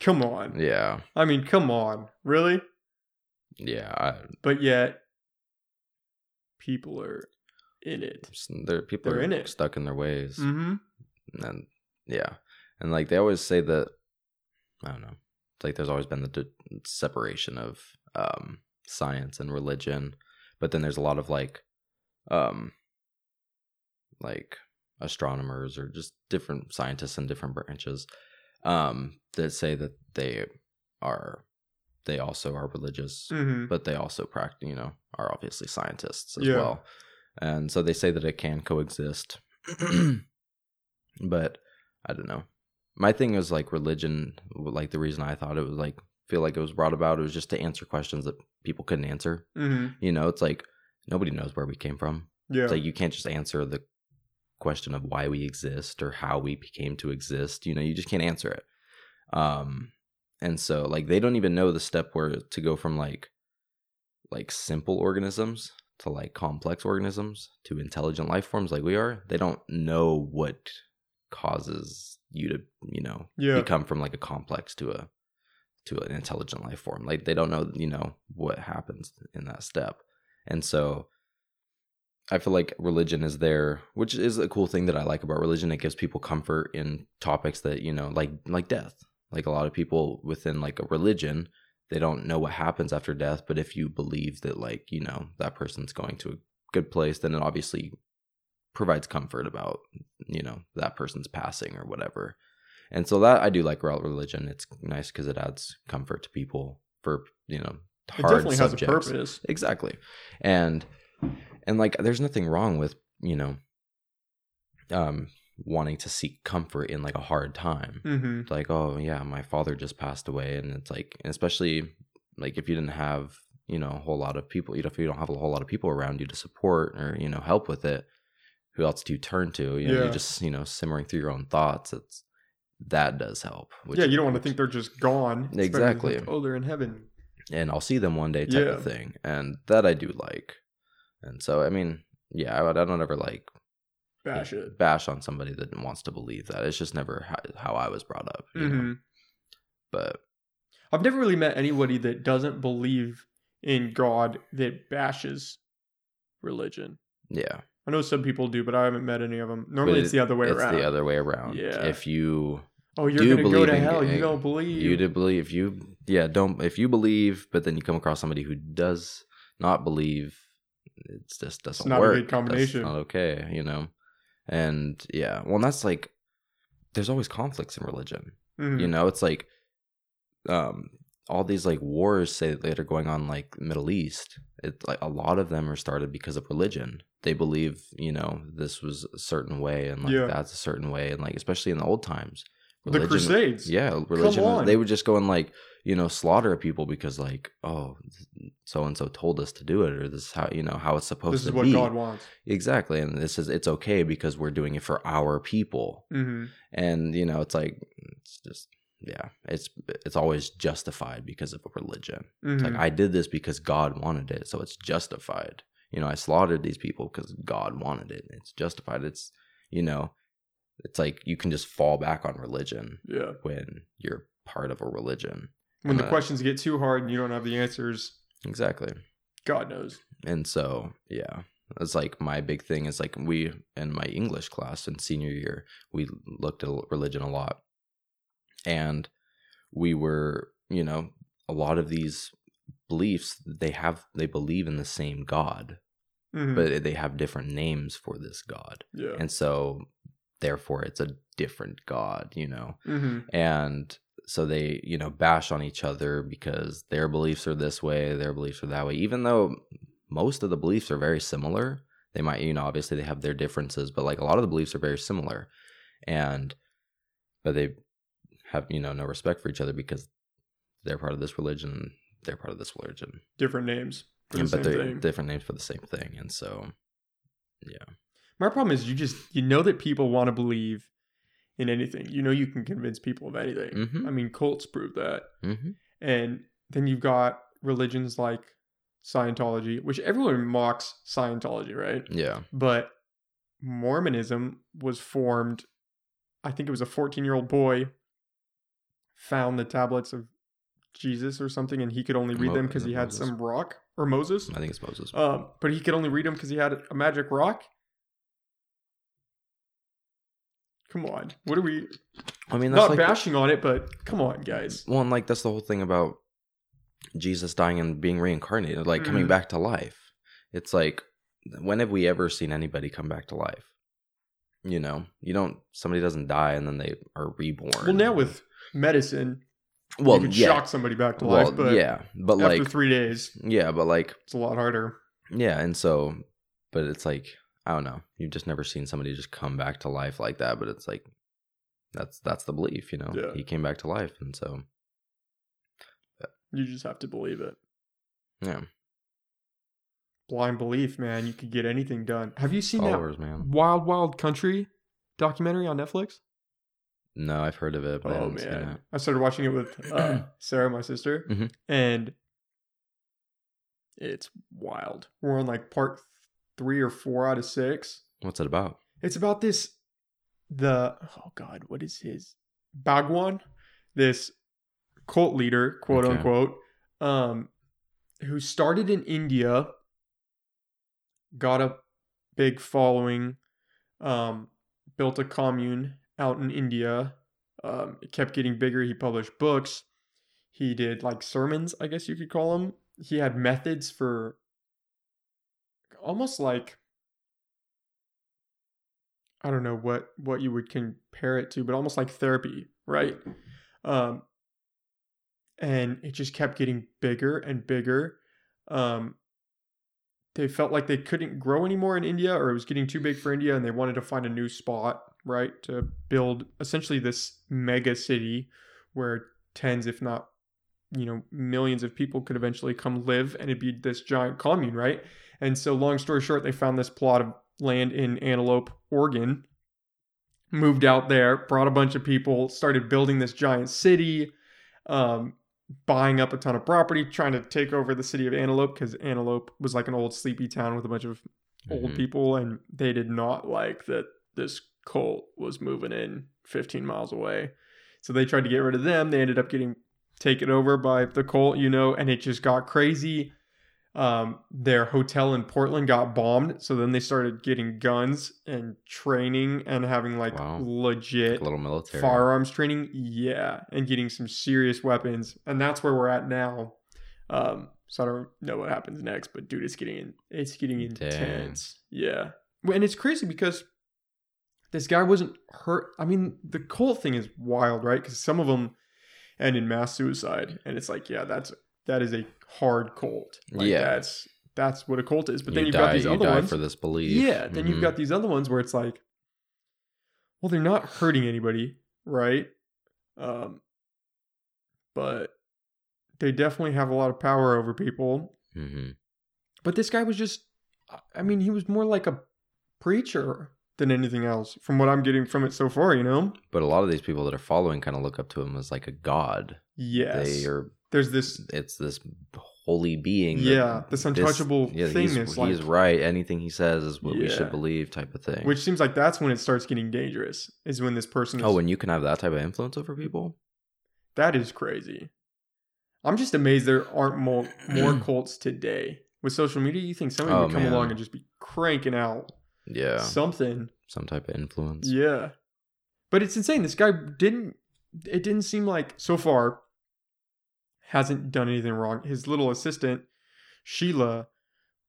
[SPEAKER 1] come on.
[SPEAKER 2] Yeah,
[SPEAKER 1] i mean come on. Really?
[SPEAKER 2] Yeah, I,
[SPEAKER 1] but yet people are in it.
[SPEAKER 2] There people
[SPEAKER 1] They're
[SPEAKER 2] are
[SPEAKER 1] in it.
[SPEAKER 2] stuck in their ways.
[SPEAKER 1] mm-hmm.
[SPEAKER 2] And yeah. And like they always say that i don't know it's like there's always been the d- separation of um science and religion but then there's a lot of like um like astronomers or just different scientists in different branches um that say that they are they also are religious
[SPEAKER 1] mm-hmm
[SPEAKER 2] but they also practice, you know, are obviously scientists as
[SPEAKER 1] Yeah.
[SPEAKER 2] well. And so they say that it can coexist. but I don't know. My thing is like religion, like the reason I thought it was like feel like it was brought about it was just to answer questions that people couldn't answer.
[SPEAKER 1] mm-hmm
[SPEAKER 2] You know, it's like nobody knows where we came from.
[SPEAKER 1] yeah
[SPEAKER 2] It's like you can't just answer the question of why we exist or how we became to exist. You know, you just can't answer it. Um, and so like they don't even know the step where to go from like like simple organisms to like complex organisms to intelligent life forms like we are. They don't know what causes you to you know
[SPEAKER 1] Yeah.
[SPEAKER 2] become from like a complex to a to an intelligent life form like they don't know you know what happens in that step and so i feel like religion is there which is a cool thing that i like about religion. It gives people comfort in topics that you know like like death. Like a lot of people within like a religion they don't know what happens after death but if you believe that like you know that person's going to a good place then it obviously provides comfort about you know that person's passing or whatever. And so that i do like about religion. It's nice because it adds comfort to people for you know
[SPEAKER 1] It
[SPEAKER 2] hard
[SPEAKER 1] definitely
[SPEAKER 2] subjects
[SPEAKER 1] has a purpose.
[SPEAKER 2] exactly. And and like there's nothing wrong with you know um wanting to seek comfort in like a hard time
[SPEAKER 1] Mm-hmm.
[SPEAKER 2] Like oh yeah my father just passed away and it's like especially like if you didn't have you know a whole lot of people you know if you don't have a whole lot of people around you to support or you know help with it who else do you turn to you know
[SPEAKER 1] Yeah.
[SPEAKER 2] you're just you know simmering through your own thoughts it's that does help
[SPEAKER 1] Yeah, you don't want to think they're just gone.
[SPEAKER 2] Exactly.
[SPEAKER 1] Oh, they're in heaven.
[SPEAKER 2] and I'll see them one day type
[SPEAKER 1] Yeah.
[SPEAKER 2] of thing. And that I do like. And so I mean, yeah, I, I don't ever like
[SPEAKER 1] Bash it.
[SPEAKER 2] bash on somebody that wants to believe that. It's just never how, how I was brought up. You know?
[SPEAKER 1] hmm
[SPEAKER 2] But
[SPEAKER 1] I've never really met anybody that doesn't believe in God that bashes religion.
[SPEAKER 2] yeah,
[SPEAKER 1] I know some people do, but I haven't met any of them. Normally,
[SPEAKER 2] it-
[SPEAKER 1] it's the other way
[SPEAKER 2] it's
[SPEAKER 1] around.
[SPEAKER 2] It's the other way around.
[SPEAKER 1] Yeah.
[SPEAKER 2] If you
[SPEAKER 1] oh, you're
[SPEAKER 2] do
[SPEAKER 1] gonna go to hell. You don't believe.
[SPEAKER 2] you do believe If you yeah don't if you believe but then you come across somebody who does not believe it just doesn't
[SPEAKER 1] not a
[SPEAKER 2] work
[SPEAKER 1] good
[SPEAKER 2] That's
[SPEAKER 1] combination.
[SPEAKER 2] not okay you know and yeah well that's like there's always conflicts in religion
[SPEAKER 1] Mhm.
[SPEAKER 2] you know it's like um all these like wars say that are going on like middle east it like a lot of them are started because of religion they believe you know this was a certain way and like
[SPEAKER 1] Yeah.
[SPEAKER 2] that's a certain way and like especially in the old times
[SPEAKER 1] the Crusades.
[SPEAKER 2] yeah, religion.
[SPEAKER 1] on.
[SPEAKER 2] They would just go and like you know slaughter people because like oh so and so told us to do it or this is how you know how it's supposed
[SPEAKER 1] This
[SPEAKER 2] to
[SPEAKER 1] is what
[SPEAKER 2] be
[SPEAKER 1] God wants.
[SPEAKER 2] exactly and this is it's okay because we're doing it for our people
[SPEAKER 1] hmm
[SPEAKER 2] and you know it's like it's just yeah it's it's always justified because of a religion it's like
[SPEAKER 1] Mm-hmm.
[SPEAKER 2] I did this because God wanted it so it's justified you know I slaughtered these people because God wanted it it's justified it's you know it's like you can just fall back on religion
[SPEAKER 1] yeah.
[SPEAKER 2] when you're part of a religion.
[SPEAKER 1] When the
[SPEAKER 2] Uh,
[SPEAKER 1] questions get too hard and you don't have the answers,
[SPEAKER 2] Exactly.
[SPEAKER 1] God knows.
[SPEAKER 2] And so, yeah, it's like my big thing is like we in my English class in senior year, we looked at religion a lot. And we were, you know, a lot of these beliefs, they have, they believe in the same God,
[SPEAKER 1] Mhm.
[SPEAKER 2] but they have different names for this God.
[SPEAKER 1] yeah.
[SPEAKER 2] And so, therefore, it's a different God, you know?
[SPEAKER 1] hmm
[SPEAKER 2] and so they you know bash on each other because their beliefs are this way their beliefs are that way even though most of the beliefs are very similar they might you know obviously they have their differences but like a lot of the beliefs are very similar and but they have you know no respect for each other because they're part of this religion they're part of this religion
[SPEAKER 1] Different names. For the
[SPEAKER 2] but
[SPEAKER 1] same
[SPEAKER 2] they're
[SPEAKER 1] thing.
[SPEAKER 2] different names for the same thing and so yeah.
[SPEAKER 1] My problem is you just you know that people want to believe in anything. You know you can convince people of anything.
[SPEAKER 2] Mhm.
[SPEAKER 1] I mean, cults prove that.
[SPEAKER 2] hmm
[SPEAKER 1] And then you've got religions like Scientology, which everyone mocks Scientology, right?
[SPEAKER 2] yeah
[SPEAKER 1] But Mormonism was formed, I think it was a 14 year old boy found the tablets of Jesus or something, and he could only read
[SPEAKER 2] Mo-
[SPEAKER 1] them because he had
[SPEAKER 2] Moses.
[SPEAKER 1] some rock or Moses.
[SPEAKER 2] i think it's moses
[SPEAKER 1] Um, but he could only read them because he had a magic rock. Come on, what are we?
[SPEAKER 2] i mean that's
[SPEAKER 1] Not
[SPEAKER 2] like
[SPEAKER 1] bashing on it, but come on, guys.
[SPEAKER 2] Well, and like that's the whole thing about Jesus dying and being reincarnated, like coming
[SPEAKER 1] Mhm.
[SPEAKER 2] back to life. It's like, when have we ever seen anybody come back to life? You know, you don't. Somebody doesn't die and then they are reborn.
[SPEAKER 1] Well, now with medicine,
[SPEAKER 2] well,
[SPEAKER 1] you can
[SPEAKER 2] yeah,
[SPEAKER 1] shock somebody back to
[SPEAKER 2] well,
[SPEAKER 1] life, but
[SPEAKER 2] yeah, but
[SPEAKER 1] after
[SPEAKER 2] like,
[SPEAKER 1] three days,
[SPEAKER 2] yeah, but like,
[SPEAKER 1] it's a lot harder.
[SPEAKER 2] yeah, and so, but it's like, I don't know. You've just never seen somebody just come back to life like that. But it's like, that's that's the belief, you know.
[SPEAKER 1] Yeah.
[SPEAKER 2] He came back to life, and so
[SPEAKER 1] You just have to believe it.
[SPEAKER 2] yeah.
[SPEAKER 1] blind belief, man. You could get anything done. Have you seen
[SPEAKER 2] Followers,
[SPEAKER 1] that
[SPEAKER 2] man.
[SPEAKER 1] Wild Wild Country documentary on Netflix?
[SPEAKER 2] No, I've heard of it, but
[SPEAKER 1] Oh
[SPEAKER 2] haven't
[SPEAKER 1] man,
[SPEAKER 2] it.
[SPEAKER 1] I started watching it with uh, Sarah, my sister,
[SPEAKER 2] Mhm.
[SPEAKER 1] and it's wild. We're on like part three or four out of six.
[SPEAKER 2] What's it about?
[SPEAKER 1] It's about this the oh god, what is his Bhagwan, this cult leader, quote
[SPEAKER 2] Okay.
[SPEAKER 1] unquote, um, who started in India, got a big following, um, built a commune out in India. Um, it kept getting bigger. He published books. He did like sermons, I guess you could call them. He had methods for almost like I don't know what what you would compare it to, but almost like therapy, right? Um, and it just kept getting bigger and bigger. Um, they felt like they couldn't grow anymore in India, or it was getting too big for India, and they wanted to find a new spot, right, to build essentially this mega city where tens, if not, you know, millions of people could eventually come live, and it'd be this giant commune, right? And so, long story short, they found this plot of land in Antelope, Oregon, moved out there, brought a bunch of people, started building this giant city, um, buying up a ton of property, trying to take over the city of Antelope because Antelope was like an old sleepy town with a bunch of old
[SPEAKER 2] Mhm.
[SPEAKER 1] people, and they did not like that this cult was moving in 15 miles away. So they tried to get rid of them. They ended up getting taken over by the cult, you know, and it just got crazy. Um, their hotel in Portland got bombed, so then they started getting guns and training and having like
[SPEAKER 2] Wow.
[SPEAKER 1] legit
[SPEAKER 2] Like little military.
[SPEAKER 1] firearms training yeah and getting some serious weapons and that's where we're at now um so i don't know what happens next but dude it's getting it's getting
[SPEAKER 2] Dang.
[SPEAKER 1] intense yeah and it's crazy because this guy wasn't hurt i mean the cult thing is wild right because some of them end in mass suicide and it's like yeah that's that is a hard cult like
[SPEAKER 2] Yeah.
[SPEAKER 1] that's that's what a cult is but then
[SPEAKER 2] you
[SPEAKER 1] you've
[SPEAKER 2] die,
[SPEAKER 1] got these
[SPEAKER 2] you
[SPEAKER 1] other ones
[SPEAKER 2] for this belief.
[SPEAKER 1] yeah, then you've
[SPEAKER 2] Mhm.
[SPEAKER 1] got these other ones where it's like, well, they're not hurting anybody, right? Um, but they definitely have a lot of power over people.
[SPEAKER 2] Mhm.
[SPEAKER 1] But this guy was just, I mean, he was more like a preacher than anything else, from what I'm getting from it so far. You know?
[SPEAKER 2] But a lot of these people that are following kind of look up to him as like a god.
[SPEAKER 1] Yes.
[SPEAKER 2] They are.
[SPEAKER 1] There's this.
[SPEAKER 2] It's this holy being.
[SPEAKER 1] Yeah, this untouchable
[SPEAKER 2] yeah,
[SPEAKER 1] thing
[SPEAKER 2] He's, he's
[SPEAKER 1] like-
[SPEAKER 2] right. Anything he says is what we should believe, type of thing.
[SPEAKER 1] Which seems like that's when it starts getting dangerous. Is when this person oh, is.
[SPEAKER 2] oh, and you can have that type of influence over people.
[SPEAKER 1] That is crazy. I'm just amazed there aren't more more cults today. With social media, you think somebody
[SPEAKER 2] Oh,
[SPEAKER 1] would come
[SPEAKER 2] man.
[SPEAKER 1] along and just be cranking out
[SPEAKER 2] Yeah,
[SPEAKER 1] something.
[SPEAKER 2] some type of influence.
[SPEAKER 1] Yeah. But it's insane. This guy didn't it didn't seem like so far hasn't done anything wrong. His little assistant, Sheela,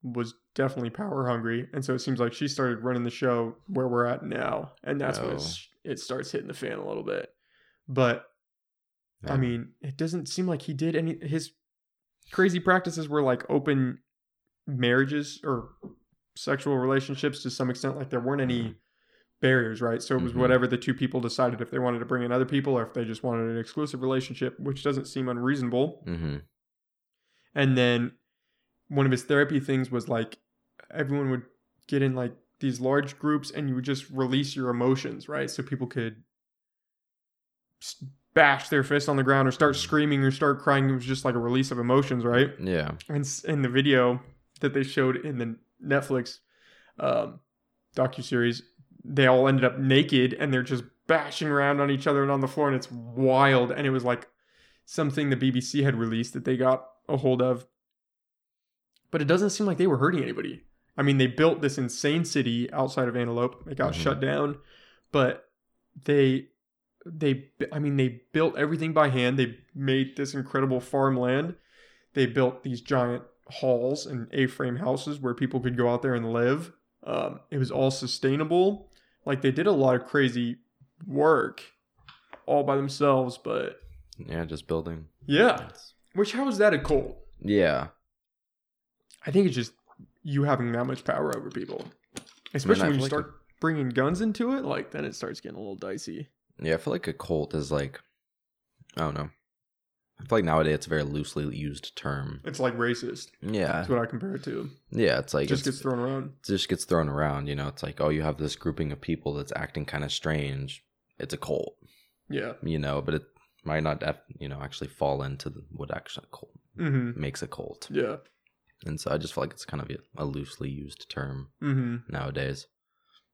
[SPEAKER 1] was definitely power hungry. And so it seems like she started running the show where we're at now. And that's when
[SPEAKER 2] Oh.
[SPEAKER 1] it starts hitting the fan a little bit. But I mean, it doesn't seem like he did any. His crazy practices were like open marriages or sexual relationships to some extent. Like there weren't any barriers, right? So it was
[SPEAKER 2] Mhm.
[SPEAKER 1] whatever the two people decided if they wanted to bring in other people or if they just wanted an exclusive relationship, which doesn't seem unreasonable.
[SPEAKER 2] hmm
[SPEAKER 1] And then one of his therapy things was like everyone would get in like these large groups and you would just release your emotions, right? So people could bash their fist on the ground or start screaming or start crying. It was just like a release of emotions, right?
[SPEAKER 2] Yeah.
[SPEAKER 1] And in the video that they showed in the Netflix um, docu series, they all ended up naked and they're just bashing around on each other and on the floor, and it's wild. And it was like something the BBC had released that they got a hold of, but it doesn't seem like they were hurting anybody. I mean, they built this insane city outside of Antelope. It got
[SPEAKER 2] Mhm.
[SPEAKER 1] shut down, but they they I mean they built everything by hand. They made this incredible farmland. They built these giant halls and A-frame houses where people could go out there and live. Um, it was all sustainable. Like they did a lot of crazy work all by themselves, but
[SPEAKER 2] Yeah, just building.
[SPEAKER 1] yeah. Which how is that a cult?
[SPEAKER 2] Yeah.
[SPEAKER 1] I think it's just you having that much power over people, especially
[SPEAKER 2] I
[SPEAKER 1] when you
[SPEAKER 2] like
[SPEAKER 1] start bringing guns into it. Like then it starts getting a little dicey.
[SPEAKER 2] Yeah, I feel like a cult is like, I don't know. I feel like nowadays it's a very loosely used term.
[SPEAKER 1] It's like racist.
[SPEAKER 2] Yeah,
[SPEAKER 1] That's what I compare it to.
[SPEAKER 2] yeah. It's like
[SPEAKER 1] It just
[SPEAKER 2] it's,
[SPEAKER 1] gets thrown around.
[SPEAKER 2] it just gets thrown around. You know, it's like oh, you have this grouping of people that's acting kind of strange. It's a cult,
[SPEAKER 1] Yeah.
[SPEAKER 2] you know, but it might not, you know, actually fall into the, what actually a cult
[SPEAKER 1] Mm-hmm.
[SPEAKER 2] makes a cult.
[SPEAKER 1] Yeah.
[SPEAKER 2] And so I just feel like it's kind of a, a loosely used term
[SPEAKER 1] Mm-hmm.
[SPEAKER 2] nowadays.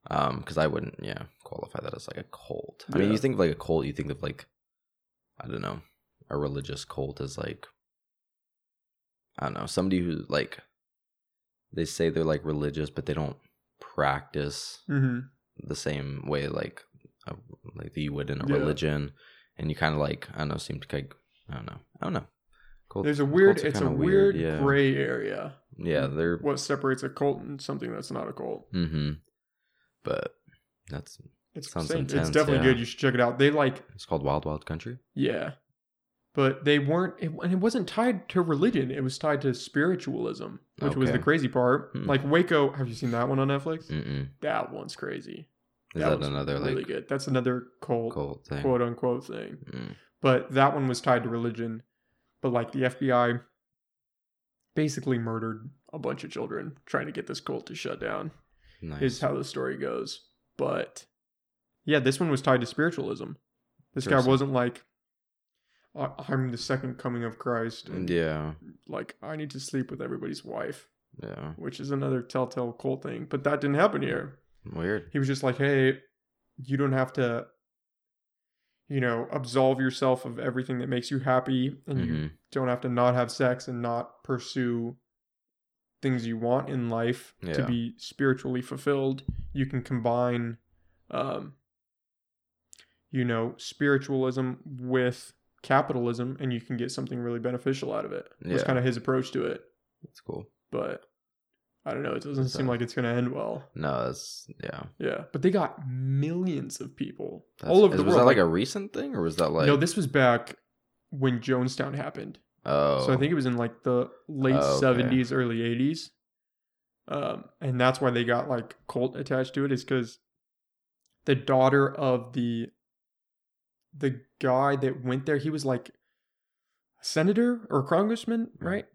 [SPEAKER 2] Um, because I wouldn't, yeah, qualify that as like a cult. I mean, you think of like a cult, you think of like, I don't know, a religious cult as like, I don't know, somebody who like, they say they're like religious, but they don't practice
[SPEAKER 1] Mm-hmm.
[SPEAKER 2] the same way like, uh, like you would in a
[SPEAKER 1] Yeah.
[SPEAKER 2] religion, and you kind of like, I don't know, seem to like, I don't know, I don't know. Cult-
[SPEAKER 1] There's a weird. It's a
[SPEAKER 2] kinda
[SPEAKER 1] weird,
[SPEAKER 2] yeah.
[SPEAKER 1] gray area.
[SPEAKER 2] Yeah, they're
[SPEAKER 1] What separates a cult and something that's not a cult?
[SPEAKER 2] Mm-hmm. But that's
[SPEAKER 1] It's
[SPEAKER 2] Sounds
[SPEAKER 1] insane.
[SPEAKER 2] intense,
[SPEAKER 1] It's definitely
[SPEAKER 2] yeah.
[SPEAKER 1] good. You should check it out. They like
[SPEAKER 2] it's called Wild Wild Country.
[SPEAKER 1] Yeah. But they weren't, it, and it wasn't tied to religion. It was tied to spiritualism, which was the crazy part.
[SPEAKER 2] Hmm.
[SPEAKER 1] Like Waco, have you seen that one on Netflix?
[SPEAKER 2] Mm-mm.
[SPEAKER 1] That one's crazy.
[SPEAKER 2] Is that,
[SPEAKER 1] was
[SPEAKER 2] another
[SPEAKER 1] really
[SPEAKER 2] like
[SPEAKER 1] good? That's another cult,
[SPEAKER 2] cult thing?
[SPEAKER 1] quote unquote thing.
[SPEAKER 2] Mm.
[SPEAKER 1] But that one was tied to religion. But like the FBI basically murdered a bunch of children trying to get this cult to shut down.
[SPEAKER 2] Nice.
[SPEAKER 1] Is how the story goes. But yeah, this one was tied to spiritualism. This guy wasn't like "I- I'm the second coming of Christ and
[SPEAKER 2] yeah,
[SPEAKER 1] like I need to sleep with everybody's wife,
[SPEAKER 2] yeah.
[SPEAKER 1] which is another telltale cult thing. But that didn't happen here.
[SPEAKER 2] Weird.
[SPEAKER 1] He was just like, "Hey, you don't have to you know, absolve yourself of everything that makes you happy and you
[SPEAKER 2] hmm
[SPEAKER 1] don't have to not have sex and not pursue things you want in life to be spiritually fulfilled. You can combine, um, you know, spiritualism with capitalism, and you can get something really beneficial out of it. Was
[SPEAKER 2] Yeah.
[SPEAKER 1] kind of his approach to it,
[SPEAKER 2] That's cool.
[SPEAKER 1] but I don't know. It doesn't
[SPEAKER 2] That's,
[SPEAKER 1] seem like it's going to end well.
[SPEAKER 2] No, that's yeah.
[SPEAKER 1] Yeah, but they got millions of people
[SPEAKER 2] That's,
[SPEAKER 1] all over
[SPEAKER 2] is-
[SPEAKER 1] the
[SPEAKER 2] was
[SPEAKER 1] world.
[SPEAKER 2] that like a recent thing, or was that like?
[SPEAKER 1] no, this was back when Jonestown happened.
[SPEAKER 2] oh,
[SPEAKER 1] So I think it was in like the late
[SPEAKER 2] Oh, okay.
[SPEAKER 1] seventies, early eighties. Um, and that's why they got like cult attached to it, is because the daughter of the the guy that went there, he was like a senator or congressman,
[SPEAKER 2] Right.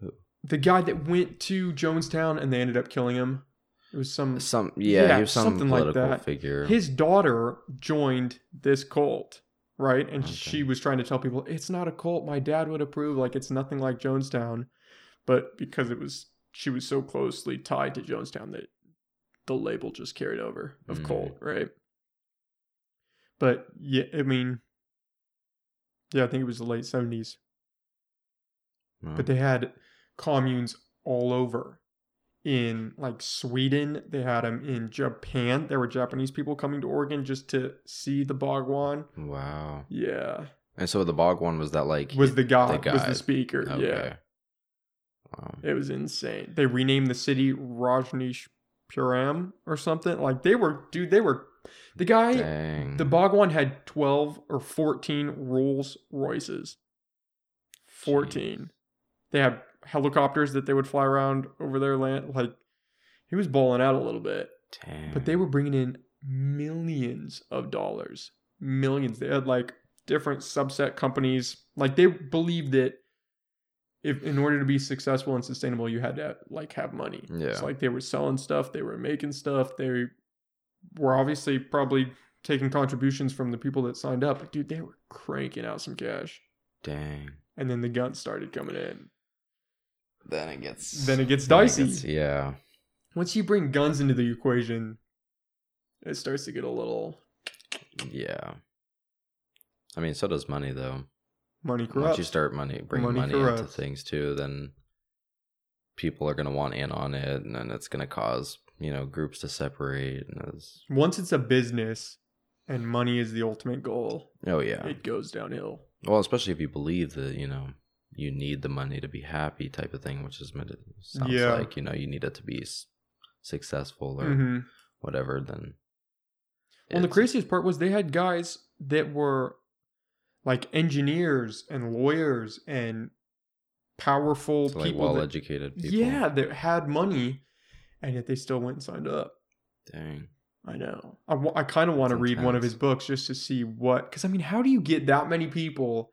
[SPEAKER 2] Who?
[SPEAKER 1] The guy that went to Jonestown and they ended up killing him. It was some
[SPEAKER 2] some yeah,
[SPEAKER 1] Yeah,
[SPEAKER 2] he was some
[SPEAKER 1] something like that.
[SPEAKER 2] figure.
[SPEAKER 1] his daughter joined this cult right and
[SPEAKER 2] Okay.
[SPEAKER 1] she was trying to tell people it's not a cult my dad would approve like it's nothing like jonestown but because it was she was so closely tied to jonestown that the label just carried over of
[SPEAKER 2] Mm.
[SPEAKER 1] cult right but yeah i mean yeah i think it was the late 70s
[SPEAKER 2] Oh,
[SPEAKER 1] but they had communes all over in like sweden. They had them in japan. There were japanese people coming to oregon just to see the bhagwan.
[SPEAKER 2] Wow.
[SPEAKER 1] yeah.
[SPEAKER 2] And so the Bhagwan was that like
[SPEAKER 1] was the god,
[SPEAKER 2] the
[SPEAKER 1] was the speaker yeah.
[SPEAKER 2] Wow.
[SPEAKER 1] it was insane. They renamed the city rajneeshpuram or something. Like they were dude they were the guy
[SPEAKER 2] Dang.
[SPEAKER 1] the bhagwan had 12 or 14 rolls royces. 14 they had helicopters that they would fly around over their land. Like he was balling out a little bit.
[SPEAKER 2] Dang.
[SPEAKER 1] but they were bringing in millions of dollars. Millions. They had like different subset companies. Like they believed that if in order to be successful and sustainable you had to like have money.
[SPEAKER 2] Yeah.
[SPEAKER 1] it's like they were selling stuff. They were making stuff. They were obviously probably taking contributions from the people that signed up but dude they were cranking out some cash
[SPEAKER 2] Dang.
[SPEAKER 1] and then the guns started coming in
[SPEAKER 2] Then it gets
[SPEAKER 1] then it gets
[SPEAKER 2] then
[SPEAKER 1] dicey
[SPEAKER 2] gets- yeah.
[SPEAKER 1] once you bring guns into the equation it starts to get a little
[SPEAKER 2] Yeah. I mean, so does money though.
[SPEAKER 1] money corrupts
[SPEAKER 2] Once you start money bringing
[SPEAKER 1] Money
[SPEAKER 2] money, into things too, then people are gonna want in on it, and then it's gonna cause you know groups to separate. And
[SPEAKER 1] once it's a business and money is the ultimate goal,
[SPEAKER 2] oh yeah.
[SPEAKER 1] it goes downhill.
[SPEAKER 2] Well, especially if you believe that you know you need the money to be happy, type of thing, which is meant to sounds
[SPEAKER 1] Yeah.
[SPEAKER 2] like you know you need it to be s- successful or
[SPEAKER 1] hmm
[SPEAKER 2] whatever. Then
[SPEAKER 1] Well, the craziest part was they had guys that were like engineers and lawyers and powerful
[SPEAKER 2] so, like
[SPEAKER 1] people.
[SPEAKER 2] well educated people.
[SPEAKER 1] yeah, that had money, and yet they still went and signed up.
[SPEAKER 2] Dang.
[SPEAKER 1] I know. I, I kind of want to read one of his books just to see what. Because I mean, how do you get that many people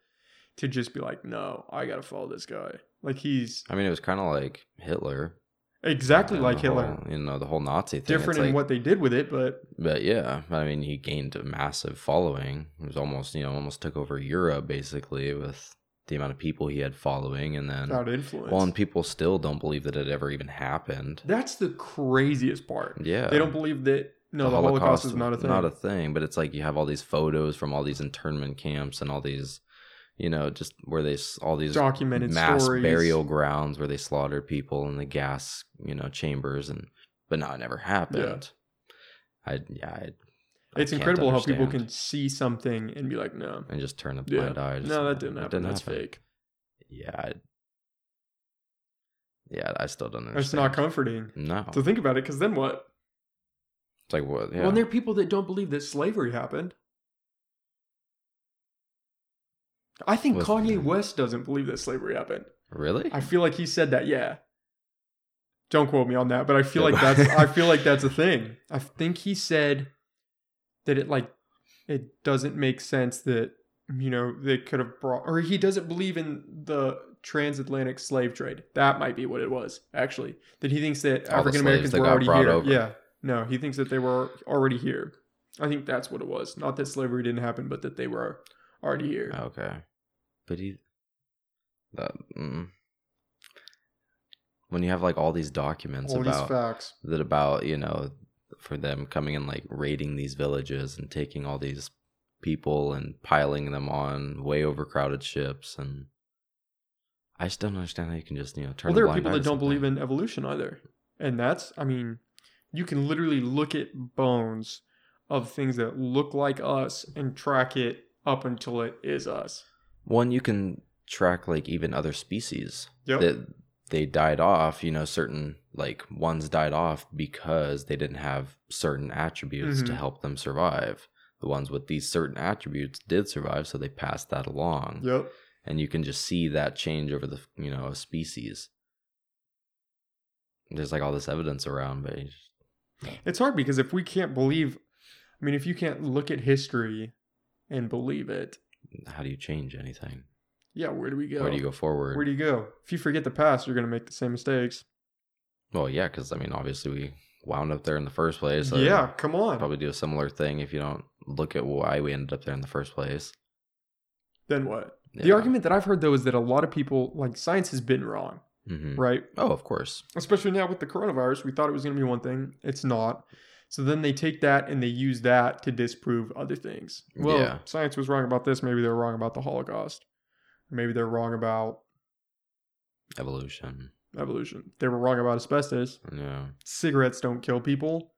[SPEAKER 1] to just be like, no, I gotta follow this guy. Like he's
[SPEAKER 2] I mean, it was kind of like Hitler.
[SPEAKER 1] exactly like Hitler.
[SPEAKER 2] whole- you know, the whole Nazi thing.
[SPEAKER 1] Different in what they did with it, but
[SPEAKER 2] But yeah, I mean, he gained a massive following. It was almost, you know, almost took over Europe basically with the amount of people he had following, and then
[SPEAKER 1] without influence.
[SPEAKER 2] well, and people still don't believe that it ever even happened.
[SPEAKER 1] That's the craziest part.
[SPEAKER 2] Yeah,
[SPEAKER 1] They don't believe that no, the, Holocaust, is not a thing.
[SPEAKER 2] Not a thing, but it's like you have all these photos from all these internment camps and all these, you know, just where they all these
[SPEAKER 1] Documented
[SPEAKER 2] mass
[SPEAKER 1] stories.
[SPEAKER 2] burial grounds where they slaughtered people in the gas, you know, chambers, and but no, it never happened. I yeah, I, I
[SPEAKER 1] It's
[SPEAKER 2] can't
[SPEAKER 1] incredible how people can see something and be like, no,
[SPEAKER 2] and just turn a
[SPEAKER 1] yeah,
[SPEAKER 2] blind eye. just-
[SPEAKER 1] no, that didn't
[SPEAKER 2] it
[SPEAKER 1] happen. That's
[SPEAKER 2] happen.
[SPEAKER 1] fake.
[SPEAKER 2] Yeah, I, yeah, I still don't understand.
[SPEAKER 1] It's not comforting
[SPEAKER 2] No,
[SPEAKER 1] to think about it. Because then what?
[SPEAKER 2] it's like what? Yeah,
[SPEAKER 1] Well, and there are people that don't believe that slavery happened. I think
[SPEAKER 2] With-
[SPEAKER 1] Kanye West doesn't believe that slavery happened.
[SPEAKER 2] really?
[SPEAKER 1] I feel like he said that. Yeah. Don't quote me on that, but I feel like that's I feel like that's a thing. I think he said that it like it doesn't make sense that you know they could have brought or he doesn't believe in the transatlantic slave trade. That might be what it was actually. That he thinks that African Americans were already here.
[SPEAKER 2] over.
[SPEAKER 1] Yeah. No, he thinks that they were already here. I think that's what it was. Not that slavery didn't happen, but that they were already here.
[SPEAKER 2] Okay, but he that mm. when you have like all these documents
[SPEAKER 1] All these
[SPEAKER 2] about
[SPEAKER 1] facts.
[SPEAKER 2] that about you know for them coming and like raiding these villages and taking all these people and piling them on way overcrowded ships and I just don't understand how you can just you know turn.
[SPEAKER 1] Well, there are people that don't believe in evolution either. And that's, I mean, you can literally look at bones of things that look like us and track it up until it is us.
[SPEAKER 2] One, you can track like even other species
[SPEAKER 1] Yep.
[SPEAKER 2] that they died off. You know, certain like ones died off because they didn't have certain attributes to
[SPEAKER 1] Mhm.
[SPEAKER 2] help them survive. The ones with these certain attributes did survive, so they passed that along.
[SPEAKER 1] Yep.
[SPEAKER 2] And you can just see that change over the you know a species. There's like all this evidence around, but just-
[SPEAKER 1] It's hard because if we can't believe, I mean, if you can't look at history and believe it,
[SPEAKER 2] how do you change anything?
[SPEAKER 1] Yeah, where do we go?
[SPEAKER 2] Where do you go forward?
[SPEAKER 1] Where do you go? If you forget the past, you're going to make the same mistakes.
[SPEAKER 2] well, yeah, because I mean, obviously we wound up there in the first place. so
[SPEAKER 1] yeah, come on.
[SPEAKER 2] probably do a similar thing if you don't look at why we ended up there in the first place.
[SPEAKER 1] Then what? The argument that I've heard though is that a lot of people, like science has been wrong,
[SPEAKER 2] Mhm.
[SPEAKER 1] right?
[SPEAKER 2] Oh, of course.
[SPEAKER 1] especially now with the coronavirus we thought it was going to be one thing it's not so then they take that and they use that to disprove other things well
[SPEAKER 2] Yeah.
[SPEAKER 1] science was wrong about this maybe they're wrong about the holocaust maybe they're wrong about
[SPEAKER 2] Evolution.
[SPEAKER 1] evolution they were wrong about asbestos
[SPEAKER 2] Yeah.
[SPEAKER 1] cigarettes don't kill people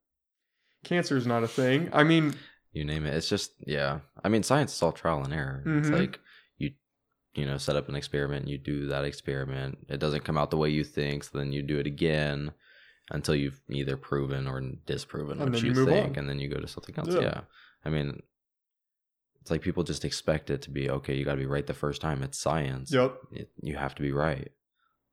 [SPEAKER 1] cancer is not a thing i mean
[SPEAKER 2] You name it. It's just yeah. I mean, science is all trial and error. It's
[SPEAKER 1] Mhm.
[SPEAKER 2] like you, you know, set up an experiment. You do that experiment. It doesn't come out the way you think. So then you do it again until you've either proven or disproven
[SPEAKER 1] And
[SPEAKER 2] what you, think,
[SPEAKER 1] on.
[SPEAKER 2] and then you go to something else.
[SPEAKER 1] Yeah.
[SPEAKER 2] Yeah. I mean, it's like people just expect it to be okay. You got to be right the first time. It's science.
[SPEAKER 1] yep
[SPEAKER 2] It, you have to be right.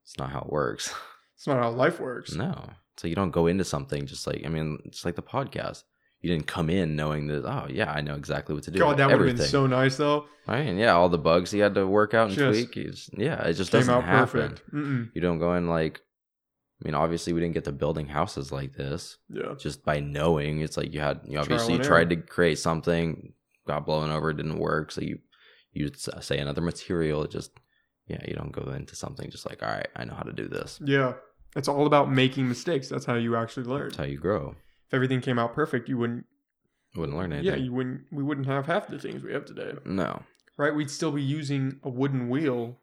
[SPEAKER 2] It's not how it works.
[SPEAKER 1] it's not how life works
[SPEAKER 2] No. So you don't go into something just like I mean, it's like the podcast. You didn't come in knowing that oh yeah, I know exactly what to do.
[SPEAKER 1] god that would have been so nice though
[SPEAKER 2] I mean, yeah, all the bugs he had to work out and
[SPEAKER 1] Just
[SPEAKER 2] tweak. He's, yeah, it just doesn't happen.
[SPEAKER 1] perfect
[SPEAKER 2] You don't go in like I mean, obviously we didn't get to building houses like this
[SPEAKER 1] yeah
[SPEAKER 2] just by knowing. It's like you had you obviously
[SPEAKER 1] and
[SPEAKER 2] tried to create something, got blown over, it didn't work, so you you uh, say another material, it just yeah, you don't go into something just like, all right, I know how to do this.
[SPEAKER 1] yeah it's all about making mistakes that's how you actually learn
[SPEAKER 2] That's how you grow.
[SPEAKER 1] if everything came out perfect you wouldn't
[SPEAKER 2] Wouldn't learn anything.
[SPEAKER 1] Yeah, you wouldn't. We wouldn't have half the things we have today,
[SPEAKER 2] no.
[SPEAKER 1] right? We'd still be using a wooden wheel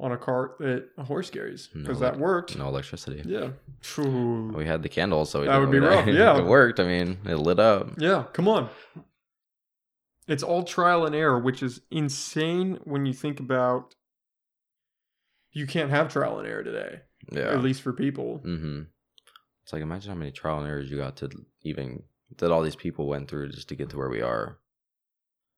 [SPEAKER 1] on a cart that a horse carries
[SPEAKER 2] No,
[SPEAKER 1] because that worked.
[SPEAKER 2] No electricity.
[SPEAKER 1] Yeah. Phew.
[SPEAKER 2] We had the candles, so we
[SPEAKER 1] That would be rough, yeah.
[SPEAKER 2] it worked. I mean, it lit up.
[SPEAKER 1] Yeah. Come on. It's all trial and error, which is insane when you think about. You can't have trial and error today,
[SPEAKER 2] Yeah.
[SPEAKER 1] at least for people.
[SPEAKER 2] Mm-hmm. It's like imagine how many trial and errors you got to even that all these people went through just to get to where we are.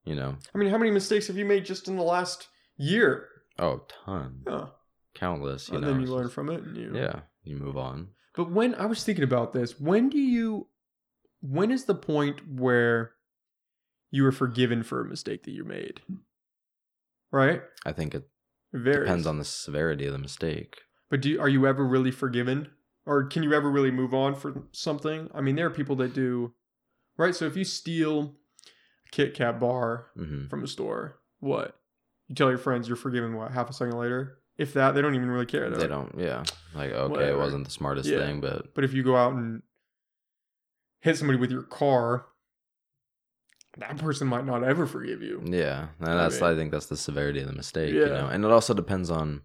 [SPEAKER 2] You know,
[SPEAKER 1] I mean, how many mistakes have you made just in the last year?
[SPEAKER 2] oh, ton,
[SPEAKER 1] Yeah.
[SPEAKER 2] countless. You
[SPEAKER 1] and
[SPEAKER 2] know,
[SPEAKER 1] then you learn
[SPEAKER 2] just-
[SPEAKER 1] from it, and you
[SPEAKER 2] Yeah, you move on.
[SPEAKER 1] But when I was thinking about this, when do you when is the point where you are forgiven for a mistake that you made? right?
[SPEAKER 2] I think it
[SPEAKER 1] varies.
[SPEAKER 2] depends on the severity of the mistake.
[SPEAKER 1] But do are you ever really forgiven, or can you ever really move on for something? I mean, there are people that do, right? So if you steal a Kit Kat bar
[SPEAKER 2] hmm
[SPEAKER 1] from a store, what you tell your friends you're forgiven? What half a second later? If that, they don't even really care.
[SPEAKER 2] They don't. Yeah. Like okay,
[SPEAKER 1] Whatever.
[SPEAKER 2] it wasn't the smartest
[SPEAKER 1] Yeah.
[SPEAKER 2] thing, but
[SPEAKER 1] But if you go out and hit somebody with your car, that person might not ever forgive you.
[SPEAKER 2] yeah, and
[SPEAKER 1] I
[SPEAKER 2] that's
[SPEAKER 1] mean-
[SPEAKER 2] I think that's the severity of the mistake. You
[SPEAKER 1] Yeah.
[SPEAKER 2] know, and it also depends on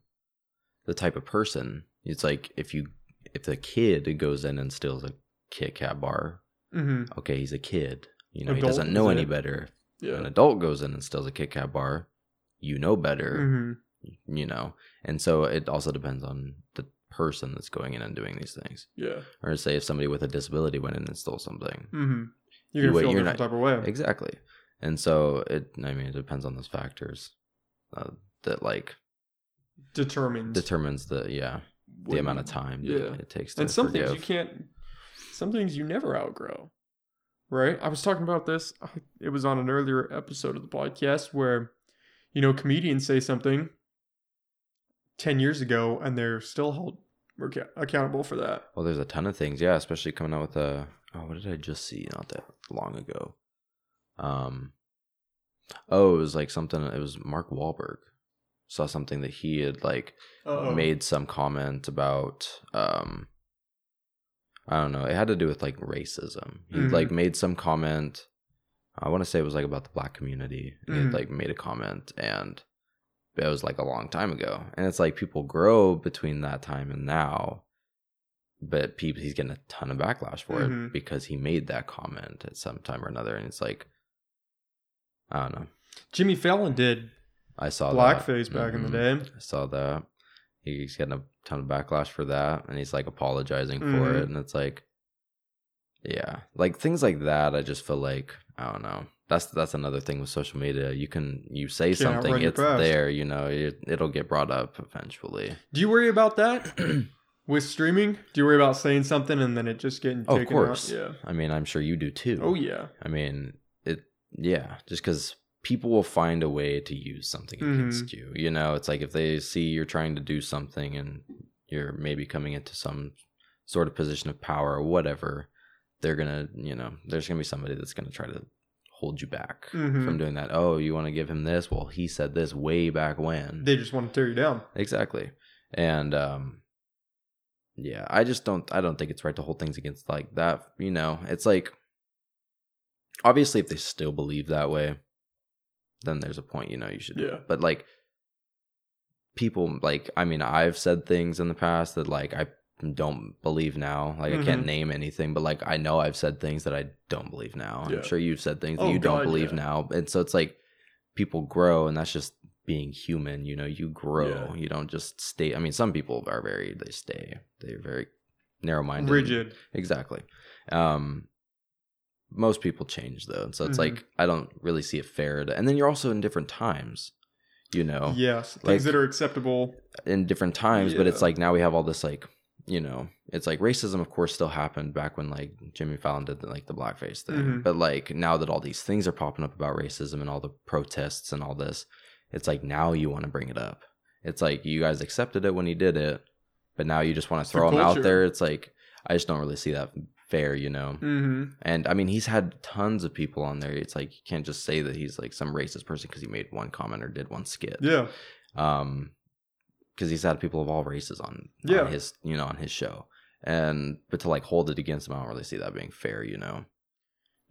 [SPEAKER 2] the type of person. It's like if you if the kid goes in and steals a Kit Kat bar,
[SPEAKER 1] hmm
[SPEAKER 2] okay, he's a kid. You know, he doesn't know any better. An adult goes in and steals a Kit Kat bar, you know better.
[SPEAKER 1] hmm
[SPEAKER 2] You know, and so it also depends on the person that's going in and doing these things.
[SPEAKER 1] Yeah.
[SPEAKER 2] Or say if somebody with a disability went in and stole something.
[SPEAKER 1] hmm You're
[SPEAKER 2] You
[SPEAKER 1] gonna feel a
[SPEAKER 2] you're
[SPEAKER 1] different
[SPEAKER 2] not-
[SPEAKER 1] type of way.
[SPEAKER 2] Exactly. And so it, I mean, it depends on those factors uh, that like
[SPEAKER 1] Determines
[SPEAKER 2] determines the, yeah, the amount of time
[SPEAKER 1] Yeah.
[SPEAKER 2] that it takes to
[SPEAKER 1] and some things you can't some things you never outgrow right i was talking about this it was on an earlier episode of the podcast where you know comedians say something 10 years ago and they're still held ac- accountable for that
[SPEAKER 2] Well, there's a ton of things, yeah, especially coming out with a, oh, what did I just see not that long ago? Um, oh, it was like something, it was Mark Wahlberg. Saw something that he had like
[SPEAKER 1] Uh-oh.
[SPEAKER 2] made some comment about um I don't know, it had to do with like racism. He
[SPEAKER 1] Mhm.
[SPEAKER 2] like made some comment I want to say it was like about the black community. And he had like made a comment and it was like a long time ago. And it's like people grow between that time and now. But people he's getting a ton of backlash for
[SPEAKER 1] Mhm.
[SPEAKER 2] it because he made that comment at some time or another. And it's like I don't know.
[SPEAKER 1] jimmy fallon did
[SPEAKER 2] I saw
[SPEAKER 1] blackface
[SPEAKER 2] that.
[SPEAKER 1] back in the
[SPEAKER 2] Mhm.
[SPEAKER 1] day
[SPEAKER 2] I saw that. He's getting a ton of backlash for that, and he's like apologizing for
[SPEAKER 1] Mhm.
[SPEAKER 2] it, and it's like, yeah, like things like that. I just feel like I don't know. That's that's another thing with social media. You can you say
[SPEAKER 1] Can't
[SPEAKER 2] something, it's there. You know, it, it'll get brought up eventually.
[SPEAKER 1] do you worry about that with streaming do you worry about saying something and then it just getting
[SPEAKER 2] Oh, of
[SPEAKER 1] taken out?
[SPEAKER 2] course.
[SPEAKER 1] yeah
[SPEAKER 2] I mean, I'm sure you do too.
[SPEAKER 1] oh yeah
[SPEAKER 2] I mean, it, yeah, just because people will find a way to use something
[SPEAKER 1] Mhm.
[SPEAKER 2] against you. You know, it's like if they see you're trying to do something and you're maybe coming into some sort of position of power or whatever, they're gonna, you know, there's gonna be somebody that's gonna try to hold you back
[SPEAKER 1] Mhm.
[SPEAKER 2] from doing that. Oh, you want to give him this? Well, he said this way back when.
[SPEAKER 1] they just want to tear you down
[SPEAKER 2] Exactly. And um yeah, I just don't I don't think it's right to hold things against like that, you know. It's like obviously if they still believe that way, then there's a point, you know, you should
[SPEAKER 1] Yeah.
[SPEAKER 2] But like people like I mean, I've said things in the past that like I don't believe now. Like I can't
[SPEAKER 1] Mhm.
[SPEAKER 2] name anything, but like I know I've said things that I don't believe now.
[SPEAKER 1] Yeah.
[SPEAKER 2] I'm sure you've said things that
[SPEAKER 1] Oh,
[SPEAKER 2] you don't believe
[SPEAKER 1] yeah.
[SPEAKER 2] now. And so it's like people grow and that's just being human, you know, you grow.
[SPEAKER 1] Yeah.
[SPEAKER 2] You don't just stay I mean some people are very they stay. They're very narrow minded.
[SPEAKER 1] rigid
[SPEAKER 2] Exactly. Um most people change though. And so it's
[SPEAKER 1] Mhm.
[SPEAKER 2] like I don't really see it fair to, and then you're also in different times, you know
[SPEAKER 1] yes things that are acceptable
[SPEAKER 2] in different times, but it's like now we have all this like you know, it's like racism of course still happened back when like Jimmy Fallon did the, like the blackface thing.
[SPEAKER 1] Mhm.
[SPEAKER 2] But like now that all these things are popping up about racism and all the protests and all this, it's like now you want to bring it up. It's like you guys accepted it when he did it, but now you just want to throw him out there. It's like I just don't really see that fair, you know.
[SPEAKER 1] mm-hmm.
[SPEAKER 2] And I mean, he's had tons of people on there. It's like you can't just say that he's like some racist person because he made one comment or did one skit.
[SPEAKER 1] yeah
[SPEAKER 2] Um, because he's had people of all races on,
[SPEAKER 1] Yeah.
[SPEAKER 2] on his, you know, on his show. And but to like hold it against him, I don't really see that being fair, you know.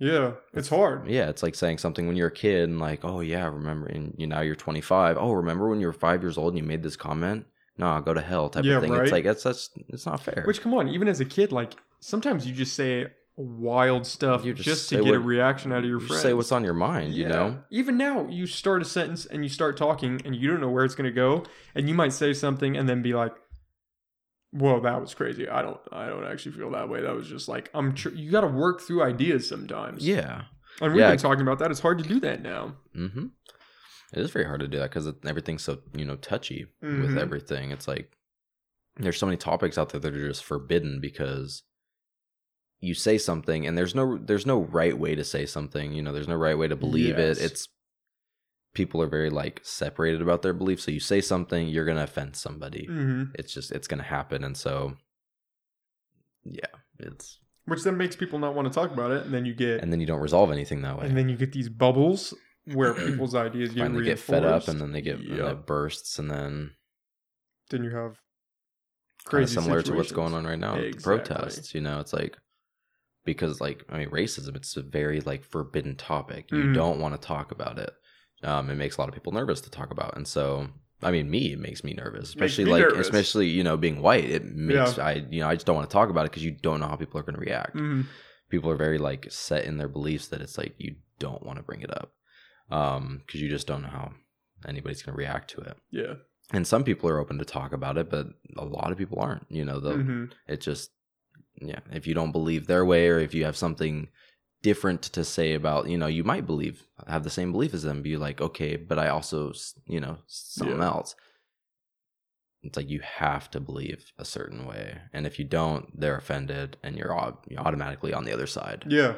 [SPEAKER 1] Yeah it's hard
[SPEAKER 2] Yeah, it's like saying something when you're a kid and like, oh yeah, remember, and you now you're 25. Oh, remember when you were five years old and you made this comment? No, go to hell type
[SPEAKER 1] Yeah,
[SPEAKER 2] of thing.
[SPEAKER 1] right.
[SPEAKER 2] It's like that's that's it's not fair.
[SPEAKER 1] Which come on, even as a kid, like sometimes you just say wild stuff
[SPEAKER 2] You
[SPEAKER 1] just,
[SPEAKER 2] just
[SPEAKER 1] to get a reaction out of your
[SPEAKER 2] You
[SPEAKER 1] friends.
[SPEAKER 2] say what's on your mind, you know.
[SPEAKER 1] Even now, you start a sentence and you start talking and you don't know where it's gonna go, and you might say something and then be like, "Whoa, that was crazy." I don't, I don't actually feel that way. That was just like I'm. Tr- you got to work through ideas sometimes.
[SPEAKER 2] Yeah.
[SPEAKER 1] and we've
[SPEAKER 2] Yeah.
[SPEAKER 1] been talking about that. It's hard to do that now.
[SPEAKER 2] Mm-hmm. It is very hard to do that because everything's so you know touchy
[SPEAKER 1] Mhm.
[SPEAKER 2] with everything. It's like there's so many topics out there that are just forbidden because you say something and there's no there's no right way to say something. You know, there's no right way to believe
[SPEAKER 1] Yes.
[SPEAKER 2] it. It's people are very like separated about their beliefs. So you say something, you're gonna offend somebody.
[SPEAKER 1] hmm
[SPEAKER 2] It's just it's gonna happen, and so yeah, it's
[SPEAKER 1] Which then makes people not want to talk about it, and then you get
[SPEAKER 2] and then you don't resolve anything that way.
[SPEAKER 1] and then you get these bubbles where people's ideas get
[SPEAKER 2] Finally get fed up, and then they get
[SPEAKER 1] Yep.
[SPEAKER 2] it bursts, and then
[SPEAKER 1] then you have
[SPEAKER 2] kind of
[SPEAKER 1] crazy
[SPEAKER 2] similar to what's going on right now with
[SPEAKER 1] Exactly.
[SPEAKER 2] protests. You know, it's like because like I mean, racism. It's a very like forbidden topic. You
[SPEAKER 1] Mhm.
[SPEAKER 2] don't want to talk about it. Um, it makes a lot of people nervous to talk about, and so I mean, me, it makes me nervous, especially
[SPEAKER 1] me
[SPEAKER 2] like
[SPEAKER 1] nervous.
[SPEAKER 2] especially you know being white. It makes
[SPEAKER 1] Yeah.
[SPEAKER 2] I you know I just don't want to talk about it because you don't know how people are going to react.
[SPEAKER 1] Mhm.
[SPEAKER 2] People are very like set in their beliefs that it's like you don't want to bring it up um because you just don't know how anybody's going to react to it
[SPEAKER 1] yeah.
[SPEAKER 2] and some people are open to talk about it but a lot of people aren't you know the
[SPEAKER 1] Mhm.
[SPEAKER 2] it just yeah if you don't believe their way or if you have something different to say about you know you might believe have the same belief as them be like okay but i also you know something
[SPEAKER 1] Yeah.
[SPEAKER 2] else it's like you have to believe a certain way and if you don't they're offended and you're, you're automatically on the other side
[SPEAKER 1] Yeah.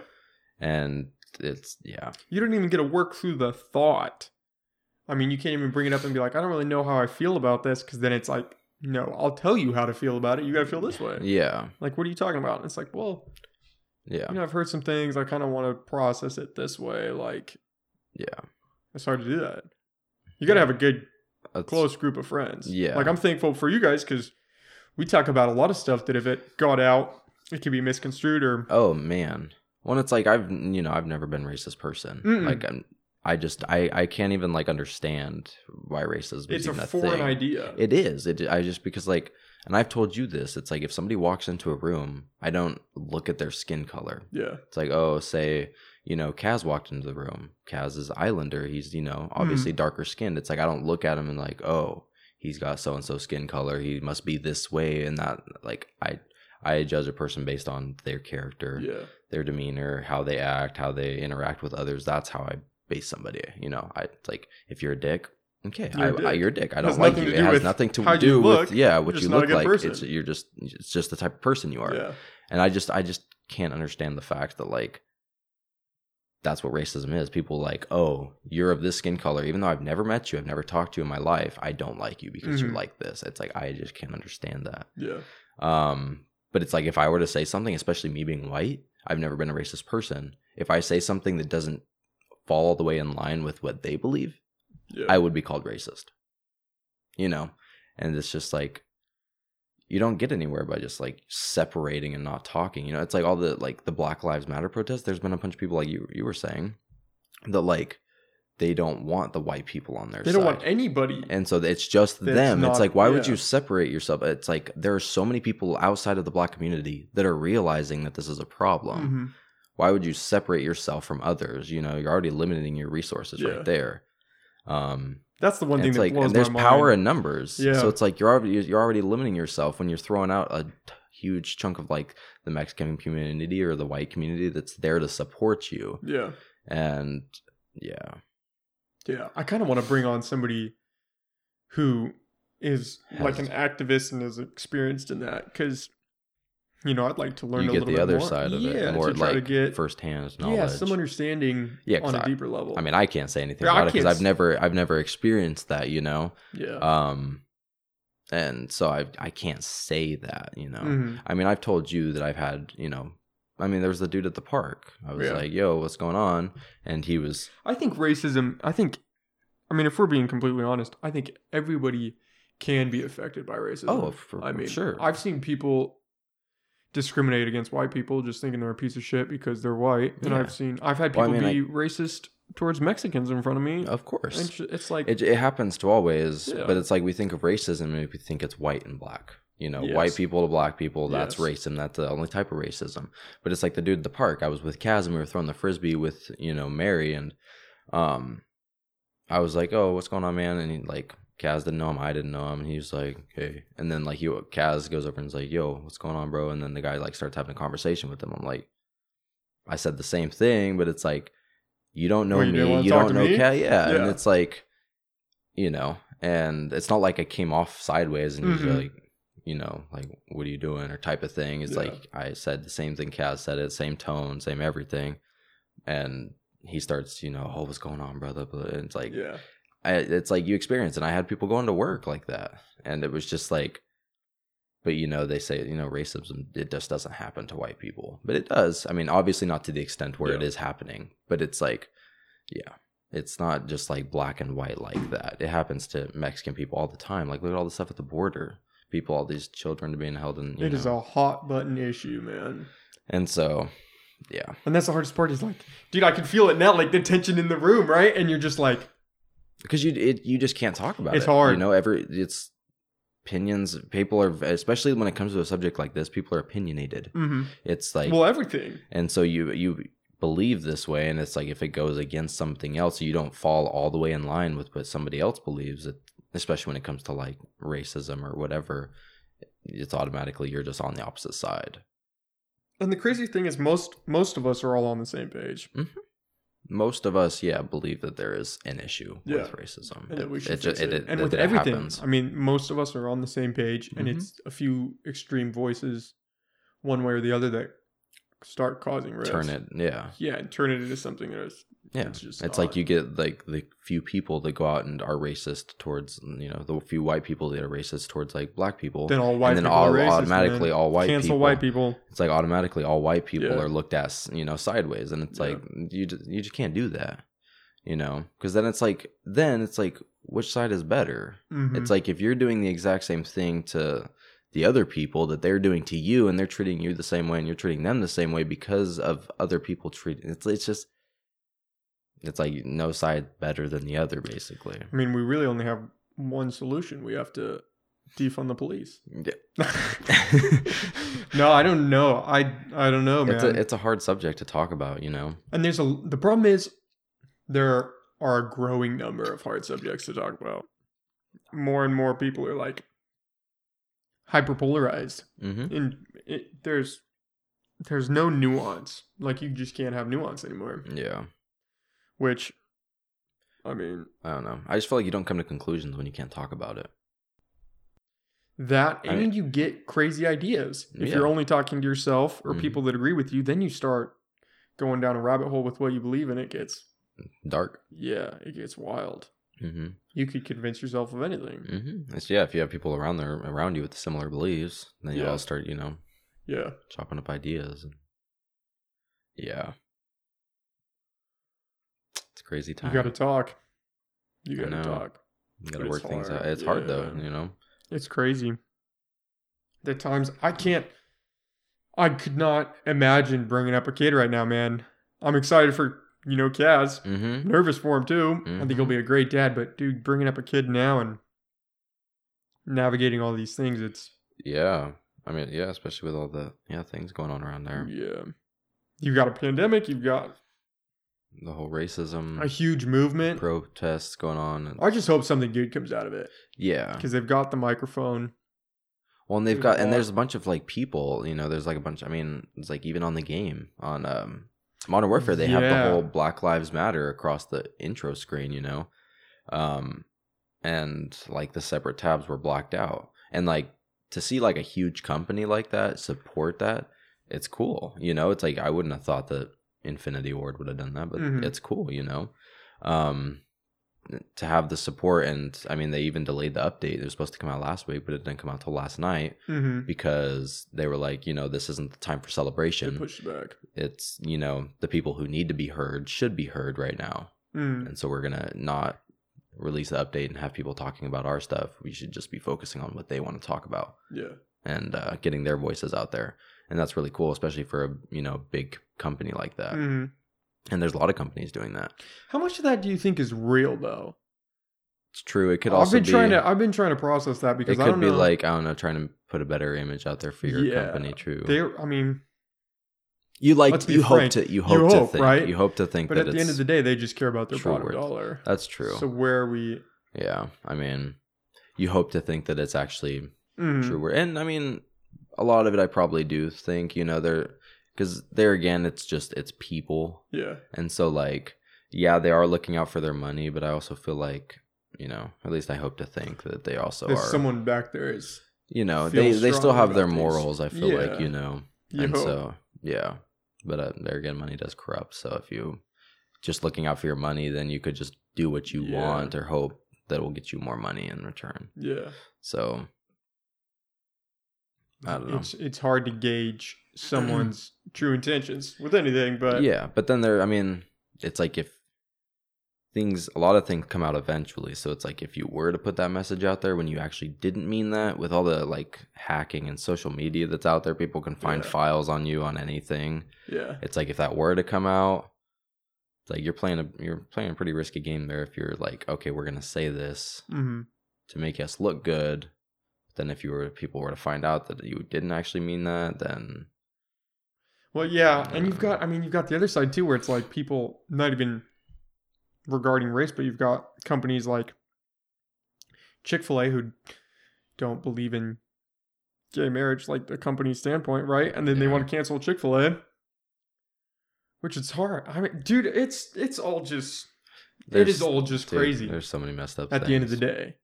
[SPEAKER 2] and it's yeah
[SPEAKER 1] You don't even get to work through the thought. I mean, you can't even bring it up and be like, I don't really know how I feel about this, because then it's like, no, I'll tell you how to feel about it. You gotta feel this way.
[SPEAKER 2] yeah
[SPEAKER 1] Like, what are you talking about? And it's like, well,
[SPEAKER 2] yeah
[SPEAKER 1] you know, I've heard some things. I kind of want to process it this way. Like,
[SPEAKER 2] yeah
[SPEAKER 1] it's hard to do that. You gotta have a good,
[SPEAKER 2] That's-
[SPEAKER 1] close group of friends.
[SPEAKER 2] Yeah.
[SPEAKER 1] Like, I'm thankful for you guys because we talk about a lot of stuff that if it got out, it could be misconstrued or.
[SPEAKER 2] Oh man. When it's like I've you know I've never been a racist person.
[SPEAKER 1] Mm-mm.
[SPEAKER 2] Like I'm, I just I I can't even like understand why racism
[SPEAKER 1] It's
[SPEAKER 2] is
[SPEAKER 1] a
[SPEAKER 2] even a
[SPEAKER 1] foreign
[SPEAKER 2] thing.
[SPEAKER 1] idea.
[SPEAKER 2] It is. It I just because like and I've told you this. It's like if somebody walks into a room, I don't look at their skin color.
[SPEAKER 1] yeah.
[SPEAKER 2] It's like oh say you know Kaz walked into the room. Kaz is Islander. He's you know obviously hmm. darker skinned. It's like I don't look at him and like oh he's got so and so skin color. He must be this way and that. Like I I judge a person based on their character
[SPEAKER 1] Yeah.
[SPEAKER 2] their demeanor, how they act, how they interact with others. That's how I base somebody. You know, I like if you're a dick, okay,
[SPEAKER 1] You're a
[SPEAKER 2] I, you're a dick. I don't like you. It has nothing to do
[SPEAKER 1] look.
[SPEAKER 2] with yeah what you look like.
[SPEAKER 1] person.
[SPEAKER 2] It's you're just it's just the type of person you are.
[SPEAKER 1] Yeah.
[SPEAKER 2] And I just I just can't understand the fact that like that's what racism is. People like, oh, you're of this skin color, even though I've never met you, I've never talked to you in my life. I don't like you because
[SPEAKER 1] Mhm.
[SPEAKER 2] you're like this. It's like I just can't understand that.
[SPEAKER 1] Yeah.
[SPEAKER 2] Um, but it's like if I were to say something, especially me being white, I've never been a racist person. If I say something that doesn't fall all the way in line with what they believe,
[SPEAKER 1] Yeah.
[SPEAKER 2] I would be called racist. You know? And it's just like you don't get anywhere by just like separating and not talking. You know, it's like all the like the Black Lives Matter protests. There's been a bunch of people like you you were saying that like they don't want the white people on their
[SPEAKER 1] they
[SPEAKER 2] side.
[SPEAKER 1] don't want anybody.
[SPEAKER 2] And so it's just them.
[SPEAKER 1] not-
[SPEAKER 2] it's like, why would you separate yourself? It's like there are so many people outside of the black community that are realizing that this is a problem.
[SPEAKER 1] Mhm.
[SPEAKER 2] Why would you separate yourself from others? You know, you're already limiting your resources
[SPEAKER 1] Yeah.
[SPEAKER 2] right there. Um,
[SPEAKER 1] That's the one thing
[SPEAKER 2] it's
[SPEAKER 1] that
[SPEAKER 2] like,
[SPEAKER 1] blows
[SPEAKER 2] and there's power
[SPEAKER 1] mind.
[SPEAKER 2] in numbers.
[SPEAKER 1] Yeah.
[SPEAKER 2] So it's like you're already you're already limiting yourself when you're throwing out a t- huge chunk of like the Mexican community or the white community that's there to support you.
[SPEAKER 1] Yeah.
[SPEAKER 2] And yeah,
[SPEAKER 1] Yeah. I kind of want to bring on somebody who is like an activist and is experienced in that because, you know, I'd like to learn
[SPEAKER 2] you
[SPEAKER 1] a
[SPEAKER 2] get
[SPEAKER 1] little
[SPEAKER 2] the
[SPEAKER 1] bit
[SPEAKER 2] other
[SPEAKER 1] more.
[SPEAKER 2] side of
[SPEAKER 1] yeah,
[SPEAKER 2] it more
[SPEAKER 1] to try
[SPEAKER 2] like
[SPEAKER 1] to get
[SPEAKER 2] firsthand knowledge.
[SPEAKER 1] yeah some understanding
[SPEAKER 2] Yeah,
[SPEAKER 1] on a
[SPEAKER 2] I-
[SPEAKER 1] deeper level.
[SPEAKER 2] I mean, I can't say anything
[SPEAKER 1] Yeah,
[SPEAKER 2] about it because I've never, I've never experienced that, you know.
[SPEAKER 1] yeah.
[SPEAKER 2] Um, and so I, I can't say that, you know.
[SPEAKER 1] Mhm.
[SPEAKER 2] I mean, I've told you that I've had, you know, I mean, there was the dude at the park. I was
[SPEAKER 1] Yeah.
[SPEAKER 2] like, "Yo, what's going on?" And he was,
[SPEAKER 1] I think racism. I think, I mean, if we're being completely honest, I think everybody can be affected by racism.
[SPEAKER 2] "Oh, for,
[SPEAKER 1] I mean,
[SPEAKER 2] sure,
[SPEAKER 1] I've seen people discriminate against white people just thinking they're a piece of shit because they're white, and
[SPEAKER 2] Yeah.
[SPEAKER 1] I've seen I've had
[SPEAKER 2] Well,
[SPEAKER 1] people
[SPEAKER 2] I mean,
[SPEAKER 1] be racist towards Mexicans in front of me.
[SPEAKER 2] of course."
[SPEAKER 1] It's like
[SPEAKER 2] It, it happens to always,
[SPEAKER 1] Yeah.
[SPEAKER 2] but it's like we think of racism and we think it's white and black. You know,
[SPEAKER 1] Yes.
[SPEAKER 2] white people to black people, that's
[SPEAKER 1] Yes.
[SPEAKER 2] racism. That's the only type of racism. But it's like the dude at the park. I was with Kaz and we were throwing the frisbee with, you know, Mary and um I was like, Oh, what's going on, man? And he like Kaz didn't know him, I didn't know him, and he was like, Hey. And then like he Kaz goes over and is like, Yo, what's going on, bro? And then the guy like starts having a conversation with him. I'm like, I said the same thing, but it's like you don't know
[SPEAKER 1] Well, you
[SPEAKER 2] me, you don't know? Kaz, yeah. And it's like you know, and it's not like I came off sideways and he's
[SPEAKER 1] Mhm.
[SPEAKER 2] like, you know, like, what are you doing or type of thing. It's
[SPEAKER 1] Yeah.
[SPEAKER 2] like I said the same thing Kaz said it, same tone, same everything. And he starts, you know, oh, what's going on, brother? But it's like,
[SPEAKER 1] yeah.
[SPEAKER 2] I, it's like you experience, and I had people going to work like that, and it was just like, but you know, they say you know, racism it just doesn't happen to white people, but it does. I mean, obviously not to the extent where it
[SPEAKER 1] Yeah.
[SPEAKER 2] is happening, but it's like, yeah, it's not just like black and white like that. It happens to Mexican people all the time. Like look at all the stuff at the border, people, all these children being held in. You
[SPEAKER 1] It
[SPEAKER 2] know,
[SPEAKER 1] is a hot button issue, man.
[SPEAKER 2] and so, yeah,
[SPEAKER 1] And that's the hardest part. Is like, dude, I can feel it now, like the tension in the room, right? And you're just like,
[SPEAKER 2] because you it, you just can't talk about
[SPEAKER 1] It's
[SPEAKER 2] it.
[SPEAKER 1] It's hard.
[SPEAKER 2] You know, every it's opinions. People are especially when it comes to a subject like this. People are opinionated.
[SPEAKER 1] mm-hmm.
[SPEAKER 2] It's like
[SPEAKER 1] well, everything.
[SPEAKER 2] and so you you believe this way, and it's like if it goes against something else, you don't fall all the way in line with what somebody else believes. It, especially when it comes to like racism or whatever, it's automatically you're just on the opposite side.
[SPEAKER 1] And the crazy thing is, most most of us are all on the same page.
[SPEAKER 2] Most of us, yeah, believe that there is an issue
[SPEAKER 1] Yeah.
[SPEAKER 2] with racism.
[SPEAKER 1] and that we should
[SPEAKER 2] it
[SPEAKER 1] fix it.
[SPEAKER 2] it-
[SPEAKER 1] and with
[SPEAKER 2] it
[SPEAKER 1] everything,
[SPEAKER 2] happens.
[SPEAKER 1] I mean, most of us are on the same page, and
[SPEAKER 2] Mhm.
[SPEAKER 1] it's a few extreme voices, one way or the other, that start causing.
[SPEAKER 2] Turn it, yeah.
[SPEAKER 1] yeah, and turn it into something that is
[SPEAKER 2] Yeah,
[SPEAKER 1] It's
[SPEAKER 2] it's,
[SPEAKER 1] just
[SPEAKER 2] like you get like the few people that go out and are racist towards you know the few white people that are racist towards like black people.
[SPEAKER 1] then all white
[SPEAKER 2] and then
[SPEAKER 1] people
[SPEAKER 2] all
[SPEAKER 1] are racist,
[SPEAKER 2] automatically all white
[SPEAKER 1] cancel
[SPEAKER 2] people.
[SPEAKER 1] white people.
[SPEAKER 2] It's like automatically all white people
[SPEAKER 1] Yeah.
[SPEAKER 2] are looked at you know sideways, and it's
[SPEAKER 1] Yeah.
[SPEAKER 2] like you just, you just can't do that, you know, because then it's like then it's like which side is better?
[SPEAKER 1] Mhm.
[SPEAKER 2] It's like if you're doing the exact same thing to the other people that they're doing to you, and they're treating you the same way, and you're treating them the same way because of other people treating. It's it's just it's like no side better than the other, basically.
[SPEAKER 1] I mean, we really only have one solution. We have to defund the police. Yeah. no, I don't know. I I don't know, man.
[SPEAKER 2] it's a it's a hard subject to talk about, you know.
[SPEAKER 1] and there's a the problem is there are a growing number of hard subjects to talk about. More and more people are like hyperpolarized,
[SPEAKER 2] hmm
[SPEAKER 1] and it, there's there's no nuance. Like you just can't have nuance anymore.
[SPEAKER 2] Yeah,
[SPEAKER 1] Which, I mean,
[SPEAKER 2] I don't know. I just feel like you don't come to conclusions when you can't talk about it.
[SPEAKER 1] that
[SPEAKER 2] I
[SPEAKER 1] and
[SPEAKER 2] mean-
[SPEAKER 1] you get crazy ideas if
[SPEAKER 2] Yeah.
[SPEAKER 1] you're only talking to yourself or
[SPEAKER 2] Mhm.
[SPEAKER 1] people that agree with you. Then you start going down a rabbit hole with what you believe, and it gets
[SPEAKER 2] Dark.
[SPEAKER 1] yeah, it gets wild.
[SPEAKER 2] hmm
[SPEAKER 1] You could convince yourself of anything.
[SPEAKER 2] hmm It's yeah. If you have people around there around you with similar beliefs, then you
[SPEAKER 1] Yeah.
[SPEAKER 2] all start, you know,
[SPEAKER 1] Yeah.
[SPEAKER 2] chopping up ideas. And... Yeah, it's crazy time.
[SPEAKER 1] You got to talk. You got to talk.
[SPEAKER 2] You gotta work things
[SPEAKER 1] hard.
[SPEAKER 2] out. It's hard though, you know.
[SPEAKER 1] It's crazy. The times, I can't. I could not imagine bringing up a kid right now, man. I'm excited for you know Kaz.
[SPEAKER 2] Mm-hmm.
[SPEAKER 1] Nervous for him too. I think he'll
[SPEAKER 2] Mhm.
[SPEAKER 1] be a great dad. But dude, bringing up a kid now and navigating all these things, it's
[SPEAKER 2] Yeah, I mean, yeah, especially with all the yeah things going on around there,
[SPEAKER 1] yeah. You've got a pandemic. You've got
[SPEAKER 2] the whole racism
[SPEAKER 1] a huge movement.
[SPEAKER 2] protests going on.
[SPEAKER 1] I just hope something good comes out of it
[SPEAKER 2] yeah,
[SPEAKER 1] because they've got the microphone.
[SPEAKER 2] well, and they've got and there's a bunch of like people, you know. There's like a bunch. I mean, it's like even on the game on um Modern Warfare, they have the whole Black Lives Matter across the intro screen, you know, um, and like the separate tabs were blacked out, and like to see like a huge company like that support that, it's cool, you know. It's like I wouldn't have thought that Infinity Ward would have done that, but
[SPEAKER 1] Mhm.
[SPEAKER 2] it's cool, you know. Um, to have the support, and I mean, they even delayed the update. It was supposed to come out last week, but it didn't come out till last night
[SPEAKER 1] Mm-hmm.
[SPEAKER 2] because they were like, you know, this isn't the time for
[SPEAKER 1] They
[SPEAKER 2] celebration.
[SPEAKER 1] pushed back.
[SPEAKER 2] It's you know, the people who need to be heard should be heard right now,
[SPEAKER 1] Mm.
[SPEAKER 2] and so we're gonna not release the update and have people talking about our stuff. We should just be focusing on what they want to talk about
[SPEAKER 1] Yeah.
[SPEAKER 2] and uh, getting their voices out there. And that's really cool, especially for a you know big company like that.
[SPEAKER 1] Mhm.
[SPEAKER 2] And there's a lot of companies doing that.
[SPEAKER 1] How much of that do you think is real though?
[SPEAKER 2] It's true. It could
[SPEAKER 1] I've
[SPEAKER 2] also
[SPEAKER 1] been
[SPEAKER 2] be.
[SPEAKER 1] trying to I've been trying to process that because
[SPEAKER 2] it
[SPEAKER 1] I
[SPEAKER 2] could be
[SPEAKER 1] know.
[SPEAKER 2] like I don't know, trying to put a better image out there for your
[SPEAKER 1] Yeah.
[SPEAKER 2] company. True.
[SPEAKER 1] they I mean,
[SPEAKER 2] You like you hope
[SPEAKER 1] frank.
[SPEAKER 2] to you hope
[SPEAKER 1] You
[SPEAKER 2] to think
[SPEAKER 1] right?
[SPEAKER 2] you hope to think
[SPEAKER 1] but
[SPEAKER 2] that
[SPEAKER 1] at the end of the day they just care about their bottom
[SPEAKER 2] worth.
[SPEAKER 1] dollar.
[SPEAKER 2] that's true.
[SPEAKER 1] So where are we
[SPEAKER 2] yeah, I mean, you hope to think that it's actually
[SPEAKER 1] Mhm.
[SPEAKER 2] true worth, and I mean, a lot of it I probably do think. You know, they're because there again, it's just it's people,
[SPEAKER 1] Yeah.
[SPEAKER 2] and so like yeah, they are looking out for their money, but I also feel like you know, at least I hope to think that they also
[SPEAKER 1] There's
[SPEAKER 2] are.
[SPEAKER 1] someone back there is
[SPEAKER 2] you know, they they still have their morals. I feel like you know.
[SPEAKER 1] you
[SPEAKER 2] and
[SPEAKER 1] hope.
[SPEAKER 2] so yeah but uh, there again money does corrupt so if you just looking out for your money, then you could just do what you
[SPEAKER 1] Yeah.
[SPEAKER 2] want or hope that will get you more money in return.
[SPEAKER 1] Yeah.
[SPEAKER 2] So I don't know.
[SPEAKER 1] It's it's hard to gauge someone's true intentions with anything, but
[SPEAKER 2] yeah, but then there, I mean, it's like if things, a lot of things come out eventually. So it's like if you were to put that message out there when you actually didn't mean that, with all the like hacking and social media that's out there, people can find
[SPEAKER 1] Yeah.
[SPEAKER 2] files on you on anything.
[SPEAKER 1] yeah.
[SPEAKER 2] It's like if that were to come out, it's like you're playing a you're playing a pretty risky game there. If you're like, okay, we're gonna say this
[SPEAKER 1] hmm
[SPEAKER 2] to make us look good. Then if you were people were to find out that you didn't actually mean that, then
[SPEAKER 1] Well, yeah, and you've got I mean you've got the other side too where it's like people not even regarding race, but you've got companies like Chick-fil-A who don't believe in gay marriage like the company standpoint, right? And then they want to cancel Chick-fil-A. Which is hard. I mean, dude, it's it's all just it
[SPEAKER 2] there's-
[SPEAKER 1] is all just
[SPEAKER 2] dude,
[SPEAKER 1] crazy
[SPEAKER 2] There's so many messed up.
[SPEAKER 1] at the end of the day.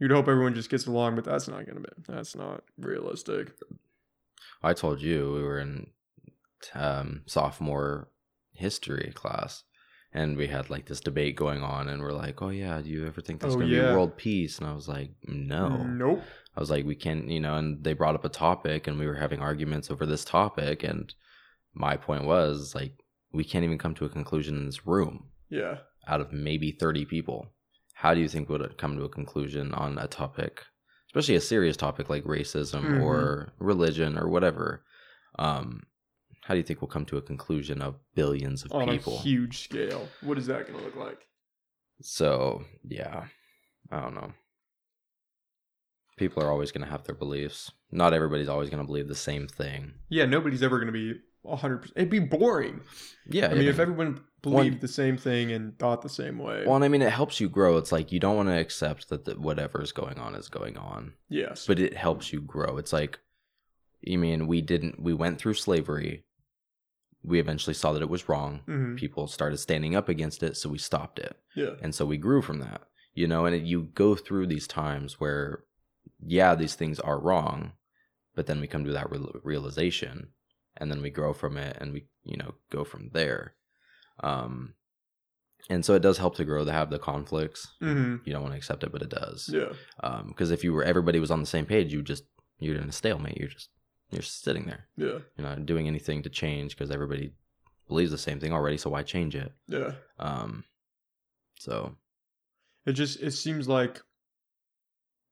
[SPEAKER 1] You'd hope everyone just gets along, but that's not gonna be that's not realistic.
[SPEAKER 2] I told you we were in um, sophomore history class, and we had like this debate going on, and we're like, "Oh yeah, do you ever think there's
[SPEAKER 1] Oh,
[SPEAKER 2] gonna
[SPEAKER 1] yeah.
[SPEAKER 2] be world peace?" And I was like, "No."
[SPEAKER 1] Nope.
[SPEAKER 2] I was like, "We can't," you know. And they brought up a topic, and we were having arguments over this topic, and my point was like, we can't even come to a conclusion in this room
[SPEAKER 1] Yeah.
[SPEAKER 2] out of maybe 30 people. How do you think would come to a conclusion on a topic, especially a serious topic like racism
[SPEAKER 1] Mhm.
[SPEAKER 2] or religion or whatever? Um, how do you think we'll come to a conclusion of billions of
[SPEAKER 1] On
[SPEAKER 2] people?
[SPEAKER 1] a huge scale. What is that gonna look like?
[SPEAKER 2] so, yeah, I don't know. People are always going to have their beliefs. Not everybody's always going to believe the same thing.
[SPEAKER 1] Yeah, nobody's ever going to be 100%. It'd be boring.
[SPEAKER 2] Yeah,
[SPEAKER 1] I mean, if everyone believed the same thing and thought the same way.
[SPEAKER 2] well, and I mean, it helps you grow. It's like you don't want to accept that the, whatever is going on is going on.
[SPEAKER 1] yes.
[SPEAKER 2] but it helps you grow. It's like, you mean we didn't, we went through slavery. We eventually saw that it was wrong.
[SPEAKER 1] Mhm.
[SPEAKER 2] People started standing up against it, so we stopped it.
[SPEAKER 1] Yeah.
[SPEAKER 2] And so we grew from that, you know, and it, you go through these times where, yeah, these things are wrong, but then we come to that real, realization and then we grow from it and we, you know, go from there. Um, and so it does help to grow to have the conflicts.
[SPEAKER 1] hmm
[SPEAKER 2] You don't want to accept it, but it does
[SPEAKER 1] Yeah.
[SPEAKER 2] because if you were everybody was on the same page, you just you're in a stalemate. You're just you're sitting there.
[SPEAKER 1] Yeah.
[SPEAKER 2] You're not doing anything to change because everybody believes the same thing already. So why change it?
[SPEAKER 1] Yeah.
[SPEAKER 2] Um, so
[SPEAKER 1] It just, it seems like,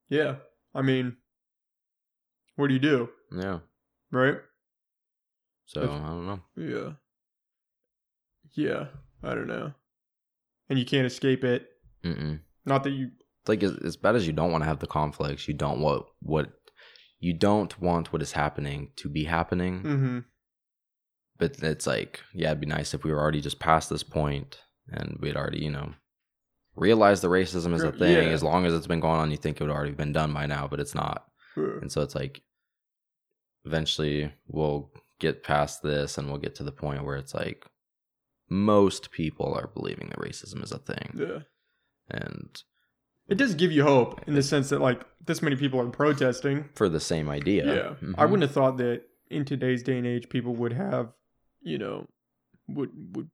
[SPEAKER 1] yeah. I mean, what do you do?
[SPEAKER 2] yeah.
[SPEAKER 1] Right?
[SPEAKER 2] So
[SPEAKER 1] If-
[SPEAKER 2] I don't know.
[SPEAKER 1] Yeah. Yeah. I don't know. And you can't escape it.
[SPEAKER 2] Mm-mm.
[SPEAKER 1] Not that you,
[SPEAKER 2] It's like as, as bad as you don't want to have the conflicts, you don't want what you don't want what is happening to be happening.
[SPEAKER 1] hmm
[SPEAKER 2] But it's like, yeah, it'd be nice if we were already just past this point and we'd already, you know, realized the racism is a thing.
[SPEAKER 1] yeah.
[SPEAKER 2] As long as it's been going on, you think it would already been done by now, but it's not.
[SPEAKER 1] uh,
[SPEAKER 2] And so it's like, eventually we'll get past this and we'll get to the point where it's like, most people are believing that racism is a thing.
[SPEAKER 1] yeah.
[SPEAKER 2] And
[SPEAKER 1] It does give you hope in the sense that, like, this many people are protesting.
[SPEAKER 2] for the same idea.
[SPEAKER 1] Yeah. I
[SPEAKER 2] Mhm.
[SPEAKER 1] wouldn't have thought that in today's day and age people would have, you know, would would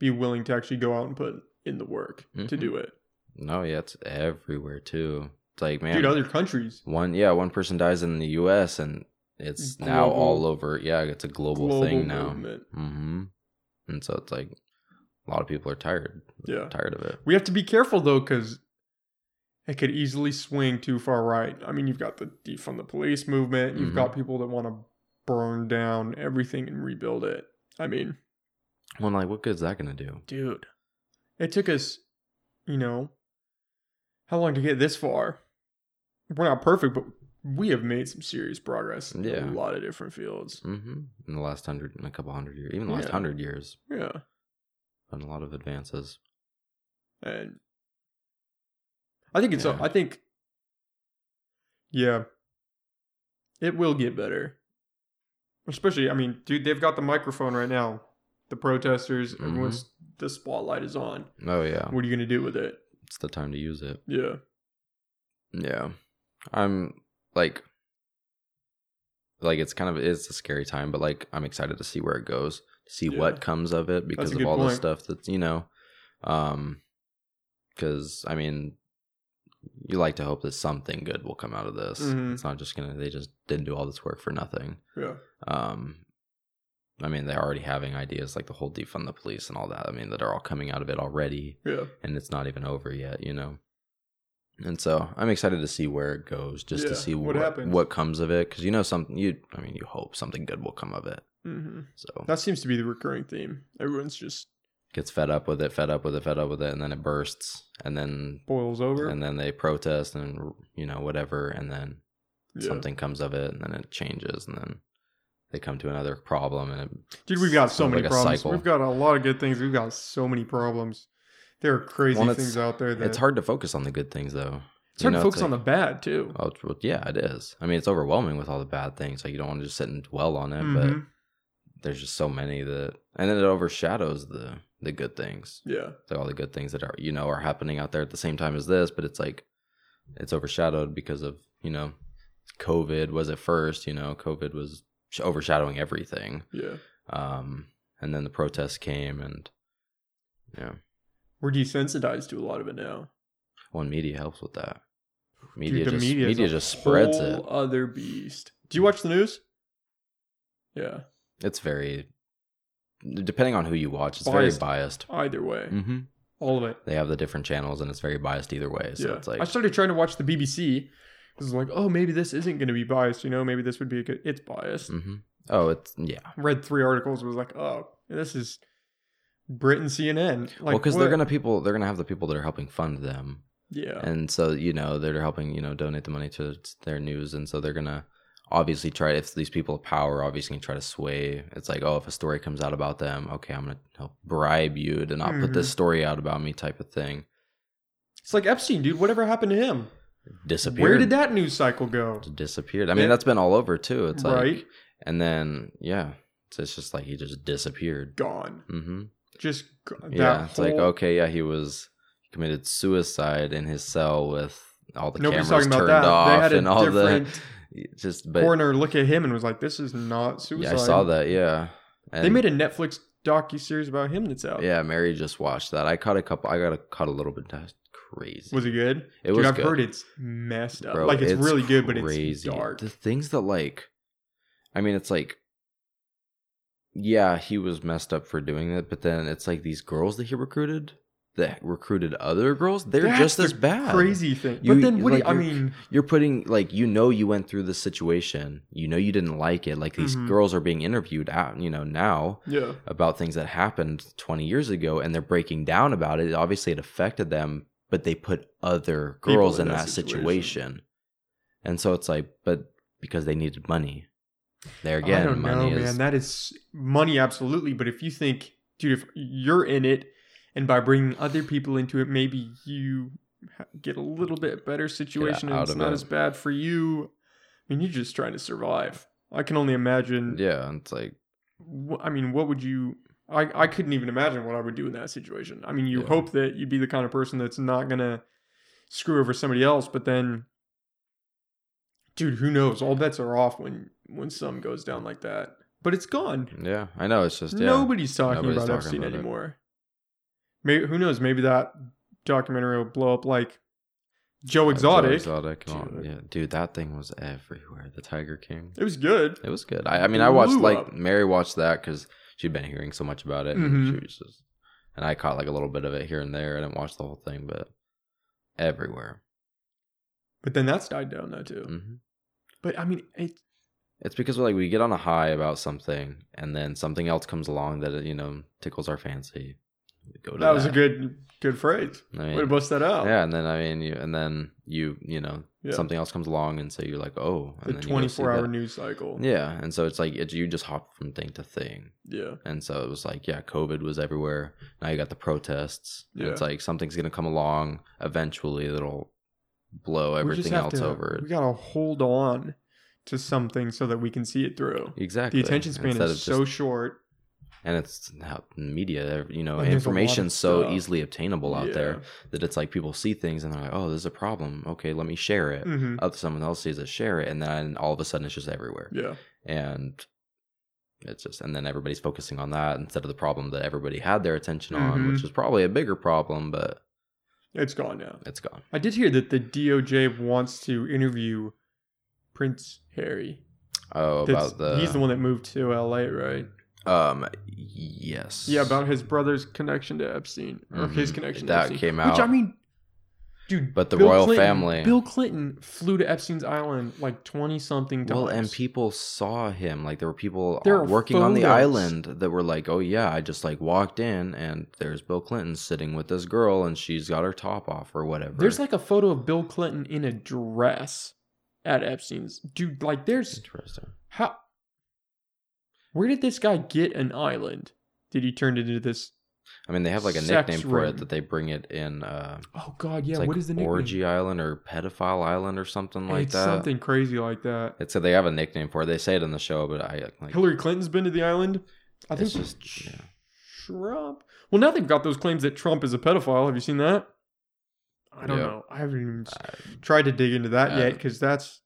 [SPEAKER 1] be willing to actually go out and put in the work to
[SPEAKER 2] Mhm.
[SPEAKER 1] do it.
[SPEAKER 2] No, yeah, it's everywhere too. It's like, man,
[SPEAKER 1] Dude, other countries,
[SPEAKER 2] one yeah one person dies in the us and it's now all over yeah it's a global,
[SPEAKER 1] global
[SPEAKER 2] thing now
[SPEAKER 1] movement.
[SPEAKER 2] hmm and so it's like a lot of people are tired
[SPEAKER 1] Yeah.
[SPEAKER 2] tired of it
[SPEAKER 1] We have to be careful though, because it could easily swing too far right. I mean, you've got the defund the police movement. You've
[SPEAKER 2] Mhm.
[SPEAKER 1] got people that want to burn down everything and rebuild it. I mean,
[SPEAKER 2] well like what good is that gonna do
[SPEAKER 1] dude, it took us, you know, how long to get this far? We're not perfect, but we have made some serious progress in
[SPEAKER 2] Yeah.
[SPEAKER 1] a lot of different fields.
[SPEAKER 2] hmm in the last hundred in a couple hundred years even the last
[SPEAKER 1] Yeah.
[SPEAKER 2] hundred years
[SPEAKER 1] Yeah,
[SPEAKER 2] been a lot of advances
[SPEAKER 1] and I think it's.
[SPEAKER 2] Yeah.
[SPEAKER 1] I think, yeah, it will get better. Especially, I mean, dude, they've got the microphone right now. The protesters,
[SPEAKER 2] Mm-hmm.
[SPEAKER 1] everyone's the spotlight is on.
[SPEAKER 2] oh yeah
[SPEAKER 1] What are you gonna do with it?
[SPEAKER 2] it's the time to use it
[SPEAKER 1] Yeah,
[SPEAKER 2] Yeah. I'm like like it's kind of it's a scary time, but like I'm excited to see where it goes, see
[SPEAKER 1] Yeah.
[SPEAKER 2] what comes of it because of all the stuff that's you know, um, because I mean, you like to hope that something good will come out of this.
[SPEAKER 1] Mhm.
[SPEAKER 2] It's not just gonna they just didn't do all this work for nothing.
[SPEAKER 1] Yeah.
[SPEAKER 2] Um, I mean, they're already having ideas like the whole defund the police and all that. I mean, that are all coming out of it already,
[SPEAKER 1] Yeah.
[SPEAKER 2] and it's not even over yet, you know. And so I'm excited to see where it goes, just
[SPEAKER 1] Yeah,
[SPEAKER 2] to see
[SPEAKER 1] what
[SPEAKER 2] what what comes of it, because you know something. You, I mean, you hope something good will come of it.
[SPEAKER 1] hmm
[SPEAKER 2] So
[SPEAKER 1] That seems to be the recurring theme. Everyone's just
[SPEAKER 2] gets fed up with it, fed up with it, fed up with it, and then it bursts, and then
[SPEAKER 1] boils over.
[SPEAKER 2] and then they protest and you know whatever, and then
[SPEAKER 1] Yeah.
[SPEAKER 2] something comes of it, and then it changes, and then they come to another problem, and it
[SPEAKER 1] Dude, we've got so many
[SPEAKER 2] like
[SPEAKER 1] problems. We've got a lot of good things. We've got so many problems. There are crazy
[SPEAKER 2] Well,
[SPEAKER 1] things out there that
[SPEAKER 2] it's hard to focus on the good things though.
[SPEAKER 1] It's hard
[SPEAKER 2] You
[SPEAKER 1] to
[SPEAKER 2] know,
[SPEAKER 1] focus on the bad too.
[SPEAKER 2] Oh, well, yeah, it is. I mean, it's overwhelming with all the bad things. Like you don't want to just sit and dwell on it, but
[SPEAKER 1] Mhm.
[SPEAKER 2] there's just so many that, and then it overshadows the the good things.
[SPEAKER 1] Yeah.
[SPEAKER 2] Like all the good things that are you know are happening out there at the same time as this, but it's like it's overshadowed because of you know COVID was at first. You know, COVID was overshadowing everything.
[SPEAKER 1] Yeah.
[SPEAKER 2] Um, and then the protests came, and yeah,
[SPEAKER 1] We're desensitized to a lot of it now.
[SPEAKER 2] one media helps with that. Media
[SPEAKER 1] Dude,
[SPEAKER 2] just
[SPEAKER 1] media,
[SPEAKER 2] media, just spreads
[SPEAKER 1] whole
[SPEAKER 2] it.
[SPEAKER 1] Other beast. Do you watch the news? Yeah.
[SPEAKER 2] It's very depending on who you watch. It's very
[SPEAKER 1] Biased.
[SPEAKER 2] biased.
[SPEAKER 1] Either way,
[SPEAKER 2] Mm-hmm.
[SPEAKER 1] all of it.
[SPEAKER 2] They have the different channels, and it's very biased either way. So
[SPEAKER 1] yeah.
[SPEAKER 2] it's like
[SPEAKER 1] I started trying to watch the BBC because like, oh, maybe this isn't going to be biased. You know, maybe this would be a good. It's biased.
[SPEAKER 2] hmm oh, it's yeah.
[SPEAKER 1] Read three articles. And was like, oh, this is Britain CNN. Like,
[SPEAKER 2] well, because they're gonna people, they're gonna have the people that are helping fund them,
[SPEAKER 1] Yeah.
[SPEAKER 2] and so you know they're helping you know donate the money to their news, and so they're gonna obviously try if these people of power obviously can try to sway. It's like oh, if a story comes out about them, okay, I'm gonna help bribe you to not put this
[SPEAKER 1] Mhm.
[SPEAKER 2] story out about me, type of thing.
[SPEAKER 1] it's like Epstein, dude. Whatever happened to him?
[SPEAKER 2] Disappeared.
[SPEAKER 1] Where did that news cycle go?
[SPEAKER 2] disappeared? I mean,
[SPEAKER 1] Yeah.
[SPEAKER 2] that's been all over too. It's like
[SPEAKER 1] right.
[SPEAKER 2] and then yeah, it's, it's just like he just disappeared.
[SPEAKER 1] Gone.
[SPEAKER 2] hmm
[SPEAKER 1] Just
[SPEAKER 2] Yeah, it's like okay, yeah, he was he committed suicide in his cell with all the
[SPEAKER 1] Nobody's
[SPEAKER 2] cameras turned
[SPEAKER 1] that.
[SPEAKER 2] off
[SPEAKER 1] They had a
[SPEAKER 2] and all the just. But
[SPEAKER 1] coroner look at him and was like, "This is not suicide."
[SPEAKER 2] yeah, I saw that. Yeah,
[SPEAKER 1] they made a Netflix docu series about him that's out.
[SPEAKER 2] Yeah, Mary just watched that. I caught a couple. I got a caught a little bit. That's crazy.
[SPEAKER 1] Was it good?
[SPEAKER 2] It
[SPEAKER 1] Dude,
[SPEAKER 2] was
[SPEAKER 1] I've
[SPEAKER 2] good.
[SPEAKER 1] heard it's messed up.
[SPEAKER 2] Bro,
[SPEAKER 1] like it's, really good, but it's
[SPEAKER 2] crazy.
[SPEAKER 1] dark.
[SPEAKER 2] The things that like, I mean, it's like, yeah, he was messed up for doing that, but then it's like these girls that he recruited that recruited other girls, they're
[SPEAKER 1] That's
[SPEAKER 2] just
[SPEAKER 1] the
[SPEAKER 2] as bad.
[SPEAKER 1] Crazy thing.
[SPEAKER 2] You-
[SPEAKER 1] but then what? do you, I mean,
[SPEAKER 2] You're putting like you know you went through the situation, you know you didn't like it. Like these
[SPEAKER 1] Mhm.
[SPEAKER 2] girls are being interviewed out, you know now
[SPEAKER 1] yeah,
[SPEAKER 2] about things that happened 20 years ago, and they're breaking down about it. Obviously, it affected them, but they put other girls
[SPEAKER 1] in
[SPEAKER 2] in
[SPEAKER 1] that
[SPEAKER 2] that
[SPEAKER 1] situation.
[SPEAKER 2] situation. and so it's like, but because they needed money, there
[SPEAKER 1] I
[SPEAKER 2] again,
[SPEAKER 1] don't know,
[SPEAKER 2] money
[SPEAKER 1] man. That is money, absolutely. But if you think, dude, if you're in it, and by bringing other people into it, maybe you get a little bit better situation, and it's not
[SPEAKER 2] it.
[SPEAKER 1] as bad for you. I mean, you're just trying to survive. I can only imagine.
[SPEAKER 2] yeah. and It's like
[SPEAKER 1] wh- I mean, what would you? I I couldn't even imagine what I would do in that situation. I mean, you
[SPEAKER 2] Yeah.
[SPEAKER 1] hope that you'd be the kind of person that's not gonna screw over somebody else, but then, dude, who knows? All bets are off when when some goes down like that. But it's gone.
[SPEAKER 2] yeah, I know. It's just yeah.
[SPEAKER 1] Nobody's talking
[SPEAKER 2] Nobody's
[SPEAKER 1] about
[SPEAKER 2] talking
[SPEAKER 1] Epstein
[SPEAKER 2] about it.
[SPEAKER 1] anymore. Maybe who knows? Maybe that documentary will blow up like Joe
[SPEAKER 2] Uh, Joe
[SPEAKER 1] Exotic.
[SPEAKER 2] Exotic.
[SPEAKER 1] Dude.
[SPEAKER 2] yeah, dude, that thing was everywhere. The Tiger King.
[SPEAKER 1] It was good.
[SPEAKER 2] It was good. I, I mean, I watched like
[SPEAKER 1] up.
[SPEAKER 2] Mary watched that because she'd been hearing so much about it, and
[SPEAKER 1] Mhm.
[SPEAKER 2] she was just, and I caught like a little bit of it here and there. I didn't watch the whole thing, but everywhere.
[SPEAKER 1] But then that's died down now too.
[SPEAKER 2] hmm
[SPEAKER 1] But I mean, it,
[SPEAKER 2] It's because like we get on a high about something, and then something else comes along that you know tickles our fancy. To
[SPEAKER 1] that was a good good phrase.
[SPEAKER 2] I
[SPEAKER 1] Way to bust that out.
[SPEAKER 2] yeah, and then I mean, you and then you you know
[SPEAKER 1] Yeah.
[SPEAKER 2] something else comes along, and so you're like, oh,
[SPEAKER 1] the
[SPEAKER 2] and then you
[SPEAKER 1] 24 hour
[SPEAKER 2] that.
[SPEAKER 1] news cycle.
[SPEAKER 2] Yeah, and so it's like it, you just hop from thing to thing.
[SPEAKER 1] Yeah.
[SPEAKER 2] And so it was like, yeah, COVID was everywhere. Now you got the protests. And it's like something's gonna come along eventually that'll blow everything else
[SPEAKER 1] to-
[SPEAKER 2] over
[SPEAKER 1] We gotta hold on to something so that we can see it through.
[SPEAKER 2] Exactly.
[SPEAKER 1] The attention span
[SPEAKER 2] Instead
[SPEAKER 1] is so
[SPEAKER 2] just-
[SPEAKER 1] short.
[SPEAKER 2] and it's media, you know,
[SPEAKER 1] And there's a lot of
[SPEAKER 2] information's so
[SPEAKER 1] stuff.
[SPEAKER 2] easily obtainable out
[SPEAKER 1] Yeah.
[SPEAKER 2] there that it's like people see things and they're like, oh, there's a problem. Okay, let me share it.
[SPEAKER 1] Mhm.
[SPEAKER 2] Other someone else sees it, share it, and then all of a sudden it's just everywhere.
[SPEAKER 1] Yeah.
[SPEAKER 2] And it's just and then everybody's focusing on that instead of the problem that everybody had their attention on,
[SPEAKER 1] Mhm.
[SPEAKER 2] which was probably a bigger problem, but
[SPEAKER 1] It's gone now.
[SPEAKER 2] it's gone.
[SPEAKER 1] I did hear that the DOJ wants to interview Prince Harry.
[SPEAKER 2] Oh,
[SPEAKER 1] That's-
[SPEAKER 2] about the
[SPEAKER 1] he's the one that moved to LA, right?
[SPEAKER 2] um yes.
[SPEAKER 1] Yeah, about his brother's connection to Epstein or his
[SPEAKER 2] Mhm.
[SPEAKER 1] connection
[SPEAKER 2] That
[SPEAKER 1] to Epstein.
[SPEAKER 2] That came out.
[SPEAKER 1] Which I mean, dude,
[SPEAKER 2] But the
[SPEAKER 1] Bill
[SPEAKER 2] royal
[SPEAKER 1] Clinton-
[SPEAKER 2] family-
[SPEAKER 1] Bill Clinton flew to Epstein's island like twenty something times.
[SPEAKER 2] Well, and people saw him. Like there were people
[SPEAKER 1] There
[SPEAKER 2] working on the island that were like, "Oh yeah, I just like walked in and there's Bill Clinton sitting with this girl and she's got her top off or whatever."
[SPEAKER 1] There's like a photo of Bill Clinton in a dress at Epstein's. Dude, like there's
[SPEAKER 2] interesting.
[SPEAKER 1] how where did this guy get an island? Did he turn it into this
[SPEAKER 2] I mean, they have like a
[SPEAKER 1] Sex
[SPEAKER 2] nickname for
[SPEAKER 1] ring.
[SPEAKER 2] it that they bring it in. Uh,
[SPEAKER 1] Oh god, yeah,
[SPEAKER 2] like
[SPEAKER 1] what is the nickname?
[SPEAKER 2] Orgy Island or Pedophile Island or something like
[SPEAKER 1] it's
[SPEAKER 2] that.
[SPEAKER 1] something crazy like that.
[SPEAKER 2] It's a, they have a nickname for it. They say it in the show, but I like
[SPEAKER 1] Hillary Clinton's been to the island. I think
[SPEAKER 2] it's just yeah.
[SPEAKER 1] Trump. Well, now they've got those claims that Trump is a pedophile. Have you seen that? I don't
[SPEAKER 2] Yeah.
[SPEAKER 1] know. I haven't even
[SPEAKER 2] I-
[SPEAKER 1] tried to dig into that
[SPEAKER 2] I
[SPEAKER 1] yet because that's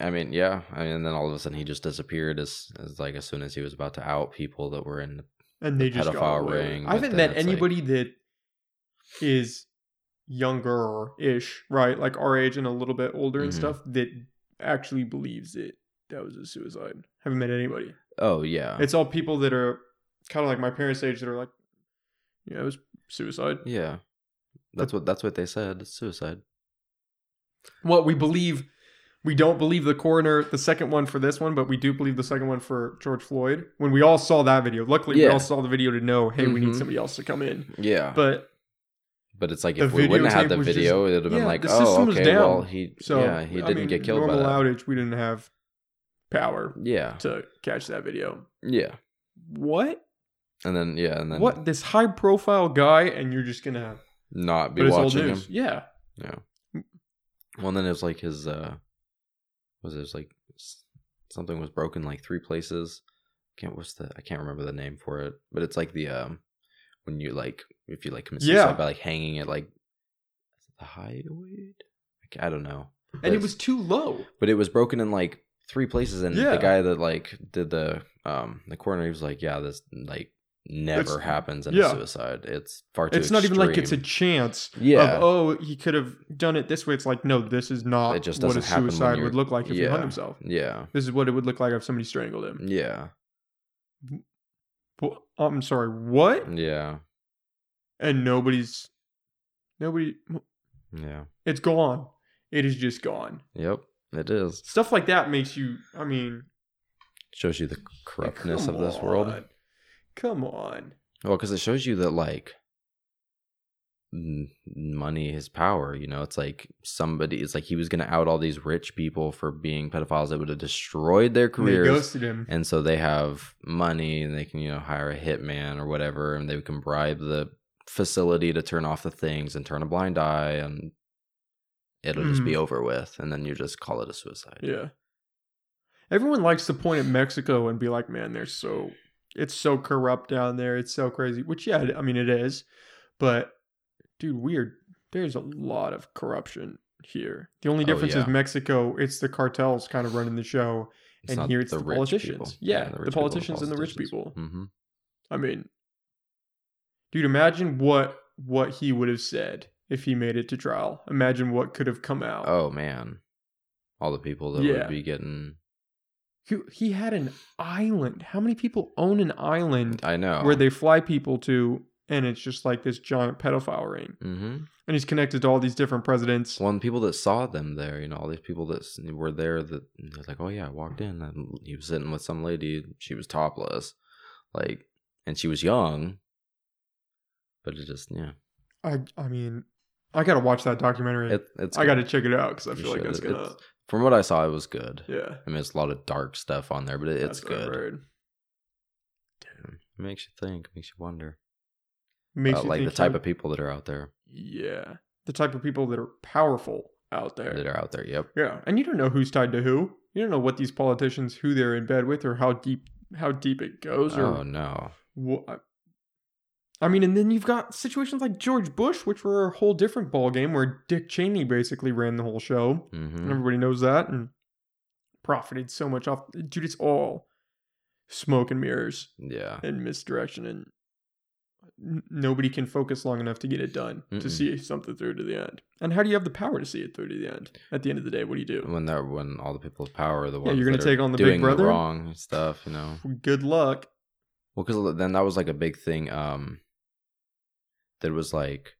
[SPEAKER 2] I mean, yeah. I mean, and then all of a sudden he just disappeared as, as like as soon as he was about to out people that were in.
[SPEAKER 1] and they
[SPEAKER 2] the
[SPEAKER 1] just
[SPEAKER 2] pedophile ring,
[SPEAKER 1] I haven't met
[SPEAKER 2] it's like-
[SPEAKER 1] anybody that is younger ish, right? Like our age and a little bit older and
[SPEAKER 2] Mhm.
[SPEAKER 1] stuff that actually believes it. That was a suicide. Haven't met anybody.
[SPEAKER 2] Oh yeah,
[SPEAKER 1] It's all people that are kind of like my parents' age that are like, yeah, it was suicide.
[SPEAKER 2] yeah. That's what that's what they said. It's suicide.
[SPEAKER 1] Well, we believe, we don't believe the coroner, the second one for this one, but we do believe the second one for George Floyd. When we all saw that video, luckily we all saw the video to know, hey, we need
[SPEAKER 2] Mhm.
[SPEAKER 1] somebody else to come in.
[SPEAKER 2] Yeah, but,
[SPEAKER 1] But
[SPEAKER 2] it's like if we wouldn't have had the
[SPEAKER 1] just-
[SPEAKER 2] video, it would have been like, oh, okay,
[SPEAKER 1] down.
[SPEAKER 2] well he
[SPEAKER 1] so
[SPEAKER 2] yeah he
[SPEAKER 1] I
[SPEAKER 2] didn't
[SPEAKER 1] mean,
[SPEAKER 2] get killed by
[SPEAKER 1] Normal
[SPEAKER 2] that.
[SPEAKER 1] outage, we didn't have power
[SPEAKER 2] Yeah,
[SPEAKER 1] to catch that video.
[SPEAKER 2] yeah,
[SPEAKER 1] What?
[SPEAKER 2] And then yeah, and then
[SPEAKER 1] what? This high profile guy, and you're just gonna
[SPEAKER 2] not be
[SPEAKER 1] but it's old
[SPEAKER 2] watching him.
[SPEAKER 1] Yeah.
[SPEAKER 2] Yeah. Well, and then it was like his uh was it like something was broken like three places. Can't what's the I can't remember the name for it, but it's like the um when you like if you like commit suicide
[SPEAKER 1] Yeah.
[SPEAKER 2] by like hanging it like the hideaway. I don't know,
[SPEAKER 1] And it was too low.
[SPEAKER 2] but it was broken in like three places, and
[SPEAKER 1] Yeah.
[SPEAKER 2] the guy that like did the um the coroner he was like, yeah, this like never
[SPEAKER 1] It's-
[SPEAKER 2] happens in
[SPEAKER 1] yeah.
[SPEAKER 2] a suicide. It's far too.
[SPEAKER 1] It's not even like it's a chance
[SPEAKER 2] Yeah.
[SPEAKER 1] of oh he could have done it this way. It's like no, this is not
[SPEAKER 2] It just
[SPEAKER 1] what a suicide would look like if he hung himself.
[SPEAKER 2] yeah,
[SPEAKER 1] This is what it would look like if somebody strangled him.
[SPEAKER 2] yeah,
[SPEAKER 1] Well, I'm sorry, what?
[SPEAKER 2] yeah,
[SPEAKER 1] And nobody's nobody.
[SPEAKER 2] yeah.
[SPEAKER 1] It's gone. It is just gone.
[SPEAKER 2] Yep, it is.
[SPEAKER 1] Stuff like that makes you. I mean,
[SPEAKER 2] Shows you the corruptness of this world.
[SPEAKER 1] Come on.
[SPEAKER 2] Well, because it shows you that like money is power. You know, it's like somebody. It's like he was going to out all these rich people for being pedophiles that would have destroyed their
[SPEAKER 1] And They
[SPEAKER 2] careers.
[SPEAKER 1] ghosted him.
[SPEAKER 2] and so they have money and they can you know hire a hitman or whatever and they can bribe the facility to turn off the things and turn a blind eye and it'll just be
[SPEAKER 1] Mhm.
[SPEAKER 2] over with and then you just call it a suicide
[SPEAKER 1] Yeah. Everyone likes to point at Mexico and be like, "Man, they're so it's so corrupt down there. It's so crazy." Which yeah, I mean it is. But dude, weird. There's a lot of corruption here. The only
[SPEAKER 2] Oh,
[SPEAKER 1] difference is. Mexico, it's the cartels kind of running the show. and here it's the
[SPEAKER 2] rich
[SPEAKER 1] politicians.
[SPEAKER 2] people.
[SPEAKER 1] Yeah, the
[SPEAKER 2] people,
[SPEAKER 1] politicians and the rich people.
[SPEAKER 2] hmm
[SPEAKER 1] I mean, dude, imagine what what he would have said if he made it to trial. Imagine what could have come out.
[SPEAKER 2] oh man all the people that
[SPEAKER 1] Yeah.
[SPEAKER 2] would be getting
[SPEAKER 1] He, he had an island. How many people own an island
[SPEAKER 2] i know
[SPEAKER 1] where they fly people to, and it's just like this giant pedophile ring?
[SPEAKER 2] hmm
[SPEAKER 1] And he's connected to all these different presidents.
[SPEAKER 2] well and people that saw them there you know all these people that were there that they're like oh yeah i walked in and he was sitting with some lady she was topless like and she was young but it just yeah
[SPEAKER 1] I I mean, I gotta watch that documentary.
[SPEAKER 2] it, it's
[SPEAKER 1] I gotta check it out because I
[SPEAKER 2] You
[SPEAKER 1] feel like that's gonna.
[SPEAKER 2] it's- from what i saw it was good.
[SPEAKER 1] Yeah,
[SPEAKER 2] i mean it's a lot of dark stuff on there but it, it's
[SPEAKER 1] that's what I've
[SPEAKER 2] good.
[SPEAKER 1] heard.
[SPEAKER 2] it makes you think. Makes you wonder.
[SPEAKER 1] Makes
[SPEAKER 2] about
[SPEAKER 1] you
[SPEAKER 2] like the
[SPEAKER 1] think
[SPEAKER 2] type
[SPEAKER 1] how-
[SPEAKER 2] of people that are out there.
[SPEAKER 1] Yeah, the type of people that are powerful out there.
[SPEAKER 2] that are out there yep.
[SPEAKER 1] Yeah, and you don't know who's tied to who. You don't know what these politicians, who they're in bed with, or how deep how deep it goes, or
[SPEAKER 2] oh no.
[SPEAKER 1] what. I mean, and then you've got situations like George Bush, which were a whole different ballgame, where Dick Cheney basically ran the whole show,
[SPEAKER 2] hmm
[SPEAKER 1] and everybody knows that. And profited so much off. Dude, it's all smoke and mirrors
[SPEAKER 2] Yeah.
[SPEAKER 1] and misdirection, and n- nobody can focus long enough to get it done to
[SPEAKER 2] Mm-mm.
[SPEAKER 1] see something through to the end. And how do you have the power to see it through to the end? At the end of the day, what do you do?
[SPEAKER 2] When they're when all the people of power are the
[SPEAKER 1] Yeah,
[SPEAKER 2] ones
[SPEAKER 1] you're gonna
[SPEAKER 2] that are
[SPEAKER 1] take on the Big Brother?
[SPEAKER 2] the wrong stuff, you know.
[SPEAKER 1] Good luck.
[SPEAKER 2] Well, because then that was like a big thing. Um, that was like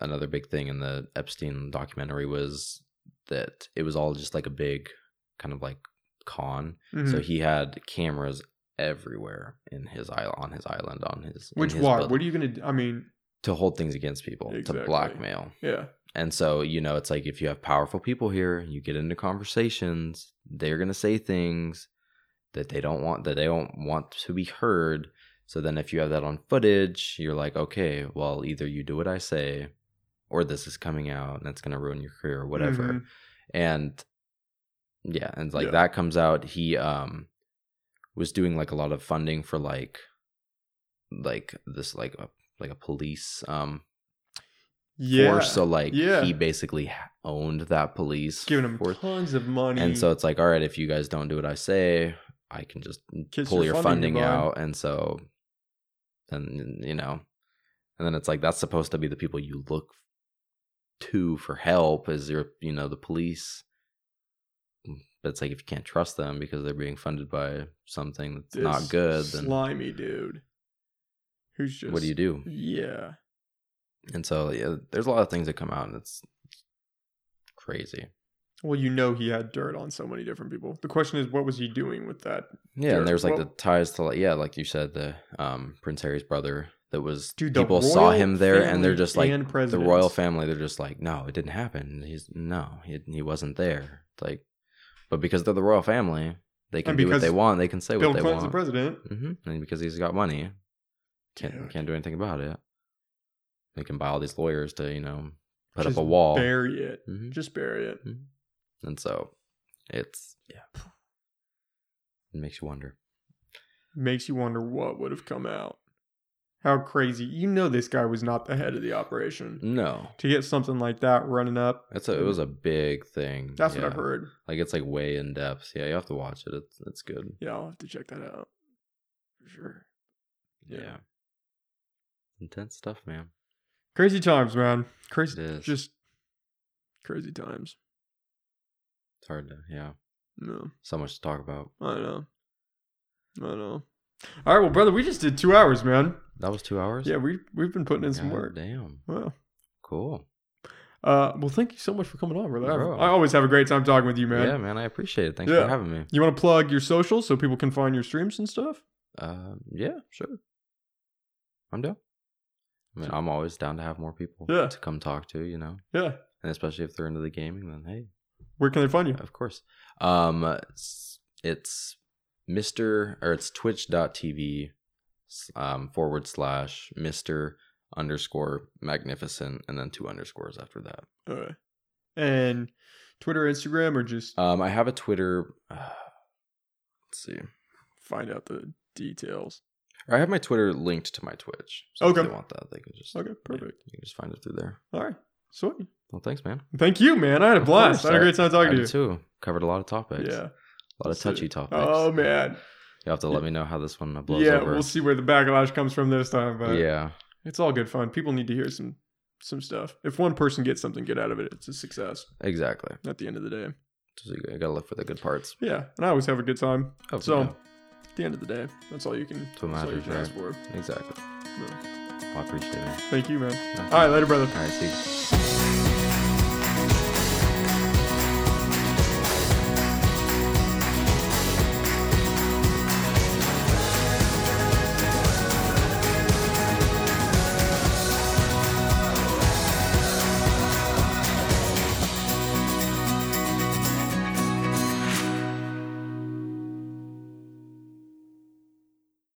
[SPEAKER 2] another big thing in the Epstein documentary was that it was all just like a big kind of like con. So
[SPEAKER 1] Mhm.
[SPEAKER 2] he had cameras everywhere in his island, on his island, on his
[SPEAKER 1] Which
[SPEAKER 2] his
[SPEAKER 1] why?
[SPEAKER 2] building,
[SPEAKER 1] What are you gonna? do? I mean,
[SPEAKER 2] to hold things against people,
[SPEAKER 1] Exactly.
[SPEAKER 2] to blackmail.
[SPEAKER 1] yeah.
[SPEAKER 2] And so, you know, it's like if you have powerful people here, you get into conversations, they're going to say things that they don't want that they don't want to be heard. So then if you have that on footage, you're like, okay, well, either you do what I say or this is coming out and it's going to ruin your career or whatever.
[SPEAKER 1] Mhm.
[SPEAKER 2] And yeah, and like
[SPEAKER 1] Yeah.
[SPEAKER 2] that comes out he um was doing like a lot of funding for like like this like a like a police um
[SPEAKER 1] Yeah.
[SPEAKER 2] force. So like
[SPEAKER 1] Yeah.
[SPEAKER 2] he basically owned that police
[SPEAKER 1] giving them
[SPEAKER 2] force.
[SPEAKER 1] tons of money.
[SPEAKER 2] And so it's like, all right, if you guys don't do what I say, I can just
[SPEAKER 1] Kiss
[SPEAKER 2] pull
[SPEAKER 1] your
[SPEAKER 2] your
[SPEAKER 1] funding
[SPEAKER 2] funding, out. And so then you know, and then it's like that's supposed to be the people you look to for help is your you know the police. But it's like if you can't trust them because they're being funded by something that's not good, then
[SPEAKER 1] slimy dude. Who's just
[SPEAKER 2] what do you do?
[SPEAKER 1] Yeah.
[SPEAKER 2] And so yeah, there's a lot of things that come out, and it's crazy.
[SPEAKER 1] Well, you know he had dirt on so many different people. The question is, what was he doing with that?
[SPEAKER 2] Yeah,
[SPEAKER 1] Dirt.
[SPEAKER 2] and there's like the ties to like yeah, like you said, the um Prince Harry's brother that was
[SPEAKER 1] Dude,
[SPEAKER 2] people saw him there and they're just like the royal family, they're just like, No, it didn't happen. He's no, he he wasn't there. Like but because they're the royal family, they can do what they want, they can say
[SPEAKER 1] Bill
[SPEAKER 2] what they
[SPEAKER 1] Clinton's the
[SPEAKER 2] want.
[SPEAKER 1] president.
[SPEAKER 2] hmm And because he's got money, can't
[SPEAKER 1] Dude.
[SPEAKER 2] can't do anything about it. They can buy all these lawyers to, you know, put
[SPEAKER 1] Just
[SPEAKER 2] up a wall.
[SPEAKER 1] Bury it.
[SPEAKER 2] Mhm.
[SPEAKER 1] Just bury it.
[SPEAKER 2] And so it's yeah. It makes you wonder.
[SPEAKER 1] Makes you wonder what would have come out. How crazy. You know this guy was not the head of the operation.
[SPEAKER 2] No.
[SPEAKER 1] To get something like that running up.
[SPEAKER 2] It's a, it was a big thing.
[SPEAKER 1] That's what I've heard.
[SPEAKER 2] Like it's like way in depth. Yeah, you have to watch it. It's it's good.
[SPEAKER 1] Yeah, I'll have to check that out. For sure.
[SPEAKER 2] Yeah.
[SPEAKER 1] Yeah.
[SPEAKER 2] Intense stuff, man.
[SPEAKER 1] Crazy times, man. Crazy just crazy times.
[SPEAKER 2] It's hard to yeah.
[SPEAKER 1] No.
[SPEAKER 2] So much to talk about.
[SPEAKER 1] I know. I know. All right, well, brother, we just did two hours, man.
[SPEAKER 2] That was two hours.
[SPEAKER 1] Yeah, we we've been putting in some work.
[SPEAKER 2] Damn.
[SPEAKER 1] Wow.
[SPEAKER 2] Cool.
[SPEAKER 1] Uh, well, thank you so much for coming on, brother. I-
[SPEAKER 2] Bro.
[SPEAKER 1] I always have a great time talking with you, man.
[SPEAKER 2] Yeah, man. I appreciate it. Thanks
[SPEAKER 1] Yeah.
[SPEAKER 2] for having me.
[SPEAKER 1] You want to plug your socials so people can find your streams and stuff?
[SPEAKER 2] Uh, yeah, sure. I'm down. I mean, I'm always down to have more people
[SPEAKER 1] Yeah.
[SPEAKER 2] to come talk to. You know,
[SPEAKER 1] Yeah.
[SPEAKER 2] and especially if they're into the gaming, then hey,
[SPEAKER 1] Where can they find you?
[SPEAKER 2] Of course. Um, it's, Mr. or it's twitch.tv um, forward slash Mr. underscore magnificent and then two underscores after that.
[SPEAKER 1] Okay. And Twitter, Instagram, or just
[SPEAKER 2] Um, I have a Twitter. Uh, let's see.
[SPEAKER 1] find out the details.
[SPEAKER 2] Or I have my Twitter linked to my Twitch. So
[SPEAKER 1] Okay.
[SPEAKER 2] if they want that, they can just
[SPEAKER 1] Okay,
[SPEAKER 2] yeah,
[SPEAKER 1] perfect.
[SPEAKER 2] you can just find it through there.
[SPEAKER 1] All right. Sweet.
[SPEAKER 2] Well, thanks, man.
[SPEAKER 1] Thank you, man. I had a
[SPEAKER 2] Of
[SPEAKER 1] blast.
[SPEAKER 2] course.
[SPEAKER 1] I had a great time
[SPEAKER 2] I
[SPEAKER 1] talking to you.
[SPEAKER 2] too. Covered a lot of topics.
[SPEAKER 1] Yeah.
[SPEAKER 2] A lot of touchy topics.
[SPEAKER 1] Oh man.
[SPEAKER 2] You have to let me know how this one blows
[SPEAKER 1] yeah,
[SPEAKER 2] over.
[SPEAKER 1] we'll see where the backlash comes from this time, but
[SPEAKER 2] yeah.
[SPEAKER 1] it's all good fun. People need to hear some some stuff. If one person gets something good out of it, it's a success
[SPEAKER 2] Exactly.
[SPEAKER 1] at the end of the day.
[SPEAKER 2] So you gotta look for the good parts.
[SPEAKER 1] Yeah, and I always have a good time.
[SPEAKER 2] Oh,
[SPEAKER 1] So-
[SPEAKER 2] yeah.
[SPEAKER 1] At the end of the day, that's all you can.
[SPEAKER 2] That's what
[SPEAKER 1] That's all you can
[SPEAKER 2] right?
[SPEAKER 1] ask for.
[SPEAKER 2] exactly.
[SPEAKER 1] No.
[SPEAKER 2] I appreciate it.
[SPEAKER 1] Thank you, man. All right, later, brother.
[SPEAKER 2] All right, see. you.